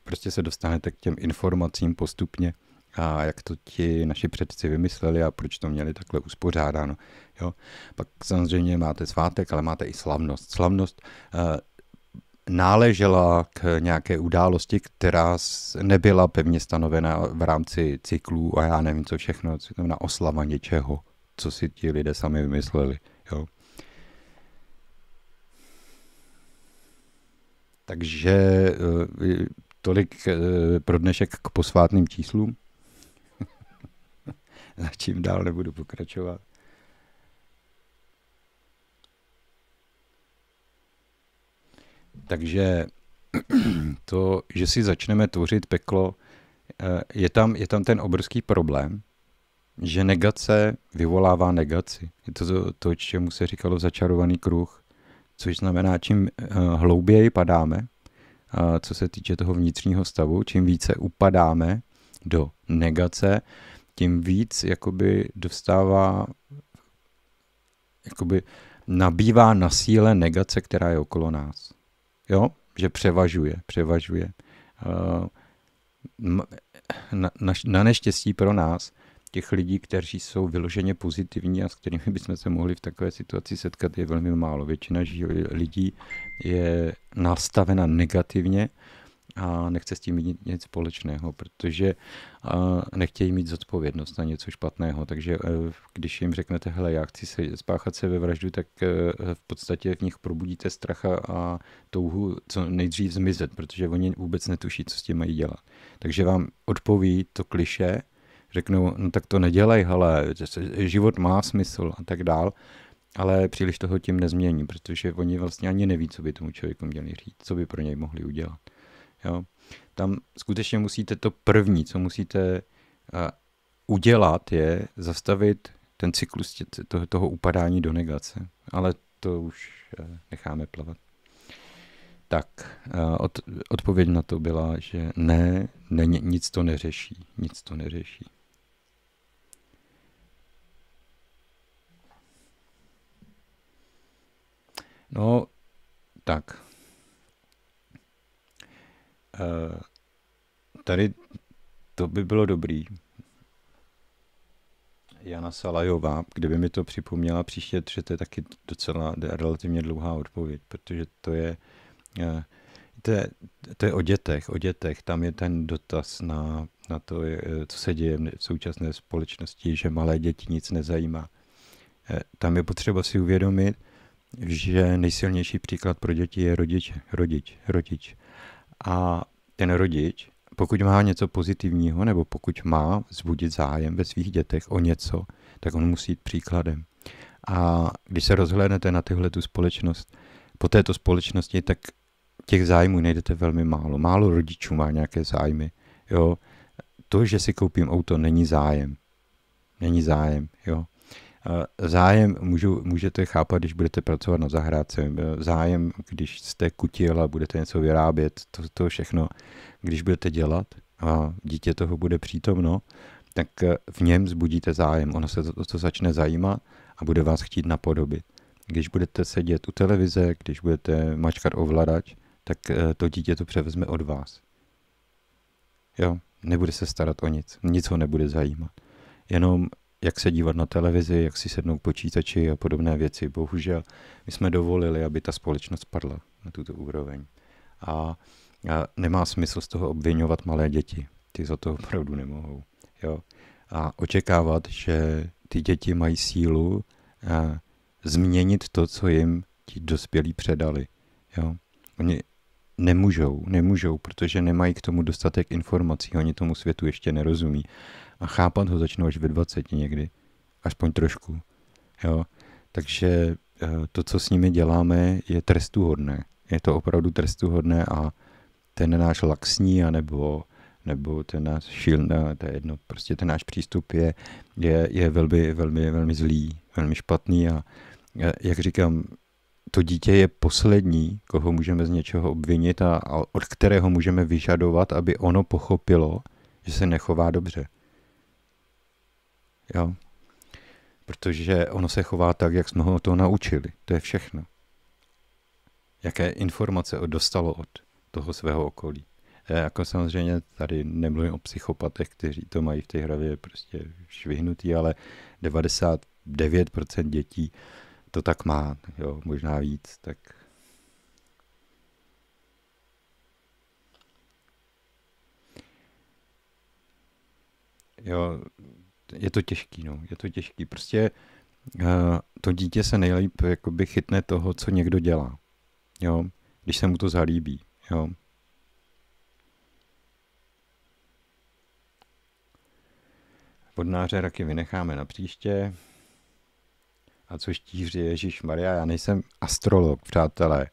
prostě se dostanete k těm informacím postupně a jak to ti naši předci vymysleli a proč to měli takhle uspořádáno. Jo? Pak samozřejmě máte svátek, ale máte i slavnost. Slavnost náležela k nějaké události, která nebyla pevně stanovena v rámci cyklů a já nevím co všechno, co znamená oslava něčeho, co si ti lidé sami vymysleli. Jo. Takže eh, tolik eh, pro dnešek k posvátným číslům. *laughs* Čím dál nebudu pokračovat. Takže *clears throat* to, že si začneme tvořit peklo, eh, je tam, je tam ten obrovský problém, že negace vyvolává negaci. Je to to, čemu se říkalo začarovaný kruh, což znamená, čím eh, hlouběji padáme, co se týče toho vnitřního stavu, čím více upadáme do negace, tím víc jakoby dostává, jakoby nabývá na síle negace, která je okolo nás. Jo? Že převažuje, převažuje. Na, na, na neštěstí pro nás, těch lidí, kteří jsou vyloženě pozitivní a s kterými bychom se mohli v takové situaci setkat, je velmi málo. Většina lidí je nastavena negativně a nechce s tím mít nic společného, protože nechtějí mít zodpovědnost na něco špatného. Takže e, když jim řeknete, hele, já chci se spáchat se ve vraždu, tak e, v podstatě v nich probudíte stracha a touhu co nejdřív zmizet, protože oni vůbec netuší, co s tím mají dělat. Takže vám odpoví to kliše, řeknou, no tak to nedělej, hele, život má smysl a tak dál, ale příliš toho tím nezmění, protože oni vlastně ani neví, co by tomu člověku měli říct, co by pro něj mohli udělat. Jo? Tam skutečně musíte to první, co musíte uh, udělat, je zastavit ten cyklus toho, toho upadání do negace. Ale to už uh, necháme plavat. Tak, uh, od, odpověď na to byla, že ne, ne, nic to neřeší, nic to neřeší. No, tak. Uh, tady to by bylo dobrý. Jana Salajová, kdyby mi to připomněla příště, že to je taky docela relativně dlouhá odpověď, protože to je, uh, to je, to je o dětech, o dětech. Tam je ten dotaz na, na to, co se děje v současné společnosti, že malé děti nic nezajímá. Eh, tam je potřeba si uvědomit, že nejsilnější příklad pro děti je rodič, rodič, rodič. A ten rodič, pokud má něco pozitivního, nebo pokud má zbudit zájem ve svých dětech o něco, tak on musí jít příkladem. A když se rozhlédnete na tyhle tu společnost, po této společnosti, tak těch zájmů najdete velmi málo. Málo rodičů má nějaké zájmy. Jo. To, že si koupím auto, není zájem. Není zájem. Jo. Zájem můžu, můžete chápat, když budete pracovat na zahrádce. Zájem, když jste kutil a budete něco vyrábět, to, to všechno, když budete dělat a dítě toho bude přítomno, tak v něm zbudíte zájem. Ono se to, to začne zajímat a bude vás chtít napodobit. Když budete sedět u televize, když budete mačkat ovladač, tak eh, to dítě to převezme od vás. Jo, nebude se starat o nic, nic ho nebude zajímat. Jenom jak se dívat na televizi, jak si sednout k počítači a podobné věci. Bohužel my jsme dovolili, aby ta společnost padla na tuto úroveň. A, a nemá smysl z toho obvinovat malé děti. Ty za to opravdu nemohou. Jo? A očekávat, že ty děti mají sílu a změnit to, co jim ti dospělí předali. Jo? Oni nemůžou, nemůžou, protože nemají k tomu dostatek informací, oni tomu světu ještě nerozumí a chápat ho začnou až ve 20 někdy. Aspoň trošku. Jo? Takže eh, to, co s nimi děláme, je trestuhodné. Je to opravdu trestuhodné a ten náš laxní, anebo nebo ten náš šilný, to je jedno, prostě ten náš přístup je, je, je velmi, velmi, velmi zlý, velmi špatný a jak říkám, to dítě je poslední, koho můžeme z něčeho obvinit a, a od kterého můžeme vyžadovat, aby ono pochopilo, že se nechová dobře. Jo? Protože ono se chová tak, jak jsme ho to naučili. To je všechno. Jaké informace dostalo od toho svého okolí. Já jako samozřejmě tady nemluvím o psychopatech, kteří to mají v té hravě prostě švihnutý, ale 99% dětí to tak má, jo, možná víc, tak jo, je to těžký, no, je to těžký. Prostě uh, to dítě se nejlíp jakoby chytne toho, co někdo dělá, jo, když se mu to zalíbí, jo. Vodnáře raky vynecháme na příště. A co štíři, Ježíš Maria, já nejsem astrolog, přátelé.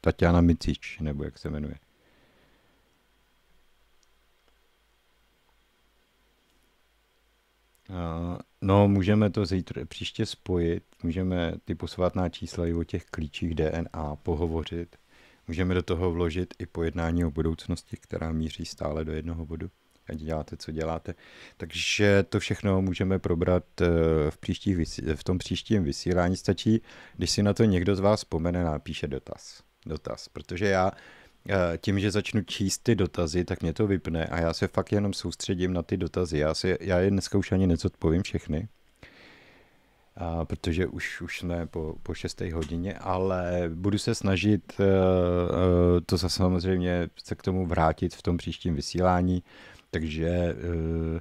Tatiana Micič, nebo jak se jmenuje. No, můžeme to zítra, příště spojit, můžeme ty posvátná čísla i o těch klíčích DNA pohovořit. Můžeme do toho vložit i pojednání o budoucnosti, která míří stále do jednoho bodu. Ať děláte, co děláte. Takže to všechno můžeme probrat eh, v, příštích, v tom příštím vysílání. Stačí, když si na to někdo z vás vzpomene, napíše dotaz. Dotaz, protože já Eh, tím, že začnu číst ty dotazy, tak mě to vypne a já se fakt jenom soustředím na ty dotazy. Já, si, já je dneska už ani nezodpovím všechny, a protože už, už jsme po, po šesté hodině, ale budu se snažit uh, to zase samozřejmě se k tomu vrátit v tom příštím vysílání, takže uh,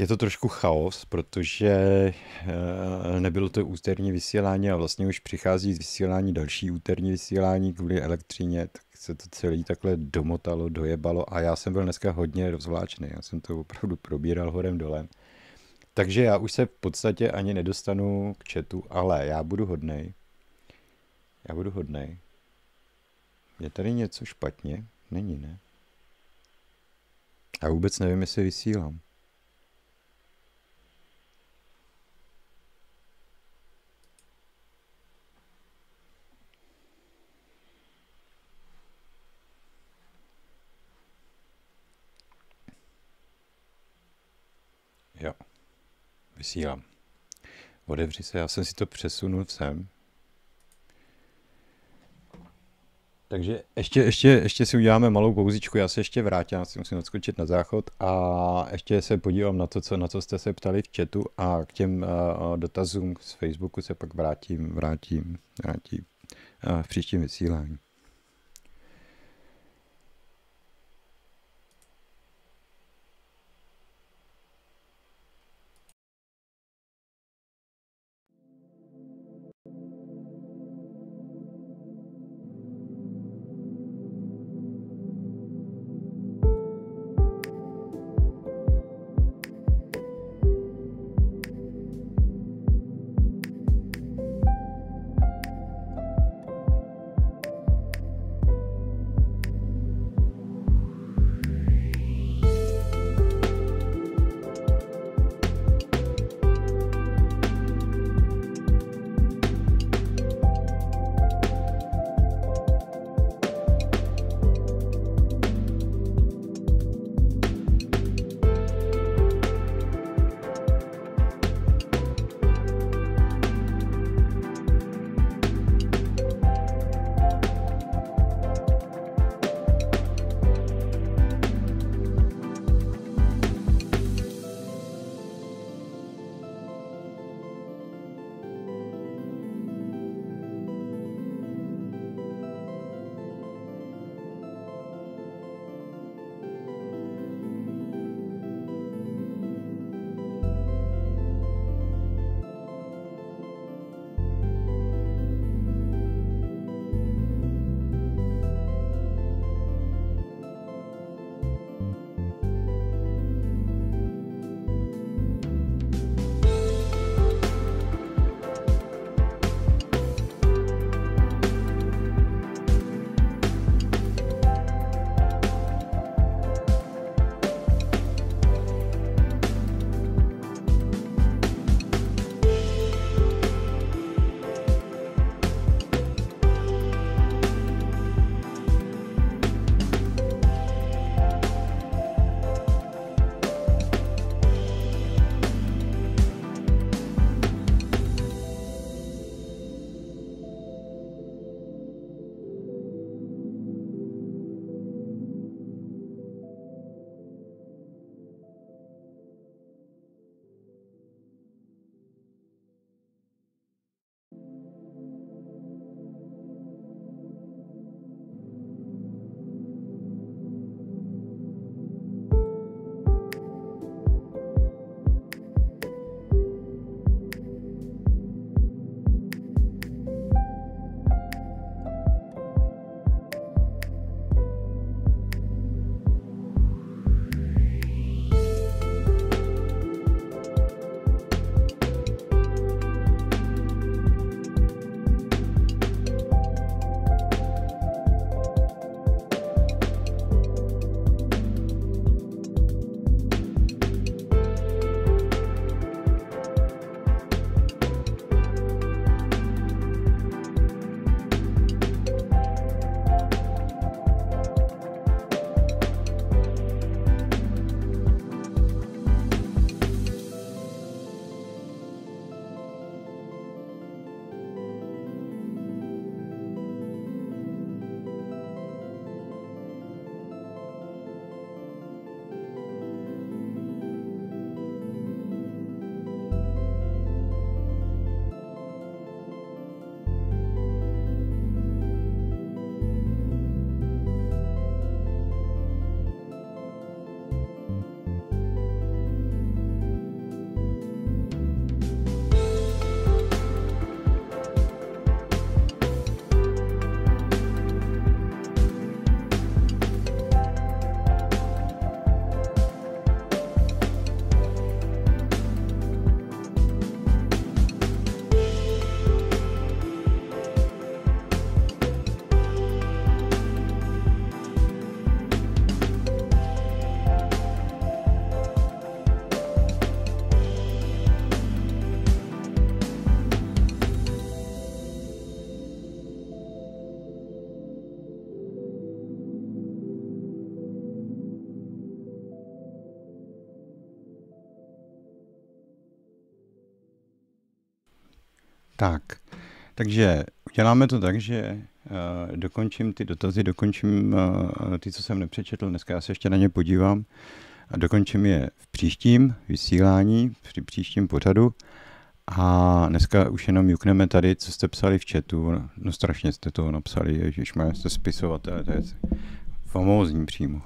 je to trošku chaos, protože eh, nebylo to úterní vysílání a vlastně už přichází z vysílání další úterní vysílání kvůli elektřině, tak se to celé takhle domotalo, dojebalo a já jsem byl dneska hodně rozvláčný, já jsem to opravdu probíral horem dolem. Takže já už se v podstatě ani nedostanu k chatu, ale já budu hodnej. Já budu hodnej. Je tady něco špatně? Není, ne? Já vůbec nevím, jestli vysílám. Jo, vysílám. Odevři se, já jsem si to přesunul sem. Takže ještě, ještě, ještě si uděláme malou pouzičku, já se ještě vrátím, já si musím odskočit na záchod a ještě se podívám na to, co, na co jste se ptali v chatu a k těm uh, dotazům z Facebooku se pak vrátím, vrátím, vrátím uh, v příštím vysílání. Takže uděláme to tak, že uh, dokončím ty dotazy, dokončím uh, ty, co jsem nepřečetl dneska, já se ještě na ně podívám a dokončím je v příštím vysílání, při příštím pořadu. A dneska už jenom jukneme tady, co jste psali v chatu. No strašně jste toho napsali, ježišmar, jste spisovatel, to je famózní přímo.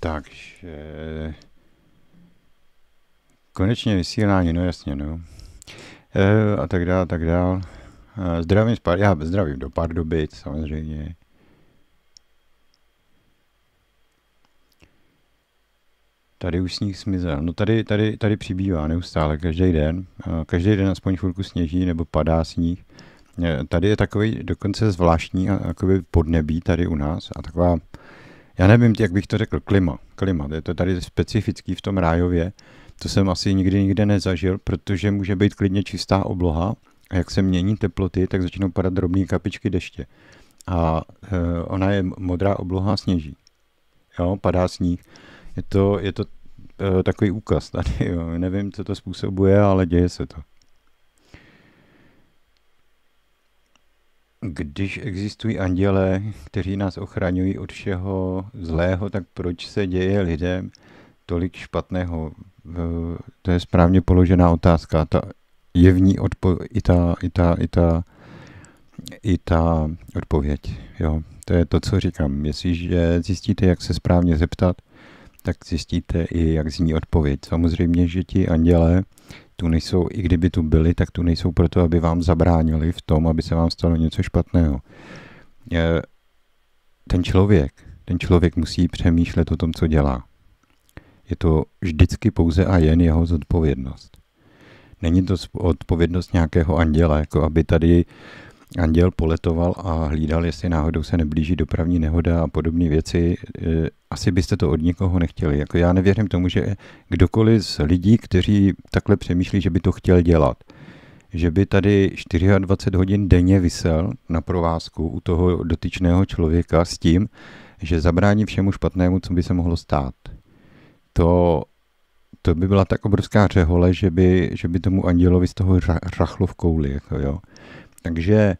Takže konečně vysílání, no jasně, no. E, a tak dál, tak dál. E, zdravím, spár, já zdravím do Pardubic, samozřejmě. Tady už sníh smizel. No tady, tady, tady přibývá neustále, každý den. E, každý den aspoň chvilku sněží nebo padá sníh. E, tady je takový dokonce zvláštní podnebí tady u nás a taková já nevím, jak bych to řekl, klima. Klima, je to tady specifický v tom rájově. To jsem asi nikdy nikde nezažil, protože může být klidně čistá obloha a jak se mění teploty, tak začnou padat drobné kapičky deště. A e, ona je modrá obloha sněží. Jo, padá sníh. Je to, je to e, takový úkaz tady, jo. Nevím, co to způsobuje, ale děje se to. Když existují anděle, kteří nás ochraňují od všeho zlého, tak proč se děje lidem tolik špatného? To je správně položená otázka. Ta je v ní odpo- i, ta, i, ta, i, ta, i ta odpověď. Jo. To je to, co říkám. Jestliže zjistíte, jak se správně zeptat, tak zjistíte i, jak zní odpověď. Samozřejmě, že ti anděle tu nejsou, i kdyby tu byli, tak tu nejsou proto, aby vám zabránili v tom, aby se vám stalo něco špatného. Ten člověk, ten člověk musí přemýšlet o tom, co dělá. Je to vždycky pouze a jen jeho zodpovědnost. Není to odpovědnost nějakého anděla, jako aby tady anděl poletoval a hlídal, jestli náhodou se neblíží dopravní nehoda a podobné věci. E, asi byste to od nikoho nechtěli. Jako já nevěřím tomu, že kdokoliv z lidí, kteří takhle přemýšlí, že by to chtěl dělat, že by tady 24 hodin denně vysel na provázku u toho dotyčného člověka s tím, že zabrání všemu špatnému, co by se mohlo stát. To, to by byla tak obrovská řehole, že by, že by tomu andělovi z toho řachlo v kouli. Jako jo. Takže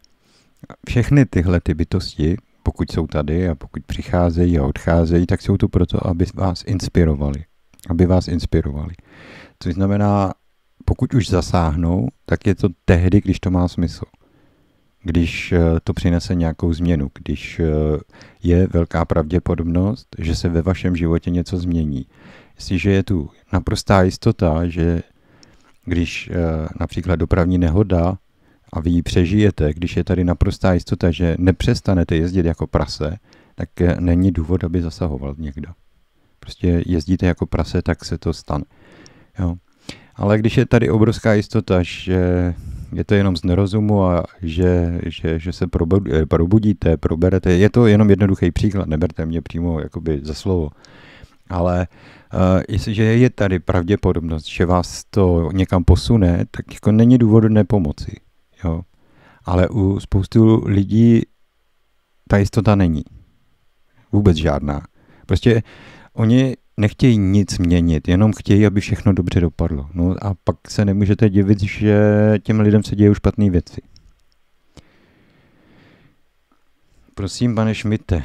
všechny tyhle ty bytosti, pokud jsou tady a pokud přicházejí a odcházejí, tak jsou tu proto, aby vás inspirovali. Aby vás inspirovali. Což znamená, pokud už zasáhnou, tak je to tehdy, když to má smysl. Když eh, to přinese nějakou změnu, když eh, je velká pravděpodobnost, že se ve vašem životě něco změní. Jestliže je tu naprostá jistota, že když eh, například dopravní nehoda a vy ji přežijete, když je tady naprostá jistota, že nepřestanete jezdit jako prase, tak není důvod, aby zasahoval někdo. Prostě jezdíte jako prase, tak se to stane. Jo. Ale když je tady obrovská jistota, že je to jenom z nerozumu a že, že, že se probudíte, proberete, je to jenom jednoduchý příklad, neberte mě přímo jakoby za slovo, ale uh, jestliže je tady pravděpodobnost, že vás to někam posune, tak jako není důvod nepomoci. Jo. Ale u spoustu lidí ta jistota není. Vůbec žádná. Prostě oni nechtějí nic měnit, jenom chtějí, aby všechno dobře dopadlo. No a pak se nemůžete divit, že těm lidem se dějí špatné věci. Prosím, pane Šmite,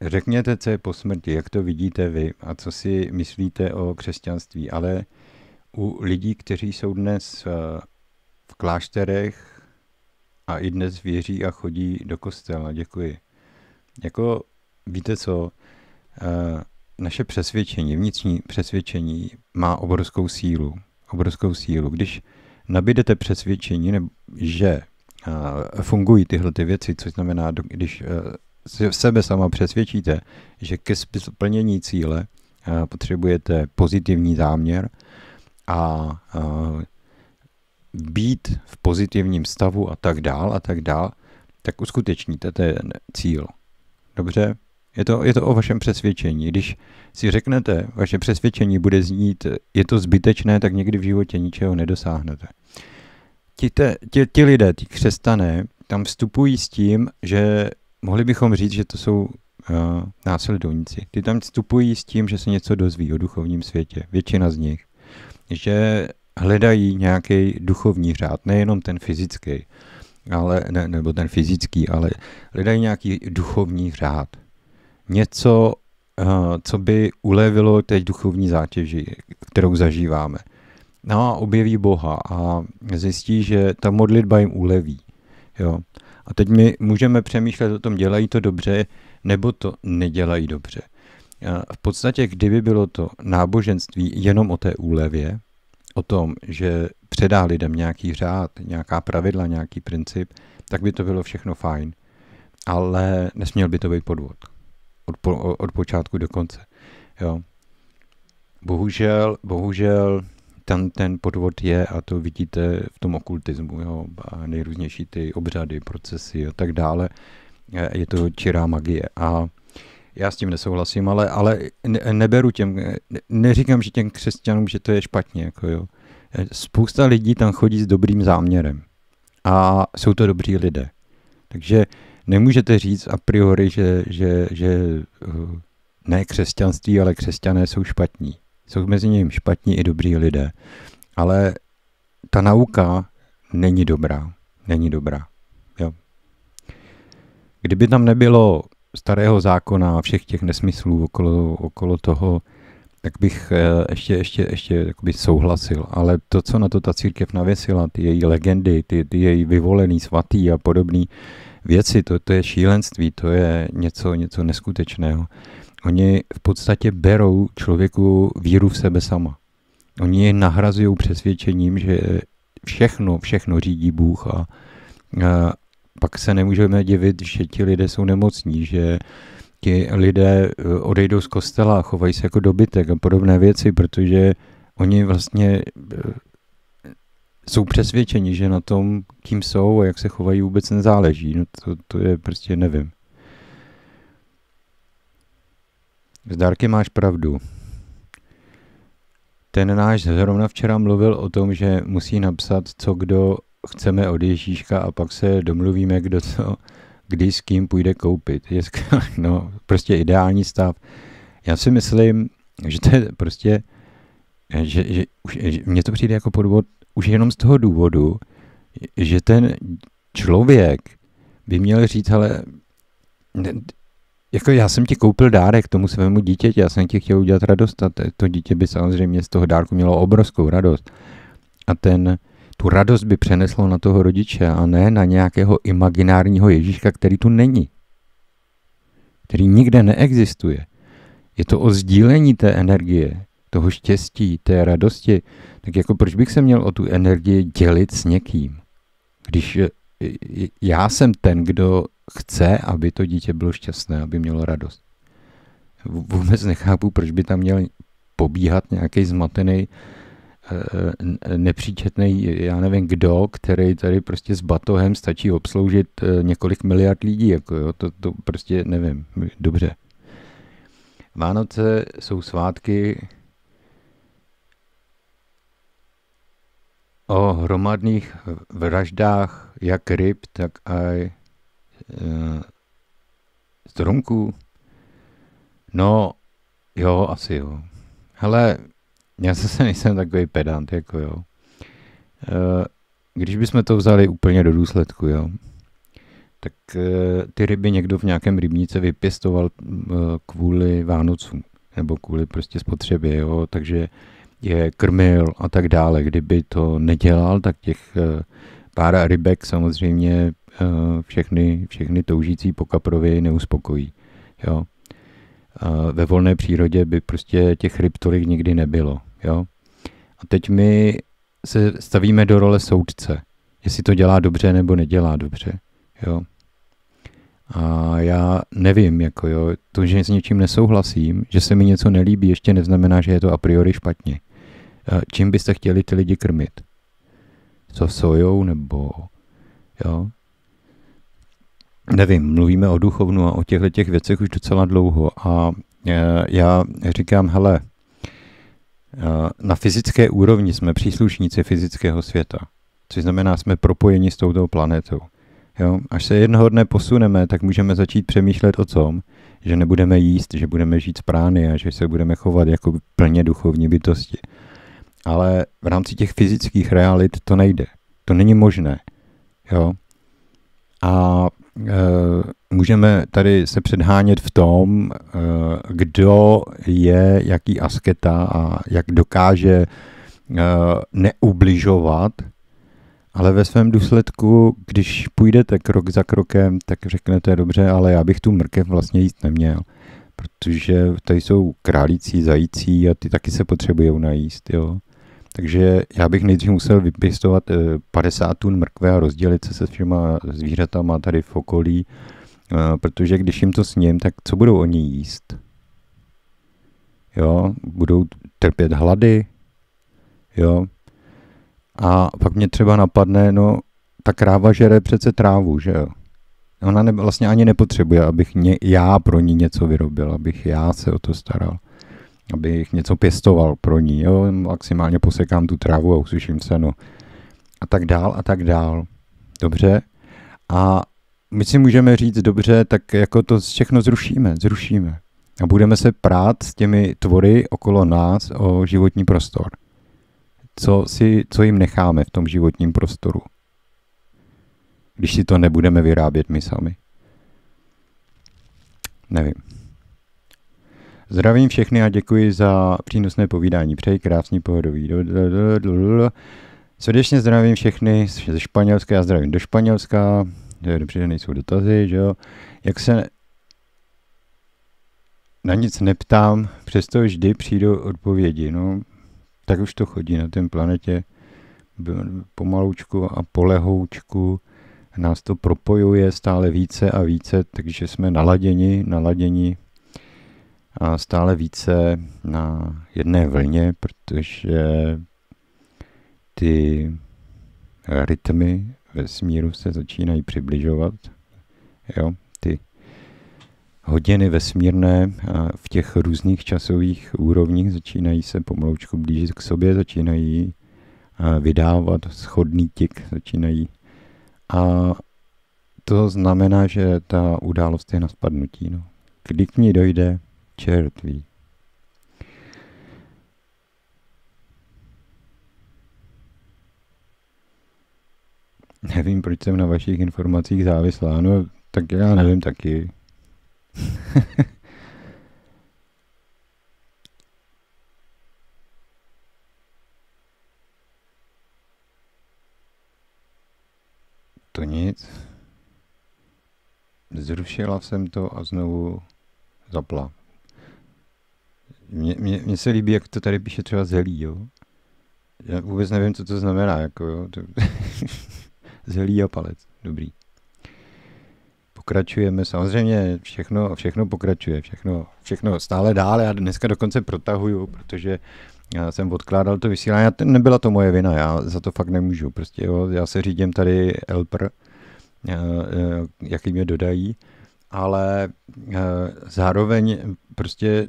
řekněte, co je po smrti, jak to vidíte vy a co si myslíte o křesťanství, ale u lidí, kteří jsou dnes klášterech a i dnes věří a chodí do kostela. Děkuji. Jako, víte co, eh, naše přesvědčení, vnitřní přesvědčení má obrovskou sílu. Obrovskou sílu. Když nabídete přesvědčení, že eh, fungují tyhle ty věci, což znamená, když eh, sebe sama přesvědčíte, že ke splnění cíle potřebujete pozitivní záměr a být v pozitivním stavu a tak dál a tak dál, tak uskutečníte ten cíl. Dobře? Je to, je to o vašem přesvědčení. Když si řeknete, vaše přesvědčení bude znít, je to zbytečné, tak někdy v životě ničeho nedosáhnete. Ti, te, ti, ti lidé, ti křestané, tam vstupují s tím, že mohli bychom říct, že to jsou uh, následovníci. Ty tam vstupují s tím, že se něco dozví o duchovním světě. Většina z nich. Že hledají nějaký duchovní řád, nejenom ten fyzický, ale, ne, nebo ten fyzický, ale hledají nějaký duchovní řád. Něco, uh, co by ulevilo teď duchovní zátěži, kterou zažíváme. No a objeví Boha a zjistí, že ta modlitba jim uleví. Jo. A teď my můžeme přemýšlet o tom, dělají to dobře, nebo to nedělají dobře. V podstatě, kdyby bylo to náboženství jenom o té úlevě, o tom, že předá lidem nějaký řád, nějaká pravidla, nějaký princip, tak by to bylo všechno fajn. Ale nesměl by to být podvod. Od, po, od počátku do konce. Jo. Bohužel, bohužel ten, ten podvod je, a to vidíte v tom okultismu, jo, a nejrůznější ty obřady, procesy a tak dále, je to čirá magie. A já s tím nesouhlasím, ale, ale neberu těm, neříkám, že těm křesťanům, že to je špatně. Jako jo. Spousta lidí tam chodí s dobrým záměrem a jsou to dobří lidé. Takže nemůžete říct a priori, že, že, že eh, ne křesťanství, ale křesťané jsou špatní. Jsou mezi nimi špatní i dobří lidé. Ale ta nauka není dobrá. Není dobrá. Jo. Kdyby tam nebylo starého zákona a všech těch nesmyslů okolo, okolo toho, tak bych eh, ještě, ještě, ještě souhlasil. Ale to, co na to ta církev navěsila, ty její legendy, ty, ty její vyvolený svatý a podobné věci, to, to je šílenství, to je něco, něco neskutečného. Oni v podstatě berou člověku víru v sebe sama. Oni je nahrazují přesvědčením, že všechno, všechno řídí Bůh a pak se nemůžeme divit, že ti lidé jsou nemocní, že ti lidé eh, odejdou z kostela a chovají se jako dobytek a podobné věci, protože oni vlastně eh, jsou přesvědčeni, že na tom, kým jsou a jak se chovají, vůbec nezáleží. No to, to je prostě nevím. S Dárky máš pravdu. Ten náš zrovna včera mluvil o tom, že musí napsat, co kdo chceme od Ježíška a pak se domluvíme, kdo co, kdy s kým půjde koupit. Je *laughs* no, prostě ideální stav. Já si myslím, že to je prostě, že, že, už, že mně to přijde jako podvod už jenom z toho důvodu, že ten člověk by měl říct, ale jako já jsem ti koupil dárek tomu svému dítěti, já jsem ti chtěl udělat radost a to dítě by samozřejmě z toho dárku mělo obrovskou radost. A ten, tu radost by přeneslo na toho rodiče a ne na nějakého imaginárního Ježíška, který tu není. Který nikde neexistuje. Je to o sdílení té energie, toho štěstí, té radosti. Tak jako proč bych se měl o tu energii dělit s někým? Když já jsem ten, kdo chce, aby to dítě bylo šťastné, aby mělo radost. Vůbec nechápu, proč by tam měl pobíhat nějaký zmatený, eh, nepříčetný, já nevím kdo, který tady prostě s batohem stačí obsloužit eh, několik miliard lidí, jako jo, to, to prostě nevím, dobře. Vánoce jsou svátky o hromadných vraždách jak ryb, tak i Eh, stromků? No, jo, asi jo. Hele, já zase nejsem takový pedant, jako jo. Eh, když bychom to vzali úplně do důsledku, jo, tak eh, ty ryby někdo v nějakém rybníce vypěstoval kvůli Vánocům, nebo kvůli prostě spotřebě, jo, takže je krmil a tak dále. Kdyby to nedělal, tak těch pár rybek samozřejmě Eh, všechny, všechny toužící po kaprovi neuspokojí. Jo? Ve volné přírodě by prostě těch ryb tolik nikdy nebylo. Jo? A teď my se stavíme do role soudce, jestli to dělá dobře nebo nedělá dobře. Jo? A já nevím, jako jo, to, že s něčím nesouhlasím, že se mi něco nelíbí, ještě neznamená, že je to a priori špatně. Eh, čím byste chtěli ty lidi krmit? Co sojou nebo jo? nevím, mluvíme o duchovnu a o těchto těch věcech už docela dlouho a e, já říkám, hele, e, na fyzické úrovni jsme příslušníci fyzického světa, což znamená, jsme propojeni s touto planetou. Jo? Až se jednoho dne posuneme, tak můžeme začít přemýšlet o tom, že nebudeme jíst, že budeme žít z prány a že se budeme chovat jako plně duchovní bytosti. Ale v rámci těch fyzických realit to nejde. To není možné. Jo? A můžeme tady se předhánět v tom, e, kdo je jaký asketa a jak dokáže e, neubližovat, ale ve svém důsledku, když půjdete krok za krokem, tak řeknete dobře, ale já bych tu mrkev vlastně jíst neměl, protože tady jsou králící, zající a ty taky se potřebují najíst, jo. Takže já bych nejdřív musel vypěstovat 50 eh, tun mrkve a rozdělit se se všema zvířatama tady v okolí, eh, protože když jim to sním, tak co budou oni jíst? Jo, budou trpět hlady, jo. A pak mě třeba napadne, no, ta kráva žere přece trávu, že jo. Ona ne, vlastně ani nepotřebuje, abych ně, já pro ní něco vyrobil, abych já se o to staral abych něco pěstoval pro ní, jo, maximálně posekám tu trávu a usuším no. A tak dál a tak dál. Dobře. A my si můžeme říct dobře, tak jako to všechno zrušíme, zrušíme. A budeme se prát s těmi tvory okolo nás o životní prostor. Co, si, co jim necháme v tom životním prostoru? Když si to nebudeme vyrábět my sami. Nevím. Zdravím všechny a děkuji za přínosné povídání. Přeji krásný pohodový. Srdečně zdravím všechny ze Španělska, já zdravím do Španělska. Dobře, že nejsou dotazy, že jo. Jak se na nic neptám, přesto vždy přijdou odpovědi. No, tak už to chodí na té planetě pomaloučku a polehoučku. Nás to propojuje stále více a více, takže jsme naladěni, naladěni stále více na jedné vlně, protože ty rytmy ve smíru se začínají přibližovat. Jo, ty hodiny vesmírné v těch různých časových úrovních začínají se pomaloučku blížit k sobě, začínají vydávat schodný tik, začínají a to znamená, že ta událost je na spadnutí. No. Kdy k ní dojde, čertví. Nevím, proč jsem na vašich informacích závislá, no tak já nevím taky. *laughs* to nic. Zrušila jsem to a znovu zapla. Mně se líbí, jak to tady píše třeba zelí, jo. Já vůbec nevím, co to znamená, jako jo. To... *laughs* zelí a palec, dobrý. Pokračujeme, samozřejmě všechno, všechno pokračuje, všechno, všechno stále dál. Já dneska dokonce protahuju, protože já jsem odkládal to vysílání, to nebyla to moje vina, já za to fakt nemůžu. Prostě jo, já se řídím tady Elper, eh, eh, jaký mě dodají ale eh, zároveň prostě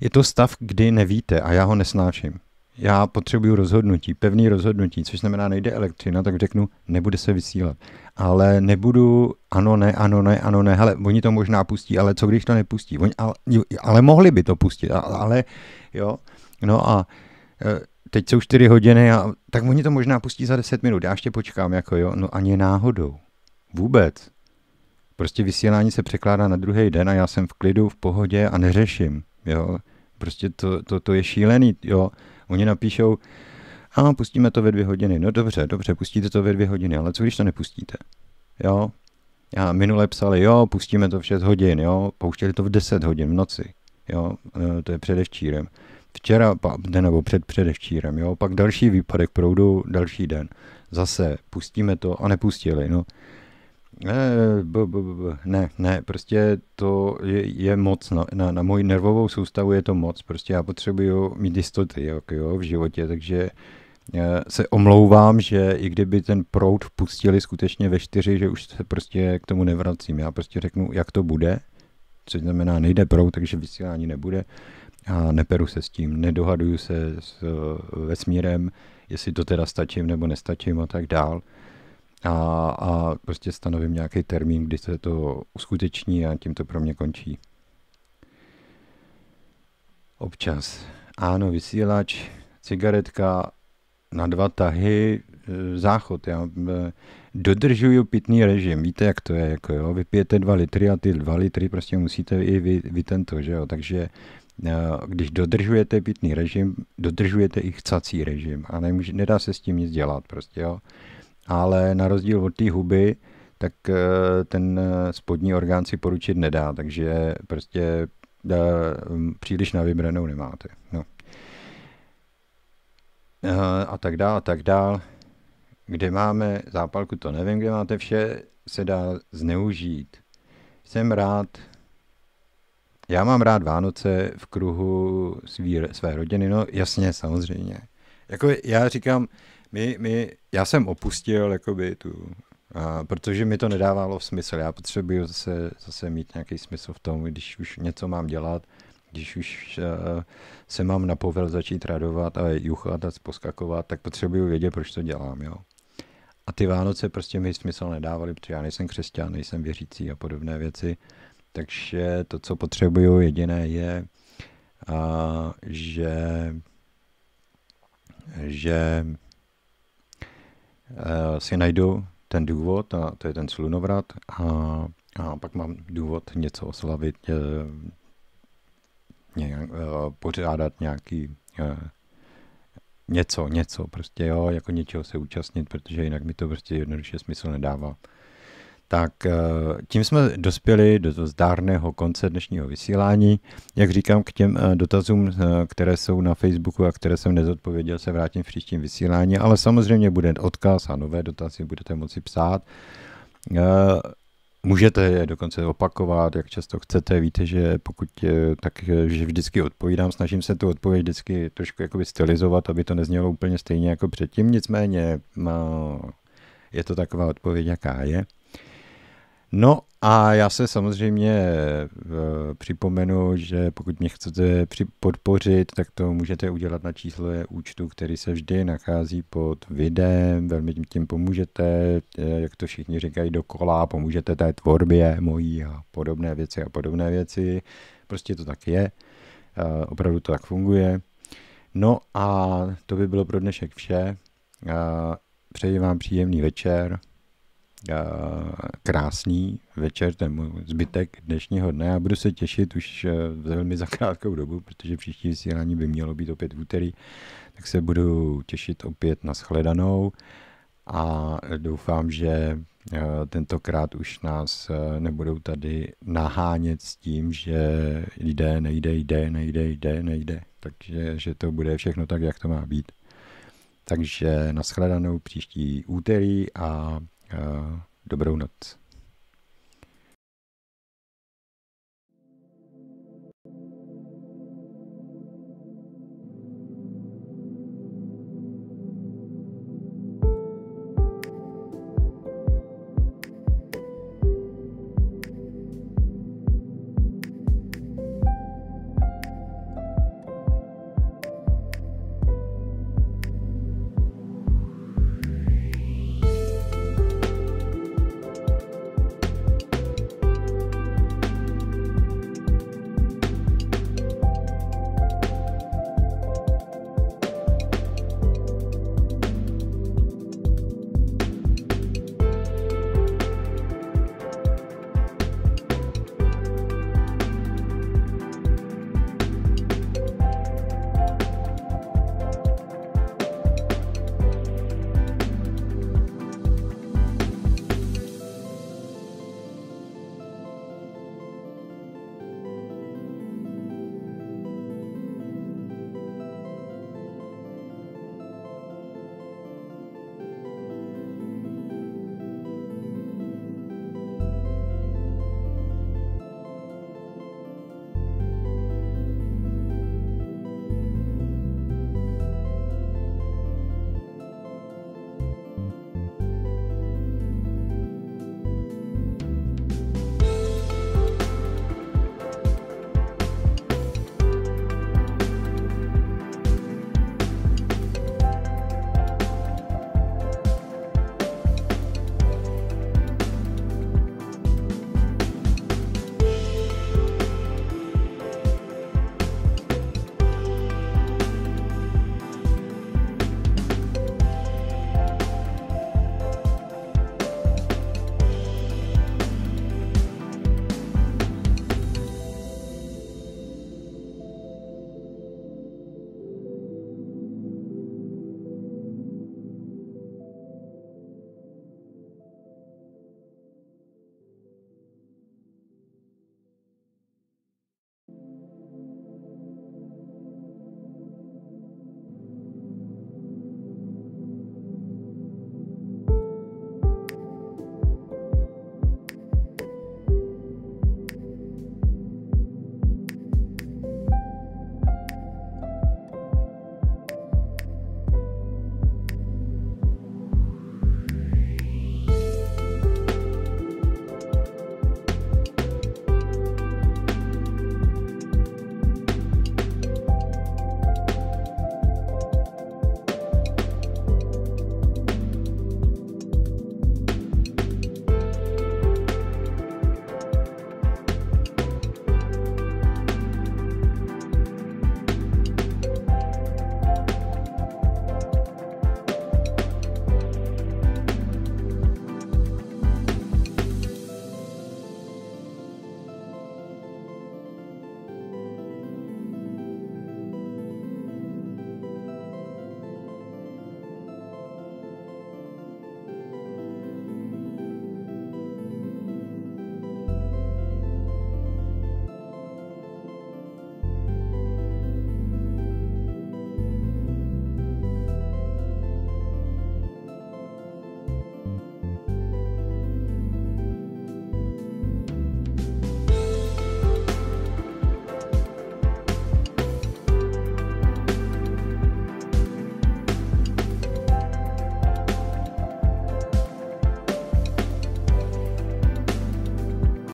je to stav, kdy nevíte a já ho nesnáším. Já potřebuju rozhodnutí, pevný rozhodnutí, což znamená, nejde elektřina, tak řeknu, nebude se vysílat. Ale nebudu, ano, ne, ano, ne, ano, ne, hele, oni to možná pustí, ale co když to nepustí? Oni, ale, ale mohli by to pustit, ale, jo, no a eh, teď jsou čtyři hodiny a tak oni to možná pustí za deset minut, já ještě počkám, jako jo, no ani náhodou. Vůbec. Prostě vysílání se překládá na druhý den a já jsem v klidu, v pohodě a neřeším. Jo. Prostě to, to, to je šílený. Jo. Oni napíšou, a pustíme to ve dvě hodiny. No dobře, dobře, pustíte to ve dvě hodiny, ale co když to nepustíte? Jo. Já minule psali, jo, pustíme to v 6 hodin, jo, pouštěli to v 10 hodin v noci, jo, e, to je předevčírem. Včera, nebo před předevčírem, jo, pak další výpadek proudu, další den. Zase pustíme to a nepustili, no. Ne, b, b, b, ne, ne, prostě to je, je moc, na, na, na moji nervovou soustavu je to moc, prostě já potřebuju mít jistoty jako jo, v životě, takže eh, se omlouvám, že i kdyby ten proud pustili skutečně ve čtyři, že už se prostě k tomu nevracím. Já prostě řeknu, jak to bude, což znamená, nejde proud, takže vysílání nebude a neperu se s tím, nedohaduju se s vesmírem, jestli to teda stačím nebo nestačím a tak dál a, a prostě stanovím nějaký termín, kdy se to uskuteční a tím to pro mě končí. Občas. Ano, vysílač, cigaretka na dva tahy, e, záchod. Já e, dodržuju pitný režim. Víte, jak to je? Jako jo? Vypijete dva litry a ty dva litry prostě musíte i vy, vy tento, že jo? Takže e, když dodržujete pitný režim, dodržujete i chcací režim a nemůže, nedá se s tím nic dělat prostě, jo. Ale na rozdíl od té huby, tak ten spodní orgán si poručit nedá, takže prostě příliš na vybranou nemáte. No. A tak dál, a tak dál. Kde máme zápalku, to nevím, kde máte vše, se dá zneužít. Jsem rád, já mám rád Vánoce v kruhu svý, své rodiny, no jasně, samozřejmě. Jako já říkám, my, my, já jsem opustil jakoby tu, a, protože mi to nedávalo smysl. Já potřebuji zase, zase mít nějaký smysl v tom, když už něco mám dělat, když už uh, se mám na povel začít radovat a juchat a poskakovat, tak potřebuju vědět, proč to dělám, jo. A ty Vánoce prostě mi smysl nedávaly, protože já nejsem křesťan, nejsem věřící a podobné věci. Takže to, co potřebuju jediné je, a, že, že a, eh, si najdu ten důvod, a to je ten slunovrat, a, a pak mám důvod něco oslavit, eh, nějak, uh, pořádat nějaký něco, něco prostě, jo, jako něčeho se účastnit, protože jinak mi to prostě jednoduše smysl nedává. Tak uh, tím jsme dospěli do zdárného konce dnešního vysílání. Jak říkám, k těm dotazům, které jsou na Facebooku a které jsem nezodpověděl, se vrátím v příštím vysílání, ale samozřejmě bude odkaz a nové dotazy budete moci psát. Můžete je dokonce opakovat, jak často chcete. Víte, že pokud tak, že vždycky odpovídám, snažím se tu odpověď vždycky trošku jakoby stylizovat, aby to neznělo úplně stejně jako předtím. Nicméně je to taková odpověď, jaká je. No a já se samozřejmě e, připomenu, že pokud mě chcete podpořit, tak to můžete udělat na číslo účtu, který se vždy nachází pod videem. Velmi tím pomůžete, e, jak to všichni říkají dokola, pomůžete té tvorbě mojí a podobné věci a podobné věci. Prostě to tak je. E, opravdu to tak funguje. No a to by bylo pro dnešek vše. Přeji vám příjemný večer krásný večer, ten zbytek dnešního dne a budu se těšit už eh, velmi za krátkou dobu, protože příští vysílání by mělo být opět v úterý, tak se budu těšit opět na shledanou a doufám, že eh, tentokrát už nás eh, nebudou tady nahánět s tím, že jde, nejde, jde, nejde, jde, nejde. Takže že to bude všechno tak, jak to má být. Takže nashledanou příští úterý a dobrou noc.